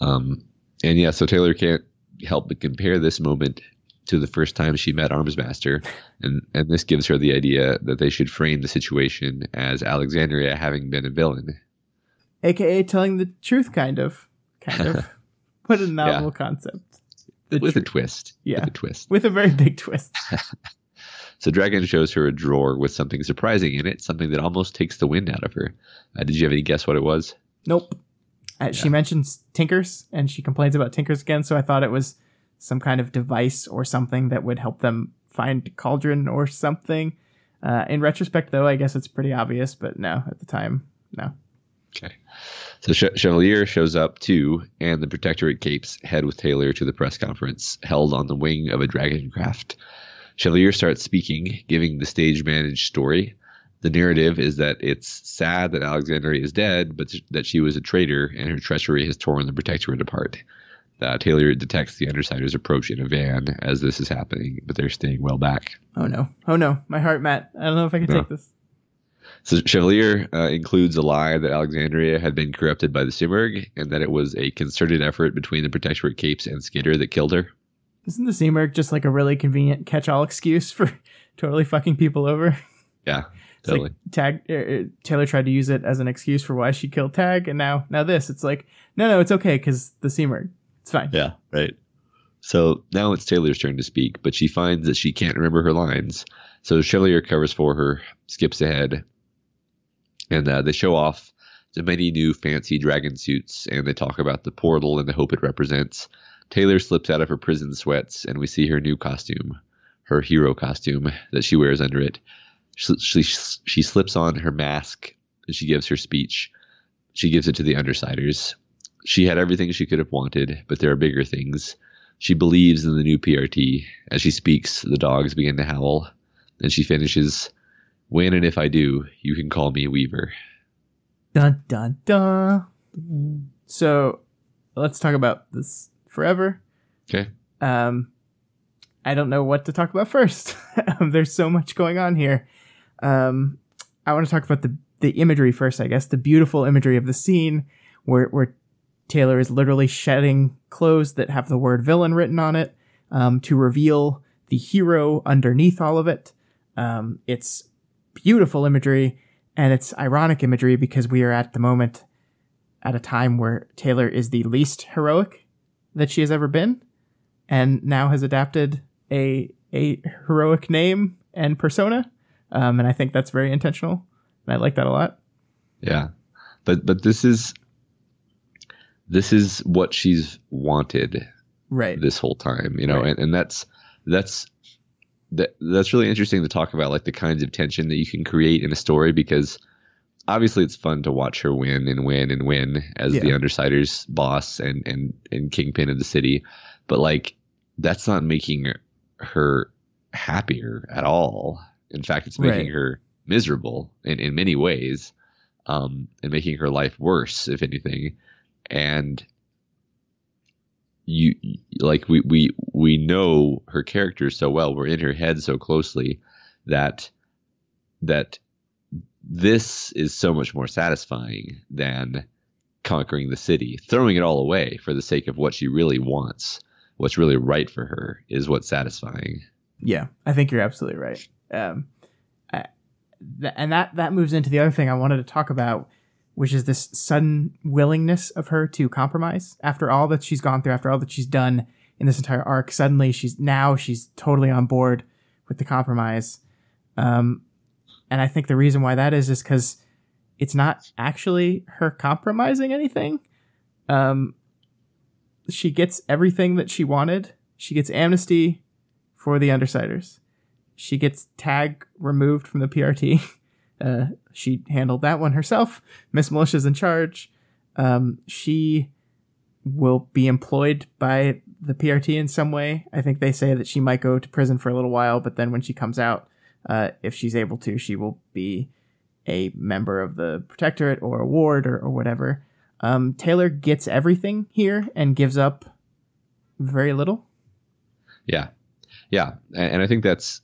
Um, and yeah, so Taylor can't help but compare this moment to the first time she met Armsmaster, and and this gives her the idea that they should frame the situation as Alexandria having been a villain. AKA telling the truth, kind of. Kind of. what a novel concept. The with a twist. Yeah. With a twist. With a very big twist. So Dragon shows her a drawer with something surprising in it, something that almost takes the wind out of her. Uh, did you have any guess what it was? Nope. Uh, She mentions Tinkers, and she complains about Tinkers again. So I thought it was some kind of device or something that would help them find Cauldron or something. Uh, in retrospect, though, I guess it's pretty obvious. But no, at the time, no. Okay. So Ch- Chevalier shows up too, and the Protectorate capes head with Taylor to the press conference held on the wing of a dragon craft. Chevalier starts speaking, giving the stage managed story. The narrative is that it's sad that Alexandria is dead, but that she was a traitor and her treachery has torn the Protectorate apart. Uh, Taylor detects the Undersiders approach in a van as this is happening, but they're staying well back. Oh no. Oh no. My heart, Matt. I don't know if I can No. take this. So Chevalier uh, includes a lie that Alexandria had been corrupted by the Simurgh and that it was a concerted effort between the Protectorate capes and Skitter that killed her. Isn't the Simurgh just like a really convenient catch-all excuse for totally fucking people over? Yeah, totally. like Tagg uh, Taylor tried to use it as an excuse for why she killed Tagg, and now now this. It's like no, no, it's okay because the Simurgh. It's fine. yeah, right. So now it's Taylor's turn to speak, but she finds that she can't remember her lines. So Chevalier covers for her, skips ahead, and uh, they show off the many new fancy dragon suits, and they talk about the portal and the hope it represents. Taylor slips out of her prison sweats, and we see her new costume, her hero costume that she wears under it. She, she, she slips on her mask and she gives her speech. She gives it to the Undersiders. She had everything she could have wanted, but there are bigger things. She believes in the new PRT. As she speaks, the dogs begin to howl. And she finishes, When and if I do, you can call me Weaver. Dun dun dun. So let's talk about this forever. Okay. Um, I don't know what to talk about first. There's so much going on here. Um, I want to talk about the the imagery first, I guess. The beautiful imagery of the scene where where Taylor is literally shedding clothes that have the word villain written on it um, to reveal the hero underneath all of it. Um, it's beautiful imagery and it's ironic imagery because we are at the moment at a time where Taylor is the least heroic that she has ever been and now has adapted a a heroic name and persona. Um, and I think that's very intentional. And I like that a lot. Yeah. But but this is this is what she's wanted right this whole time, you know, Right. and, and that's that's that that's really interesting to talk about like the kinds of tension that you can create in a story because obviously it's fun to watch her win and win and win as the undersiders boss and and and kingpin of the city but like that's not making her happier at all in fact it's making Right. her miserable in, in many ways um and making her life worse if anything and you like we we we know her character so well we're in her head so closely that that this is so much more satisfying than conquering the city throwing it all away for the sake of what she really wants what's really right for her is what's satisfying Yeah, I think you're absolutely right. Um, th- and that that moves into the other thing I wanted to talk about, which is this sudden willingness of her to compromise after all that she's gone through, after all that she's done in this entire arc. Suddenly, she's now she's totally on board with the compromise. Um, and I think the reason why that is is because it's not actually her compromising anything. Um, she gets everything that she wanted. She gets amnesty for the Undersiders. She gets Tagg removed from the PRT. Uh, she handled that one herself. Miss Militia's in charge. Um, she will be employed by the PRT in some way. I think they say that she might go to prison for a little while, but then when she comes out, uh, if she's able to, she will be a member of the Protectorate or a ward or, or whatever. Um, Taylor gets everything here and gives up very little. Yeah, yeah, and, and I think that's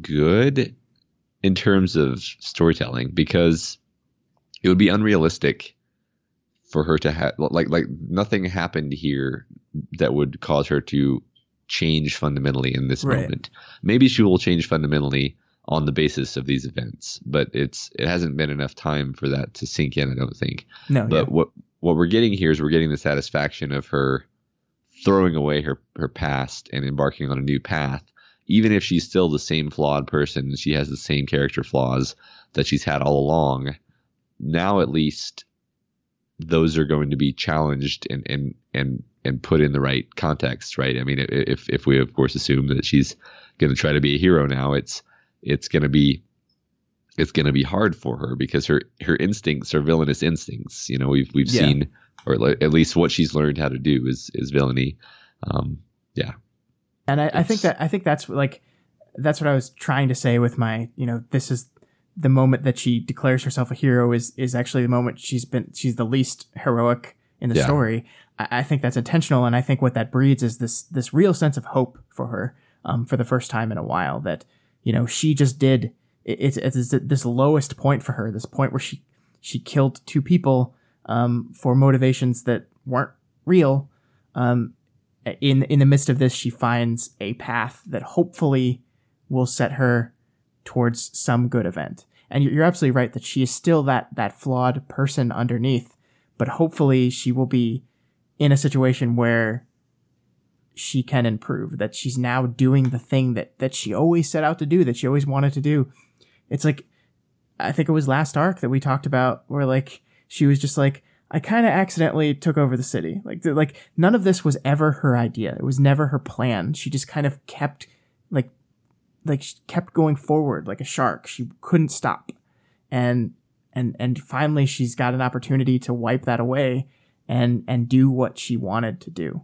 good in terms of storytelling because it would be unrealistic for her to have like like nothing happened here that would cause her to change fundamentally in this Right. moment. Maybe she will change fundamentally on the basis of these events, but it's it hasn't been enough time for that to sink in. I don't think. No, But yeah. what what we're getting here is we're getting the satisfaction of her throwing away her her past and embarking on a new path. Even if she's still the same flawed person, and she has the same character flaws that she's had all along. Now at least those are going to be challenged and and and and put in the right context, right? I mean, if if we of course assume that she's going to try to be a hero now, it's it's going to be it's going to be hard for her because her her instincts are villainous instincts. You know, we've we've Yeah. seen, or at least what she's learned how to do is is villainy. Um, yeah, and I, I think that I think that's like that's what I was trying to say with my you know this is the moment that she declares herself a hero is is actually the moment she's been she's the least heroic in the Yeah. story. I, I think that's intentional, and I think what that breeds is this this real sense of hope for her um, for the first time in a while. That you know she just did it- it's it's this lowest point for her, this point where she she killed two people um, for motivations that weren't real. Um, in in the midst of this, she finds a path that hopefully will set her towards some good event. And you're, absolutely right that she is still that that flawed person underneath, but hopefully she will be in a situation where she can improve, that she's now doing the thing that that she always set out to do, that she always wanted to do. It's like I think it was last arc that we talked about where like she was just like I kind of accidentally took over the city. Like like none of this was ever her idea. It was never her plan. She just kind of kept like like she kept going forward like a shark. She couldn't stop. And and and finally she's got an opportunity to wipe that away and and do what she wanted to do.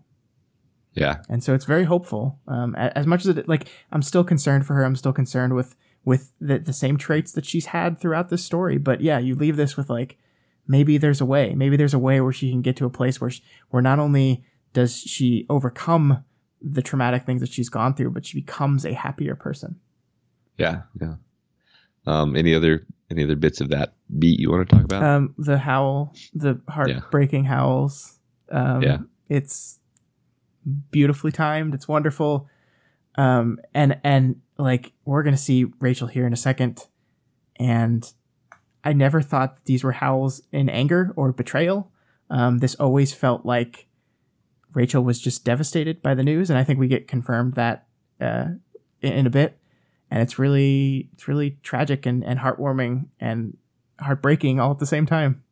Yeah. And so it's very hopeful. Um, as much as it like I'm still concerned for her. I'm still concerned with with the the same traits that she's had throughout this story. But yeah, you leave this with like maybe there's a way. Maybe there's a way where she can get to a place where she, where not only does she overcome the traumatic things that she's gone through, but she becomes a happier person. Yeah, yeah. Um, any other any other bits of that beat you want to talk about? Um, the howl, the heartbreaking yeah. howls. Um, yeah, it's beautifully timed. It's wonderful. Um, and and like we're gonna see Rachel here in a second, and I never thought these were howls in anger or betrayal. Um, this always felt like Rachel was just devastated by the news, and I think we get confirmed that uh, in, in a bit. And it's really, it's really tragic and, and heartwarming and heartbreaking all at the same time.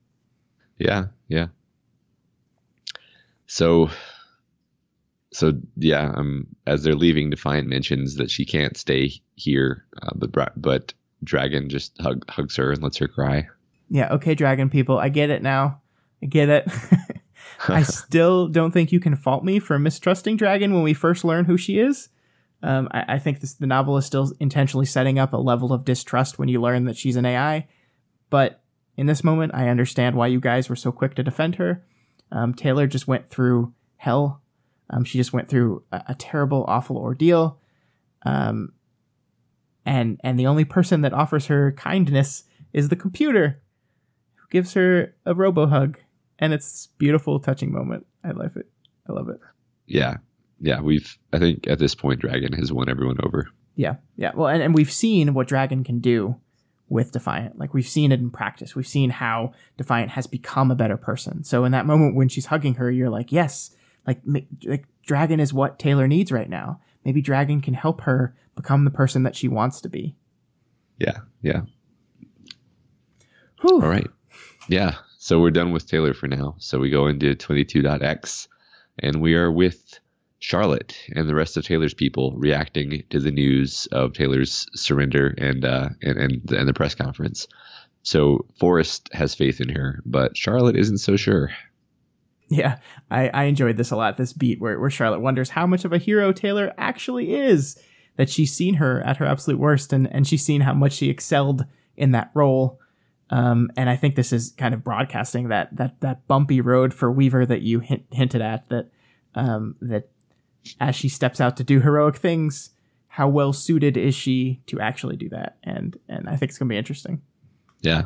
Yeah, yeah. So so yeah, um, as they're leaving, Defiant mentions that she can't stay here, uh, but but Dragon just hug, hugs her and lets her cry. Yeah, okay, Dragon people, I get it now. I get it. I still don't think you can fault me for mistrusting Dragon when we first learn who she is. Um, I, I, think this, the novel is still intentionally setting up a level of distrust when you learn that she's an AI. But in this moment, I understand why you guys were so quick to defend her. Um, Taylor just went through hell um, she just went through a, a terrible, awful ordeal. Um, and and the only person that offers her kindness is the computer, who gives her a robo hug, and it's this beautiful, touching moment. I love it. I love it. Yeah, yeah. We've I think at this point, Dragon has won everyone over. Yeah, yeah. Well, and, and we've seen what Dragon can do with Defiant. Like we've seen it in practice. We've seen how Defiant has become a better person. So in that moment when she's hugging her, you're like, yes, like like Dragon is what Taylor needs right now. Maybe Dragon can help her become the person that she wants to be. Yeah, yeah. Whew. All right. Yeah. So we're done with Taylor for now. So we go into 22.x and we are with Charlotte and the rest of Taylor's people reacting to the news of Taylor's surrender and uh, and and, and the press conference. So Forrest has faith in her, but Charlotte isn't so sure. Yeah, I, I enjoyed this a lot. This beat where, where Charlotte wonders how much of a hero Taylor actually is. That she's seen her at her absolute worst, and and she's seen how much she excelled in that role. Um, and I think this is kind of broadcasting that that that bumpy road for Weaver that you hint, hinted at. That um, that as she steps out to do heroic things, how well suited is she to actually do that? And and I think it's gonna be interesting. Yeah,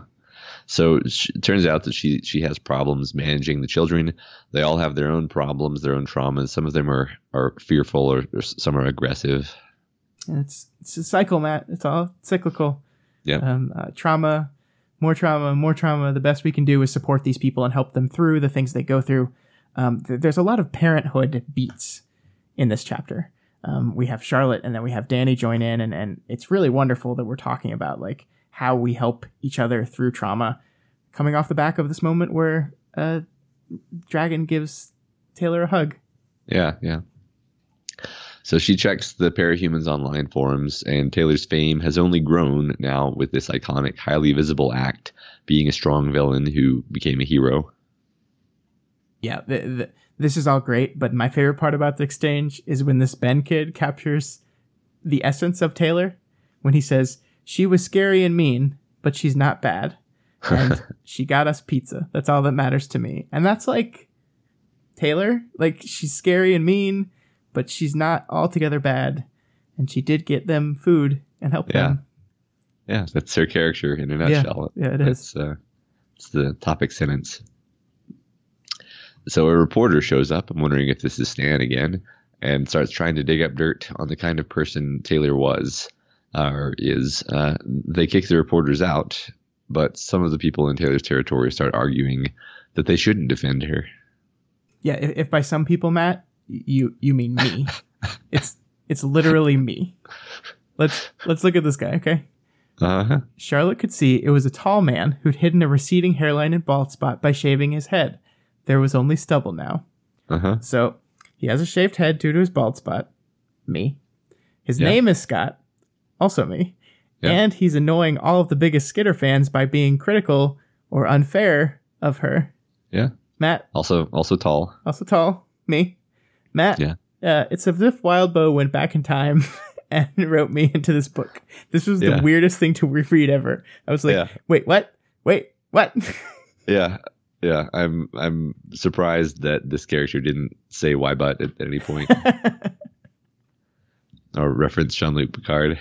so it turns out that she she has problems managing the children. They all have their own problems, their own traumas. Some of them are are fearful, or, or some are aggressive. And it's it's a cycle, Matt. It's all cyclical. Yeah. Um, uh, trauma, more trauma, more trauma. The best we can do is support these people and help them through the things they go through. Um, th- there's a lot of parenthood beats in this chapter. Um, we have Charlotte and then we have Danny join in, and, and it's really wonderful that we're talking about like how we help each other through trauma, coming off the back of this moment where uh, Dragon gives Taylor a hug. Yeah, yeah. So she checks the parahumans online forums, and Taylor's fame has only grown now with this iconic, highly visible act being a strong villain who became a hero. Yeah, the, the, this is all great, but my favorite part about the exchange is when this Ben kid captures the essence of Taylor when he says, she was scary and mean, but she's not bad. And she got us pizza. That's all that matters to me. And that's like Taylor. Like she's scary and mean, but she's not altogether bad. And she did get them food and help yeah. them. Yeah, that's her character in a nutshell. Yeah, yeah it is. Uh, it's the topic sentence. So a reporter shows up. I'm wondering if this is Stan again, and starts trying to dig up dirt on the kind of person Taylor was uh, is uh, they kick the reporters out, but some of the people in Taylor's territory start arguing that they shouldn't defend her. Yeah, if, if by some people, Matt, you you mean me. it's it's literally me. Let's let's look at this guy, okay? Uh-huh. Charlotte could see it was a tall man who'd hidden a receding hairline and bald spot by shaving his head. There was only stubble now. Uh-huh. So he has a shaved head due to his bald spot. Me. His Yeah. name is Scott. Also me. Yeah. And he's annoying all of the biggest Skitter fans by being critical or unfair of her. Yeah. Matt, Also also tall. also tall. Me. Matt. Yeah. Uh, it's as if Wildbow went back in time and wrote me into this book. This was Yeah. the weirdest thing to reread ever. I was like, Yeah. wait, what? Wait, what? Yeah. Yeah. I'm I'm surprised that this character didn't say why but at, at any point or reference Jean Luc Picard.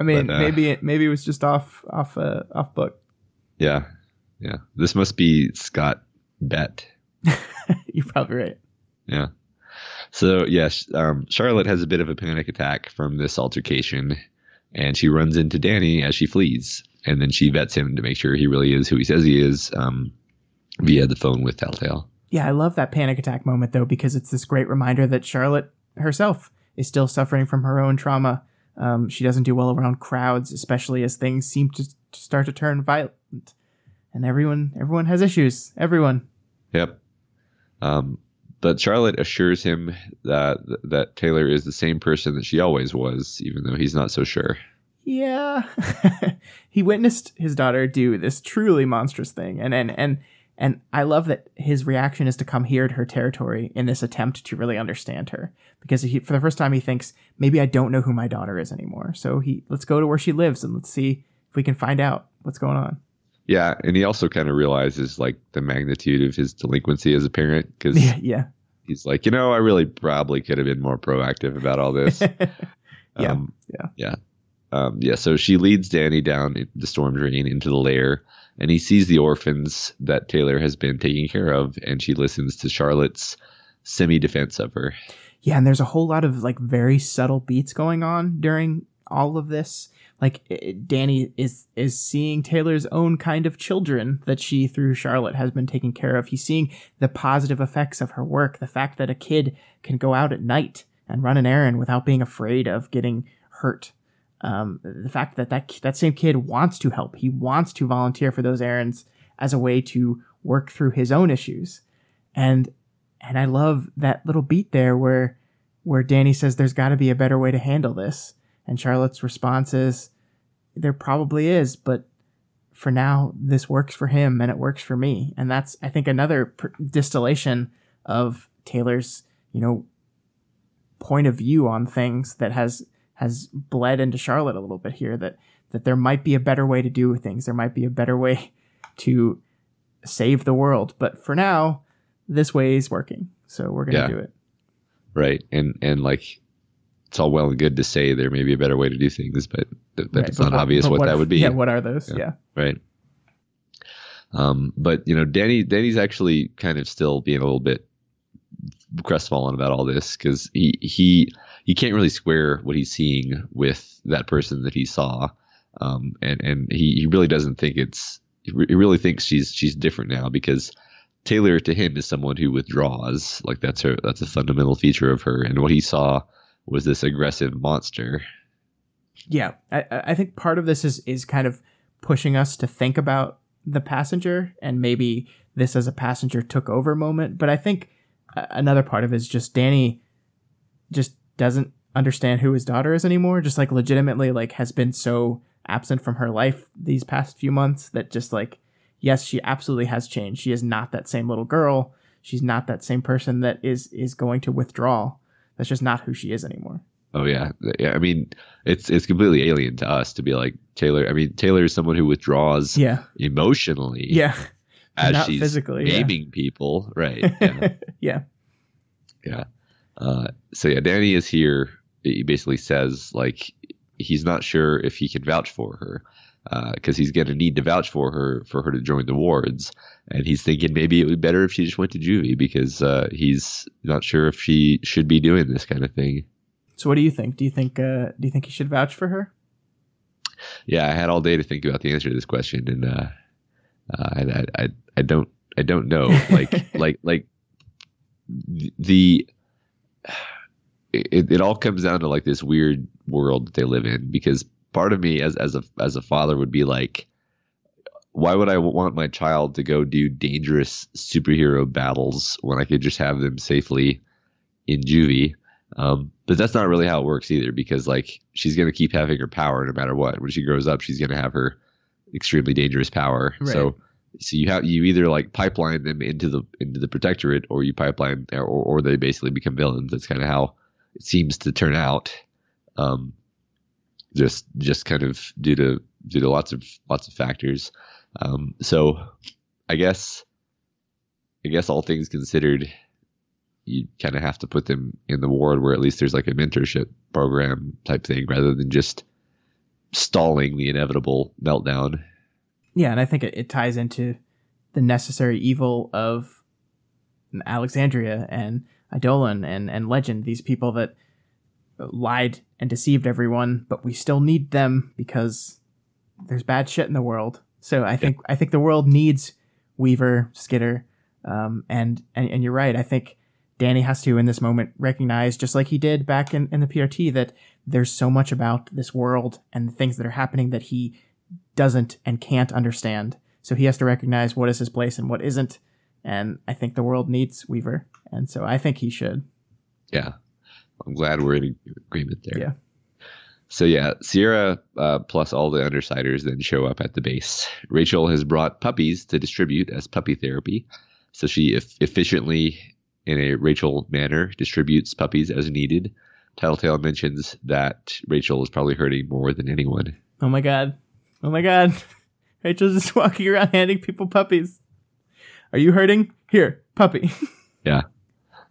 I mean, But, uh, maybe it maybe it was just off off uh, off book. Yeah. Yeah. This must be Scott Bet. You're probably right. Yeah. So yes, um, Charlotte has a bit of a panic attack from this altercation, and she runs into Danny as she flees, and then she vets him to make sure he really is who he says he is, um, via the phone with Tattletale. Yeah, I love that panic attack moment though because it's this great reminder that Charlotte herself is still suffering from her own trauma. Um, she doesn't do well around crowds, especially as things seem to, to start to turn violent. And everyone, everyone has issues. Everyone. Yep. Um, but Charlotte assures him that that Taylor is the same person that she always was, even though he's not so sure. Yeah. he witnessed his daughter do this truly monstrous thing. And, and, and, and I love that his reaction is to come here to her territory in this attempt to really understand her. Because he, for the first time, he thinks, maybe I don't know who my daughter is anymore. So he, let's go to where she lives and let's see if we can find out what's going on. Yeah, and he also kind of realizes like the magnitude of his delinquency as a parent because Yeah. Yeah. he's like, you know, I really probably could have been more proactive about all this. Yeah, Um, yeah. Yeah. Um, yeah. So she leads Danny down the storm drain into the lair, and he sees the orphans that Taylor has been taking care of, and she listens to Charlotte's semi defense of her. Yeah, and there's a whole lot of like very subtle beats going on during all of this. Like Danny is is seeing Taylor's own kind of children that she through Charlotte has been taking care of. He's seeing the positive effects of her work, the fact that a kid can go out at night and run an errand without being afraid of getting hurt. Um, the fact that, that that same kid wants to help, he wants to volunteer for those errands as a way to work through his own issues, and and I love that little beat there where where Danny says there's got to be a better way to handle this, and Charlotte's response is there probably is, but for now this works for him and it works for me, and that's I think another pr- distillation of Taylor's you know point of view on things that has has bled into Charlotte a little bit here that that there might be a better way to do things, there might be a better way to save the world, but for now this way is working. So we're going to Yeah. do it. Right. And, and like, it's all well and good to say there may be a better way to do things, but th- Right, that's but not obvious but what, that would be. Yeah, what are those? Yeah. Yeah. right. Um, but you know, Danny, Danny's actually kind of still being a little bit crestfallen about all this because he he he can't really square what he's seeing with that person that he saw, um, and and he, he really doesn't think it's he really thinks she's she's different now because Taylor to him is someone who withdraws like that's her that's a fundamental feature of her and what he saw was this aggressive monster. Yeah, I, I think part of this is is kind of pushing us to think about the passenger and maybe this as a passenger took over moment. But I think uh, another part of it is just Danny just doesn't understand who his daughter is anymore. Just like legitimately, like has been so absent from her life these past few months that just like yes, she absolutely has changed. She is not that same little girl. She's not that same person that is is going to withdraw. That's just not who she is anymore. Oh yeah, yeah. I mean, it's it's completely alien to us to be like Taylor. I mean, Taylor is someone who withdraws Yeah, emotionally yeah, as not she's physically, yeah. people, right? Yeah, yeah. yeah. Uh, so yeah, Danny is here. He basically says like he's not sure if he can vouch for her because he's going to need to vouch for her for her to join the wards, and he's thinking maybe it would be better if she just went to juvie because uh, he's not sure if she should be doing this kind of thing. So what do you think? Do you think uh do you think you should vouch for her? yeah, I had all day to think about the answer to this question, and uh, uh, I, I, I, I don't, I don't know. Like, like, like the it, it all comes down to like this weird world that they live in because part of me as as a as a father would be like why would I want my child to go do dangerous superhero battles when I could just have them safely in juvie? Um, but that's not really how it works either because like she's going to keep having her power no matter what. When she grows up, she's going to have her extremely dangerous power. Right. So so you have you either like pipeline them into the into the protectorate or you pipeline or or they basically become villains. That's kind of how it seems to turn out. Um, just just kind of due to due to lots of lots of factors. Um, so I guess I guess all things considered, you kind of have to put them in the ward where at least there's like a mentorship program type thing rather than just stalling the inevitable meltdown. Yeah, and I think it, it ties into the necessary evil of Alexandria and Eidolon and, and Legend, these people that lied and deceived everyone, but we still need them because there's bad shit in the world. So I think I think the world needs Weaver, Skitter, um, and, and and you're right. I think Danny has to in this moment recognize, just like he did back in, in the PRT, that there's so much about this world and the things that are happening that he doesn't and can't understand. So he has to recognize what is his place and what isn't. And I think the world needs Weaver, and so I think he should. Yeah, I'm glad we're in agreement there. Yeah. So yeah, Sierra uh, plus all the undersiders then show up at the base. Rachel has brought puppies to distribute as puppy therapy, so she e- efficiently, in a Rachel manner, distributes puppies as needed. Tattletale mentions that Rachel is probably hurting more than anyone. Oh my god. Oh my god. Rachel's just walking around handing people puppies. Are you hurting? Here, puppy. Yeah,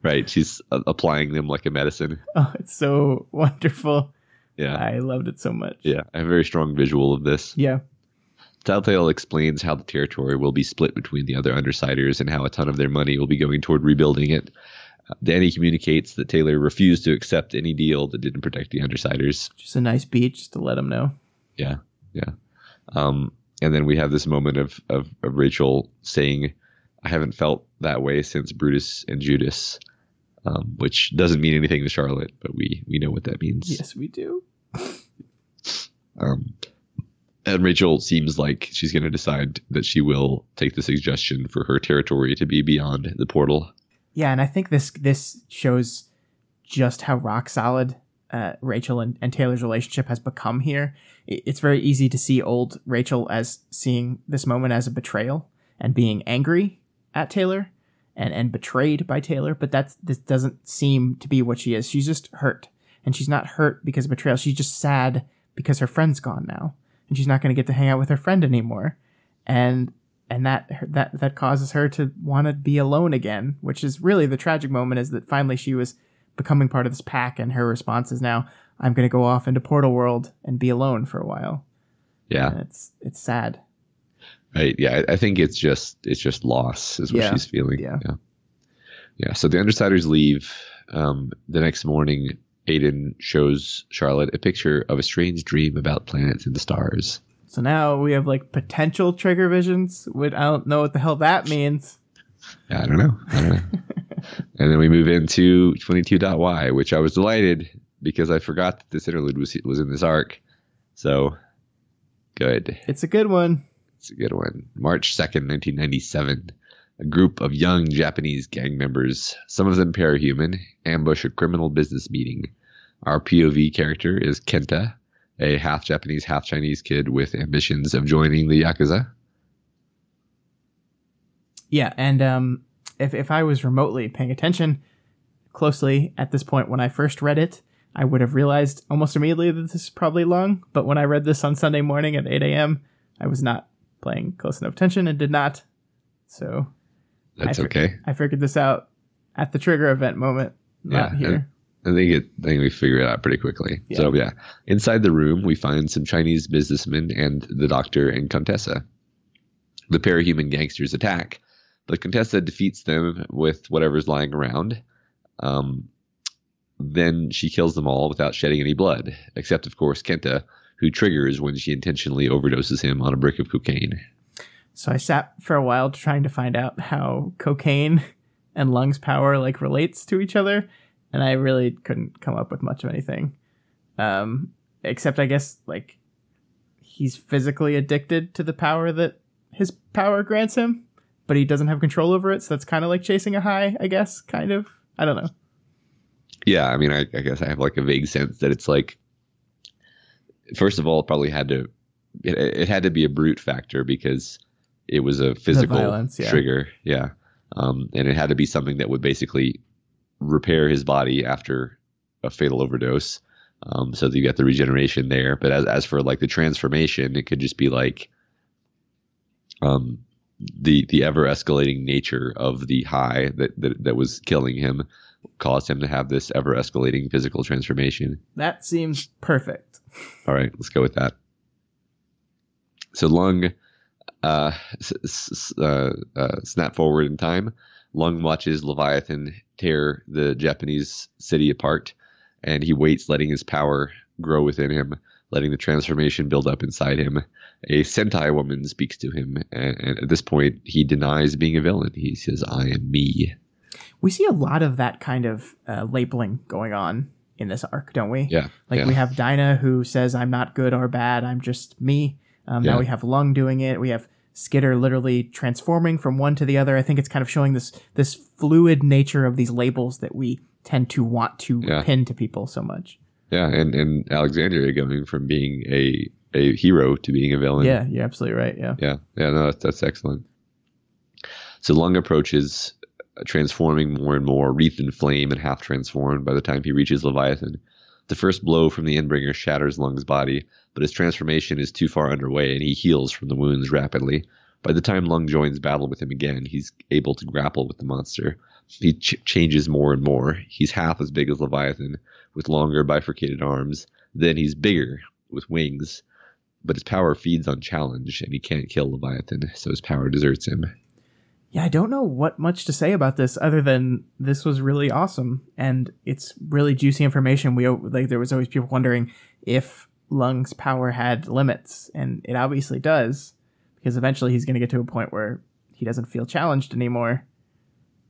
right. She's uh, applying them like a medicine. oh, it's so wonderful. Yeah, I loved it so much. yeah. I have a very strong visual of this. Yeah. Tattletale explains how the territory will be split between the other Undersiders and how a ton of their money will be going toward rebuilding it. Uh, Danny communicates that Taylor refused to accept any deal that didn't protect the Undersiders. Just a nice beat just to let them know. Yeah, yeah. Um, and then we have this moment of, of, of Rachel saying, I haven't felt that way since Brutus and Judas, um, which doesn't mean anything to Charlotte, but we, we know what that means. Yes, we do. Um, and Rachel seems like she's going to decide that she will take the suggestion for her territory to be beyond the portal. Yeah, and I think this this shows just how rock solid uh, Rachel and, and Taylor's relationship has become here. It's very easy to see old Rachel as seeing this moment as a betrayal and being angry at Taylor and, and betrayed by Taylor, but that's this doesn't seem to be what she is. She's just hurt. And she's not hurt because of betrayal. She's just sad because her friend's gone now. And she's not going to get to hang out with her friend anymore. And and that that that causes her to want to be alone again, which is really the tragic moment is that finally she was becoming part of this pack and her response is now I'm going to go off into Portal World and be alone for a while. Yeah, And it's it's sad. Right. Yeah, I, I think it's just it's just loss is what Yeah, she's feeling. yeah. yeah, Yeah, So the Undersiders leave. Um, the next morning, Aiden shows Charlotte a picture of a strange dream about planets and the stars. So now we have like potential trigger visions. Which I don't know what the hell that means. I don't know. I don't know. and then we move into 22.y, which I was delighted because I forgot that this interlude was was in this arc. So good. It's a good one. It's a good one. March 2nd, 1997. A group of young Japanese gang members, some of them parahuman, ambush a criminal business meeting. Our POV character is Kenta, a half Japanese, half Chinese kid with ambitions of joining the Yakuza. Yeah, and um, if if I was remotely paying attention closely at this point when I first read it, I would have realized almost immediately that this is probably Lung. But when I read this on Sunday morning at 8 a.m., I was not paying close enough attention and did not. So That's I fi- okay. I figured this out at the trigger event moment, not Yeah, here. I think it. I think we figure it out pretty quickly. Yeah. So yeah, inside the room we find some Chinese businessmen and the doctor and Contessa. The parahuman gangsters attack, but Contessa defeats them with whatever's lying around. Um, then she kills them all without shedding any blood, except of course Kenta, who triggers when she intentionally overdoses him on a brick of cocaine. So I sat for a while trying to find out how cocaine and Lung's power like relates to each other, and I really couldn't come up with much of anything. Um, except I guess like he's physically addicted to the power that his power grants him, but he doesn't have control over it. So that's kind of like chasing a high, I guess. Kind of. I don't know. Yeah, I mean, I, I guess I have like a vague sense that it's like, first of all, it probably had to, it, it had to be a brute factor because it was a physical violence, yeah. trigger. Yeah. Um, and it had to be something that would basically repair his body after a fatal overdose. Um, so that you get the regeneration there. But as, as for like the transformation, it could just be like, um, the the ever escalating nature of the high that, that that was killing him caused him to have this ever escalating physical transformation. That seems perfect. All right, let's go with that. So Lung uh, s- s- uh, uh, snap forward in time. Lung watches Leviathan tear the Japanese city apart, and he waits, letting his power grow within him, letting the transformation build up inside him. A Sentai woman speaks to him, and, and at this point, he denies being a villain. He says, "I am me." We see a lot of that kind of uh, labeling going on in this arc, don't we? Yeah, Like yeah. we have Dinah who says, "I'm not good or bad. I'm just me." Um, Yeah. Now we have Lung doing it. We have Skitter literally transforming from one to the other. I think it's kind of showing this this fluid nature of these labels that we tend to want to Yeah. pin to people so much. Yeah, and and Alexandria going from being a a hero to being a villain. yeah, you're absolutely right. Yeah. yeah, yeah. No, that's, that's excellent. So Lung approaches, transforming more and more, wreathed in flame and half transformed. By the time he reaches Leviathan, the first blow from the Endbringer shatters Lung's body, but his transformation is too far underway, and he heals from the wounds rapidly. By the time Lung joins battle with him again, he's able to grapple with the monster. He ch- changes more and more. He's half as big as Leviathan, with longer bifurcated arms. Then he's bigger, with wings. But his power feeds on challenge, and he can't kill Leviathan, so his power deserts him. Yeah, I don't know what much to say about this other than this was really awesome and it's really juicy information. We like there was always people wondering if Lung's power had limits, and it obviously does because eventually he's going to get to a point where he doesn't feel challenged anymore,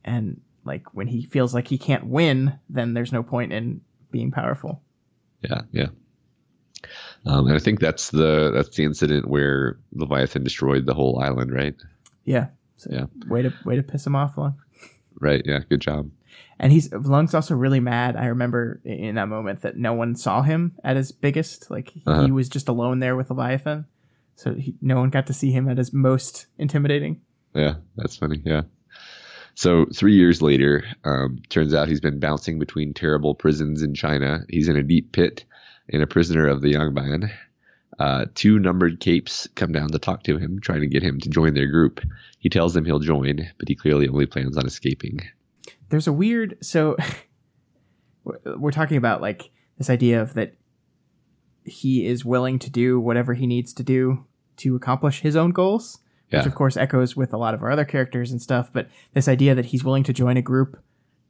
and like when he feels like he can't win, then there's no point in being powerful. Yeah, yeah. Um, and I think that's the that's the incident where Leviathan destroyed the whole island, right? Yeah. So Yeah. Way to way to piss him off, Lung. Right. Yeah. Good job. And he's Lung's also really mad. I remember in that moment that no one saw him at his biggest. Like he Uh-huh. was just alone there with Leviathan, so he, no one got to see him at his most intimidating. Yeah, that's funny. Yeah. So three years later, um, turns out he's been bouncing between terrible prisons in China. He's in a deep pit in a prisoner of the Yangban. Uh, two numbered capes come down to talk to him, trying to get him to join their group. He tells them he'll join, but he clearly only plans on escaping. There's a weird. So we're- talking about like this idea of that he is willing to do whatever he needs to do to accomplish his own goals. Yeah. which of course echoes with a lot of our other characters and stuff. But this idea that he's willing to join a group,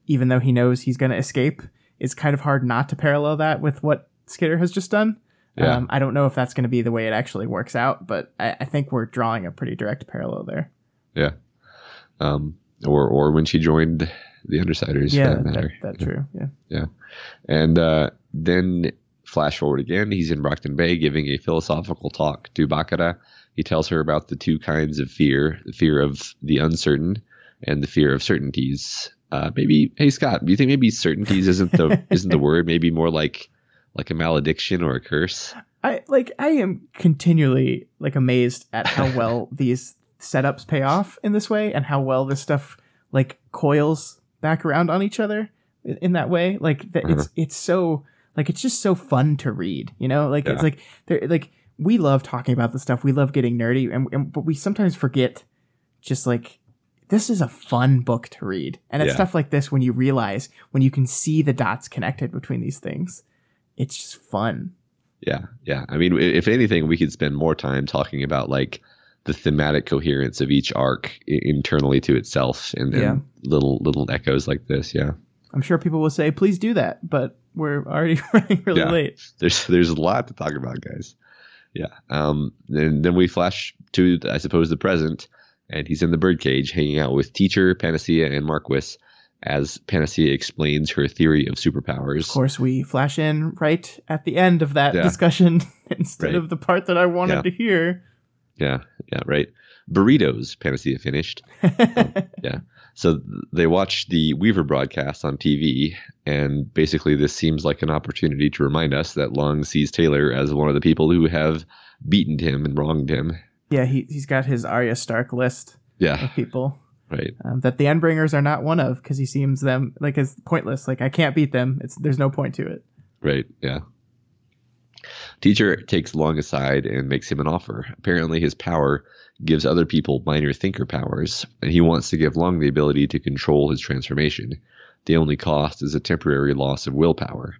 even though he knows he's going to escape, is kind of hard not to parallel that with what Skitter has just done. Yeah. Um, I don't know if that's going to be the way it actually works out, but I, I think we're drawing a pretty direct parallel there. Yeah. Um, or or when she joined the Undersiders. yeah, that that, matter. that's true. Yeah. And uh, then flash forward again, he's in Brockton Bay giving a philosophical talk to Bakuda. He tells her about the two kinds of fear the fear of the uncertain and the fear of certainties. Uh, maybe, hey Scott, do you think maybe certainties isn't the isn't the word? Maybe more like like a malediction or a curse. I like I am continually like amazed at how well these setups pay off in this way and how well this stuff like coils back around on each other in, in that way. Like that uh-huh. it's it's so like it's just so fun to read you know? Like it's like they're like we love talking about this stuff. We love getting nerdy and, and but we sometimes forget just like this is a fun book to read. And it's Yeah. stuff like this when you realize when you can see the dots connected between these things it's just fun Yeah, yeah. I mean, if anything, we could spend more time talking about like the thematic coherence of each arc internally to itself, and, and Yeah. little little echoes like this. Yeah. I'm sure people will say, please do that, but we're already running really Yeah. late. there's there's a lot to talk about, guys. Yeah. Um. And then we flash to, I suppose, the present, and he's in the birdcage hanging out with Teacher, Panacea, and Marquis. As Panacea explains her theory of superpowers. Of course, we flash in right at the end of that Yeah. discussion instead Right. of the part that I wanted Yeah. to hear. Yeah, yeah, right. Burritos, Panacea finished. Um, yeah. So they watch the Weaver broadcast on TV, and basically this seems like an opportunity to remind us that Lung sees Taylor as one of the people who have beaten him and wronged him. yeah, he, he's got his Arya Stark list Yeah, of people right. um, that the Endbringers are not one of because he seems them like as pointless. Like I can't beat them. It's there's no point to it. Right. Yeah. Teacher takes Lung aside and makes him an offer. Apparently, his power gives other people minor thinker powers, and he wants to give Lung the ability to control his transformation. The only cost is a temporary loss of willpower.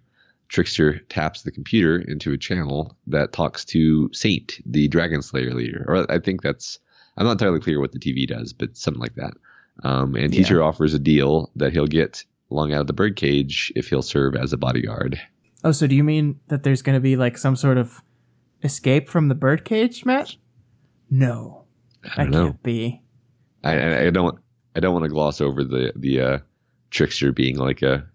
Trickster taps the computer into a channel that talks to Saint, the Dragon Slayer leader. Or I think that's, I'm not entirely clear what the TV does, but something like that. Um, and Teacher offers a deal that he'll get Lung out of the birdcage if he'll serve as a bodyguard. Oh, so do you mean that there's going to be like some sort of escape from the birdcage, Matt? No, I that know. can't be. I- I, don't I don't want to gloss over the the uh, trickster being like a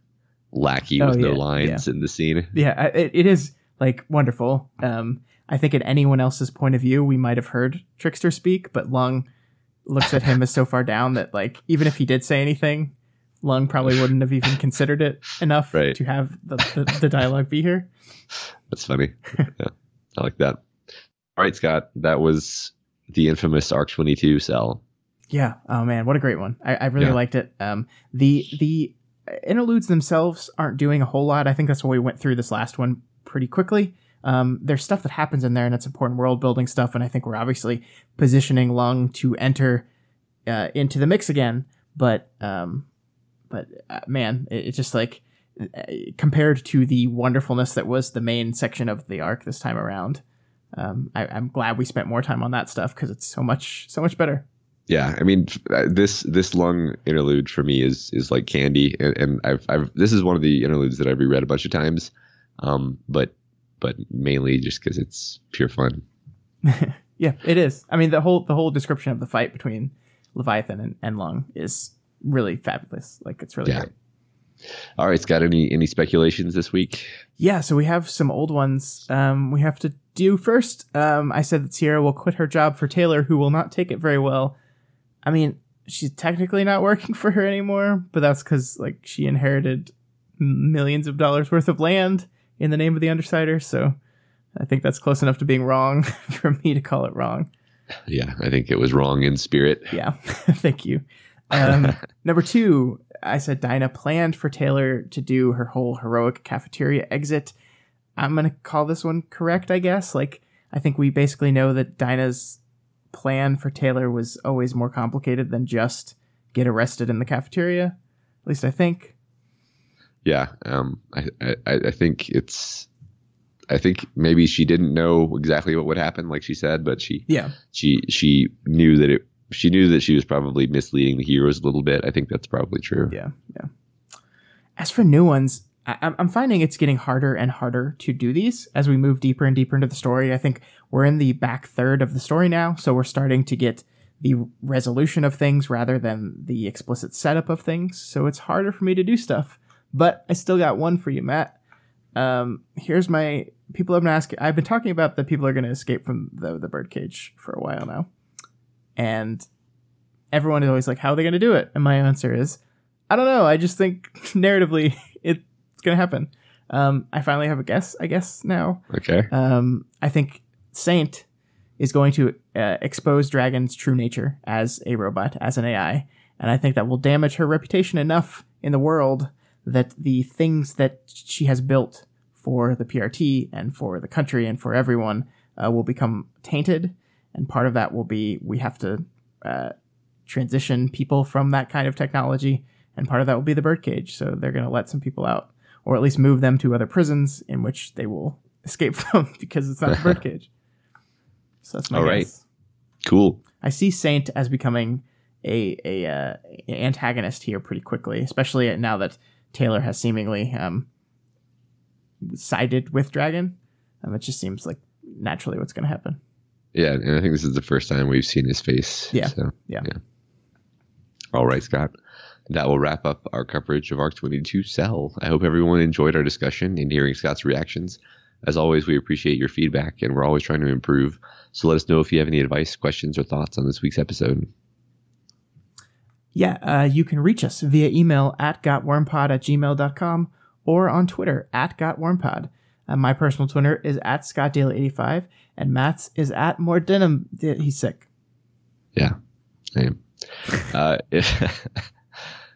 lackey Oh, with no yeah, lines in the scene. Yeah, it, it is like wonderful. Um, I think at anyone else's point of view, we might have heard Trickster speak, but Lung looks at him as so far down that like even if he did say anything, Lung probably wouldn't have even considered it enough Right. to have the, the, the dialogue be here. That's funny. yeah, I like that. All right, Scott, that was the infamous Arc Twenty Two cell. Yeah. Oh man, what a great one. I, I really Yeah. liked it. Um, the the interludes themselves aren't doing a whole lot. I think that's why we went through this last one pretty quickly. Um, there's stuff that happens in there, and it's important world building stuff. And I think we're obviously positioning Lung to enter uh, into the mix again. But um, but uh, man, it, it's just like uh, compared to the wonderfulness that was the main section of the arc this time around. Um, I, I'm glad we spent more time on that stuff because it's so much so much better. Yeah, I mean uh, this this Lung interlude for me is is like candy, and, and I've I've this is one of the interludes that I've reread a bunch of times, um, but but mainly just because it's pure fun. Yeah, it is. I mean, the whole the whole description of the fight between Leviathan and, and Lung is really fabulous. Like, it's really Yeah. great. All right, Scott, any any speculations this week? Yeah, so we have some old ones um, we have to do first. Um, I said that Sierra will quit her job for Taylor, who will not take it very well. I mean, she's technically not working for her anymore, but that's because like she inherited millions of dollars worth of land in the name of the Undersider. So I think that's close enough to being wrong for me to call it wrong. Yeah, I think it was wrong in spirit. Yeah, thank you. Um, number two, I said Dinah planned for Taylor to do her whole heroic cafeteria exit. I'm gonna call this one correct, I guess. Like, I think we basically know that Dinah's plan for Taylor was always more complicated than just get arrested in the cafeteria. At least I think. Yeah um I, I i think it's i think maybe she didn't know exactly what would happen like she said but she Yeah. she she knew that it she knew that she was probably misleading the heroes a little bit i think that's probably true Yeah, yeah. As for new ones, I, I'm- I'm finding it's getting harder and harder to do these as we move deeper and deeper into the story. I think we're in the back third of the story now, so we're starting to get the resolution of things rather than the explicit setup of things. So it's harder for me to do stuff. But I still got one for you, Matt. Um, here's my people have been asking. I've been talking about that people are going to escape from the the birdcage for a while now, and everyone is always like, "How are they going to do it?" And my answer is, I don't know. I just think narratively it's going to happen. Um, I finally have a guess. I guess now. okay Um, I think Saint is going to uh, expose Dragon's true nature as a robot, as an AI, and I think that will damage her reputation enough in the world that the things that she has built for the PRT and for the country and for everyone uh, will become tainted. And part of that will be we have to uh, transition people from that kind of technology, and part of that will be the birdcage. So they're going to let some people out, or at least move them to other prisons in which they will escape from because it's not the birdcage. So that's my All right. guess. cool I see Saint as becoming a a uh, antagonist here pretty quickly, especially now that Taylor has seemingly um, sided with Dragon. Um, it just seems like naturally what's going to happen. yeah and i think this is the first time we've seen his face Yeah, so yeah. all right scott that will wrap up our coverage of Arc 22 Cell. I hope everyone enjoyed our discussion and hearing Scott's reactions. As always, we appreciate your feedback and we're always trying to improve. So let us know if you have any advice, questions, or thoughts on this week's episode. Yeah, uh, you can reach us via email at gotwormpod at gmail.com or on Twitter at gotwormpod. Uh, my personal Twitter is at scottdaily85 and Matt's is at more denim. He's sick. Yeah, I am. uh, if,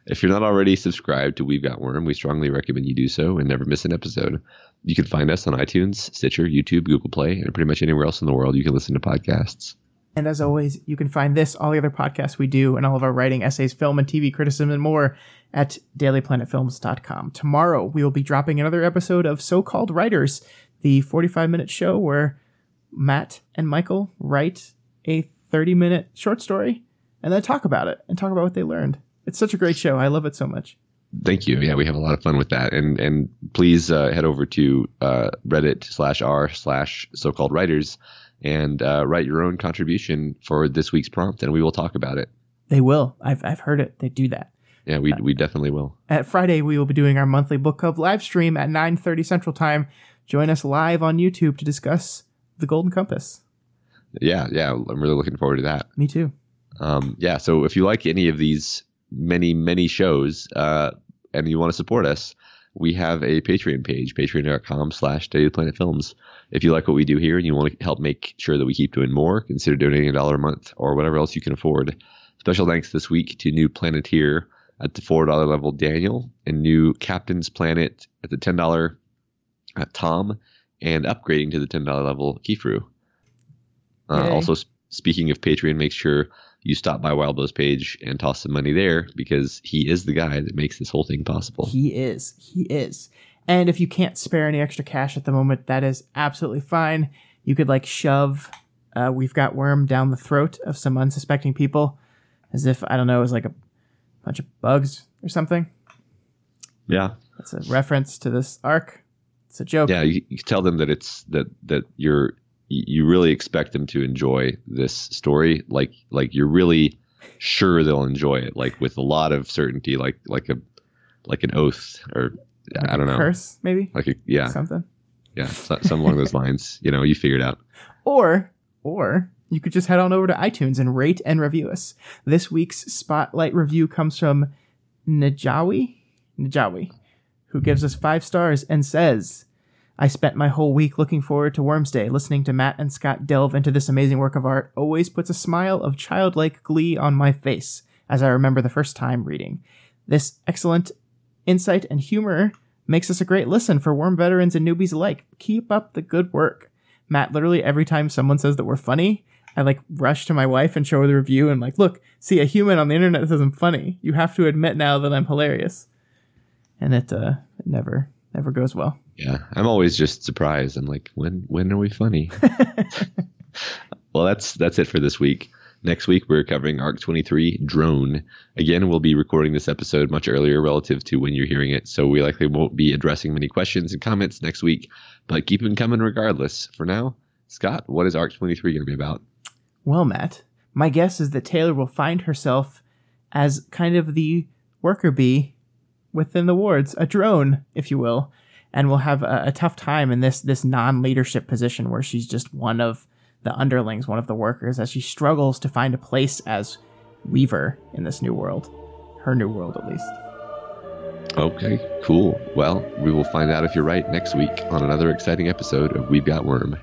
if you're not already subscribed to We've Got Worm, we strongly recommend you do so and never miss an episode. You can find us on iTunes, Stitcher, YouTube, Google Play, and pretty much anywhere else in the world you can listen to podcasts. And as always, you can find this, all the other podcasts we do, and all of our writing, essays, film, and TV criticism, and more at dailyplanetfilms.com. Tomorrow, we will be dropping another episode of So Called Writers, the 45 minute show where Matt and Michael write a 30 minute short story and then talk about it and talk about what they learned. It's such a great show. I love it so much. Thank you. Yeah, we have a lot of fun with that. And and please uh, head over to uh, Reddit slash r slash so called writers and uh, write your own contribution for this week's prompt, and we will talk about it. They will. I've I've heard it. They do that. Yeah, we we definitely will. At Friday, we will be doing our monthly book club live stream at 9:30 Central Time. Join us live on YouTube to discuss the Golden Compass. Yeah, yeah, I'm really looking forward to that. Me too. Um, yeah, so if you like any of these many many shows, uh, and you want to support us, we have a Patreon page, patreon.com slash Daily Planet Films. If you like what we do here and you want to help make sure that we keep doing more, consider donating a dollar a month or whatever else you can afford. Special thanks this week to new Planeteer at the $4 level, Daniel, and new Captain's Planet at the $10 uh, Tom, and upgrading to the $10 level, Kifru. Uh, also, speaking of Patreon, make sure you stop by Wildbow's page and toss some money there because he is the guy that makes this whole thing possible. He is. He is. And if you can't spare any extra cash at the moment, that is absolutely fine. You could like shove uh, We've Got Worm down the throat of some unsuspecting people as if, I don't know, it was like a bunch of bugs or something. Yeah. That's a reference to this arc. It's a joke. Yeah, you, you tell them that it's that that you're you really expect them to enjoy this story like like you're really sure they'll enjoy it like with a lot of certainty like like a like an oath or like I don't know. Curse, maybe? Like a, yeah. Something. Yeah, so, some along those lines. You know, you figured out. Or, or you could just head on over to iTunes and rate and review us. This week's spotlight review comes from Najawi, Najawi, who gives us five stars and says, I spent my whole week looking forward to Wormsday. Listening to Matt and Scott delve into this amazing work of art always puts a smile of childlike glee on my face as I remember the first time reading. This excellent insight, and humor makes us a great listen for Worm veterans and newbies alike. Keep up the good work. Matt, literally every time someone says that we're funny, I like rush to my wife and show her the review and like, look, see a human on the internet says I'm funny. You have to admit now that I'm hilarious. And it uh it never never goes well. Yeah. I'm always just surprised. I'm like, when when are we funny? well that's that's it for this week. Next week, we're covering Arc 23 Drone. Again, we'll be recording this episode much earlier relative to when you're hearing it, so we likely won't be addressing many questions and comments next week, but keep them coming regardless. For now, Scott, what is Arc 23 going to be about? Well, Matt, my guess is that Taylor will find herself as kind of the worker bee within the wards, a drone, if you will, and will have a, a tough time in this this non leadership position where she's just one of the underlings, one of the workers, as she struggles to find a place as Weaver in this new world. Her new world, at least. Okay, cool. Well, we will find out if you're right next week on another exciting episode of We've Got Worm.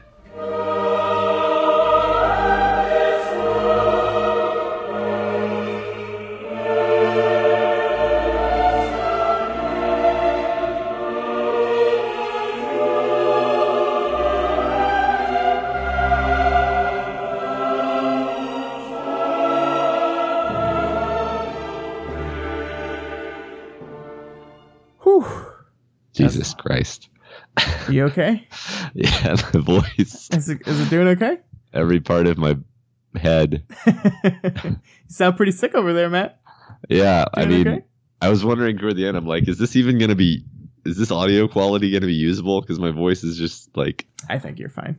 You okay? yeah, the voice. Is it, is it doing okay? Every part of my head. you sound pretty sick over there, Matt. Yeah, doing I mean, okay? I was wondering toward the end. I'm like, is this even going to be? Is this audio quality going to be usable? Because my voice is just like. I think you're fine.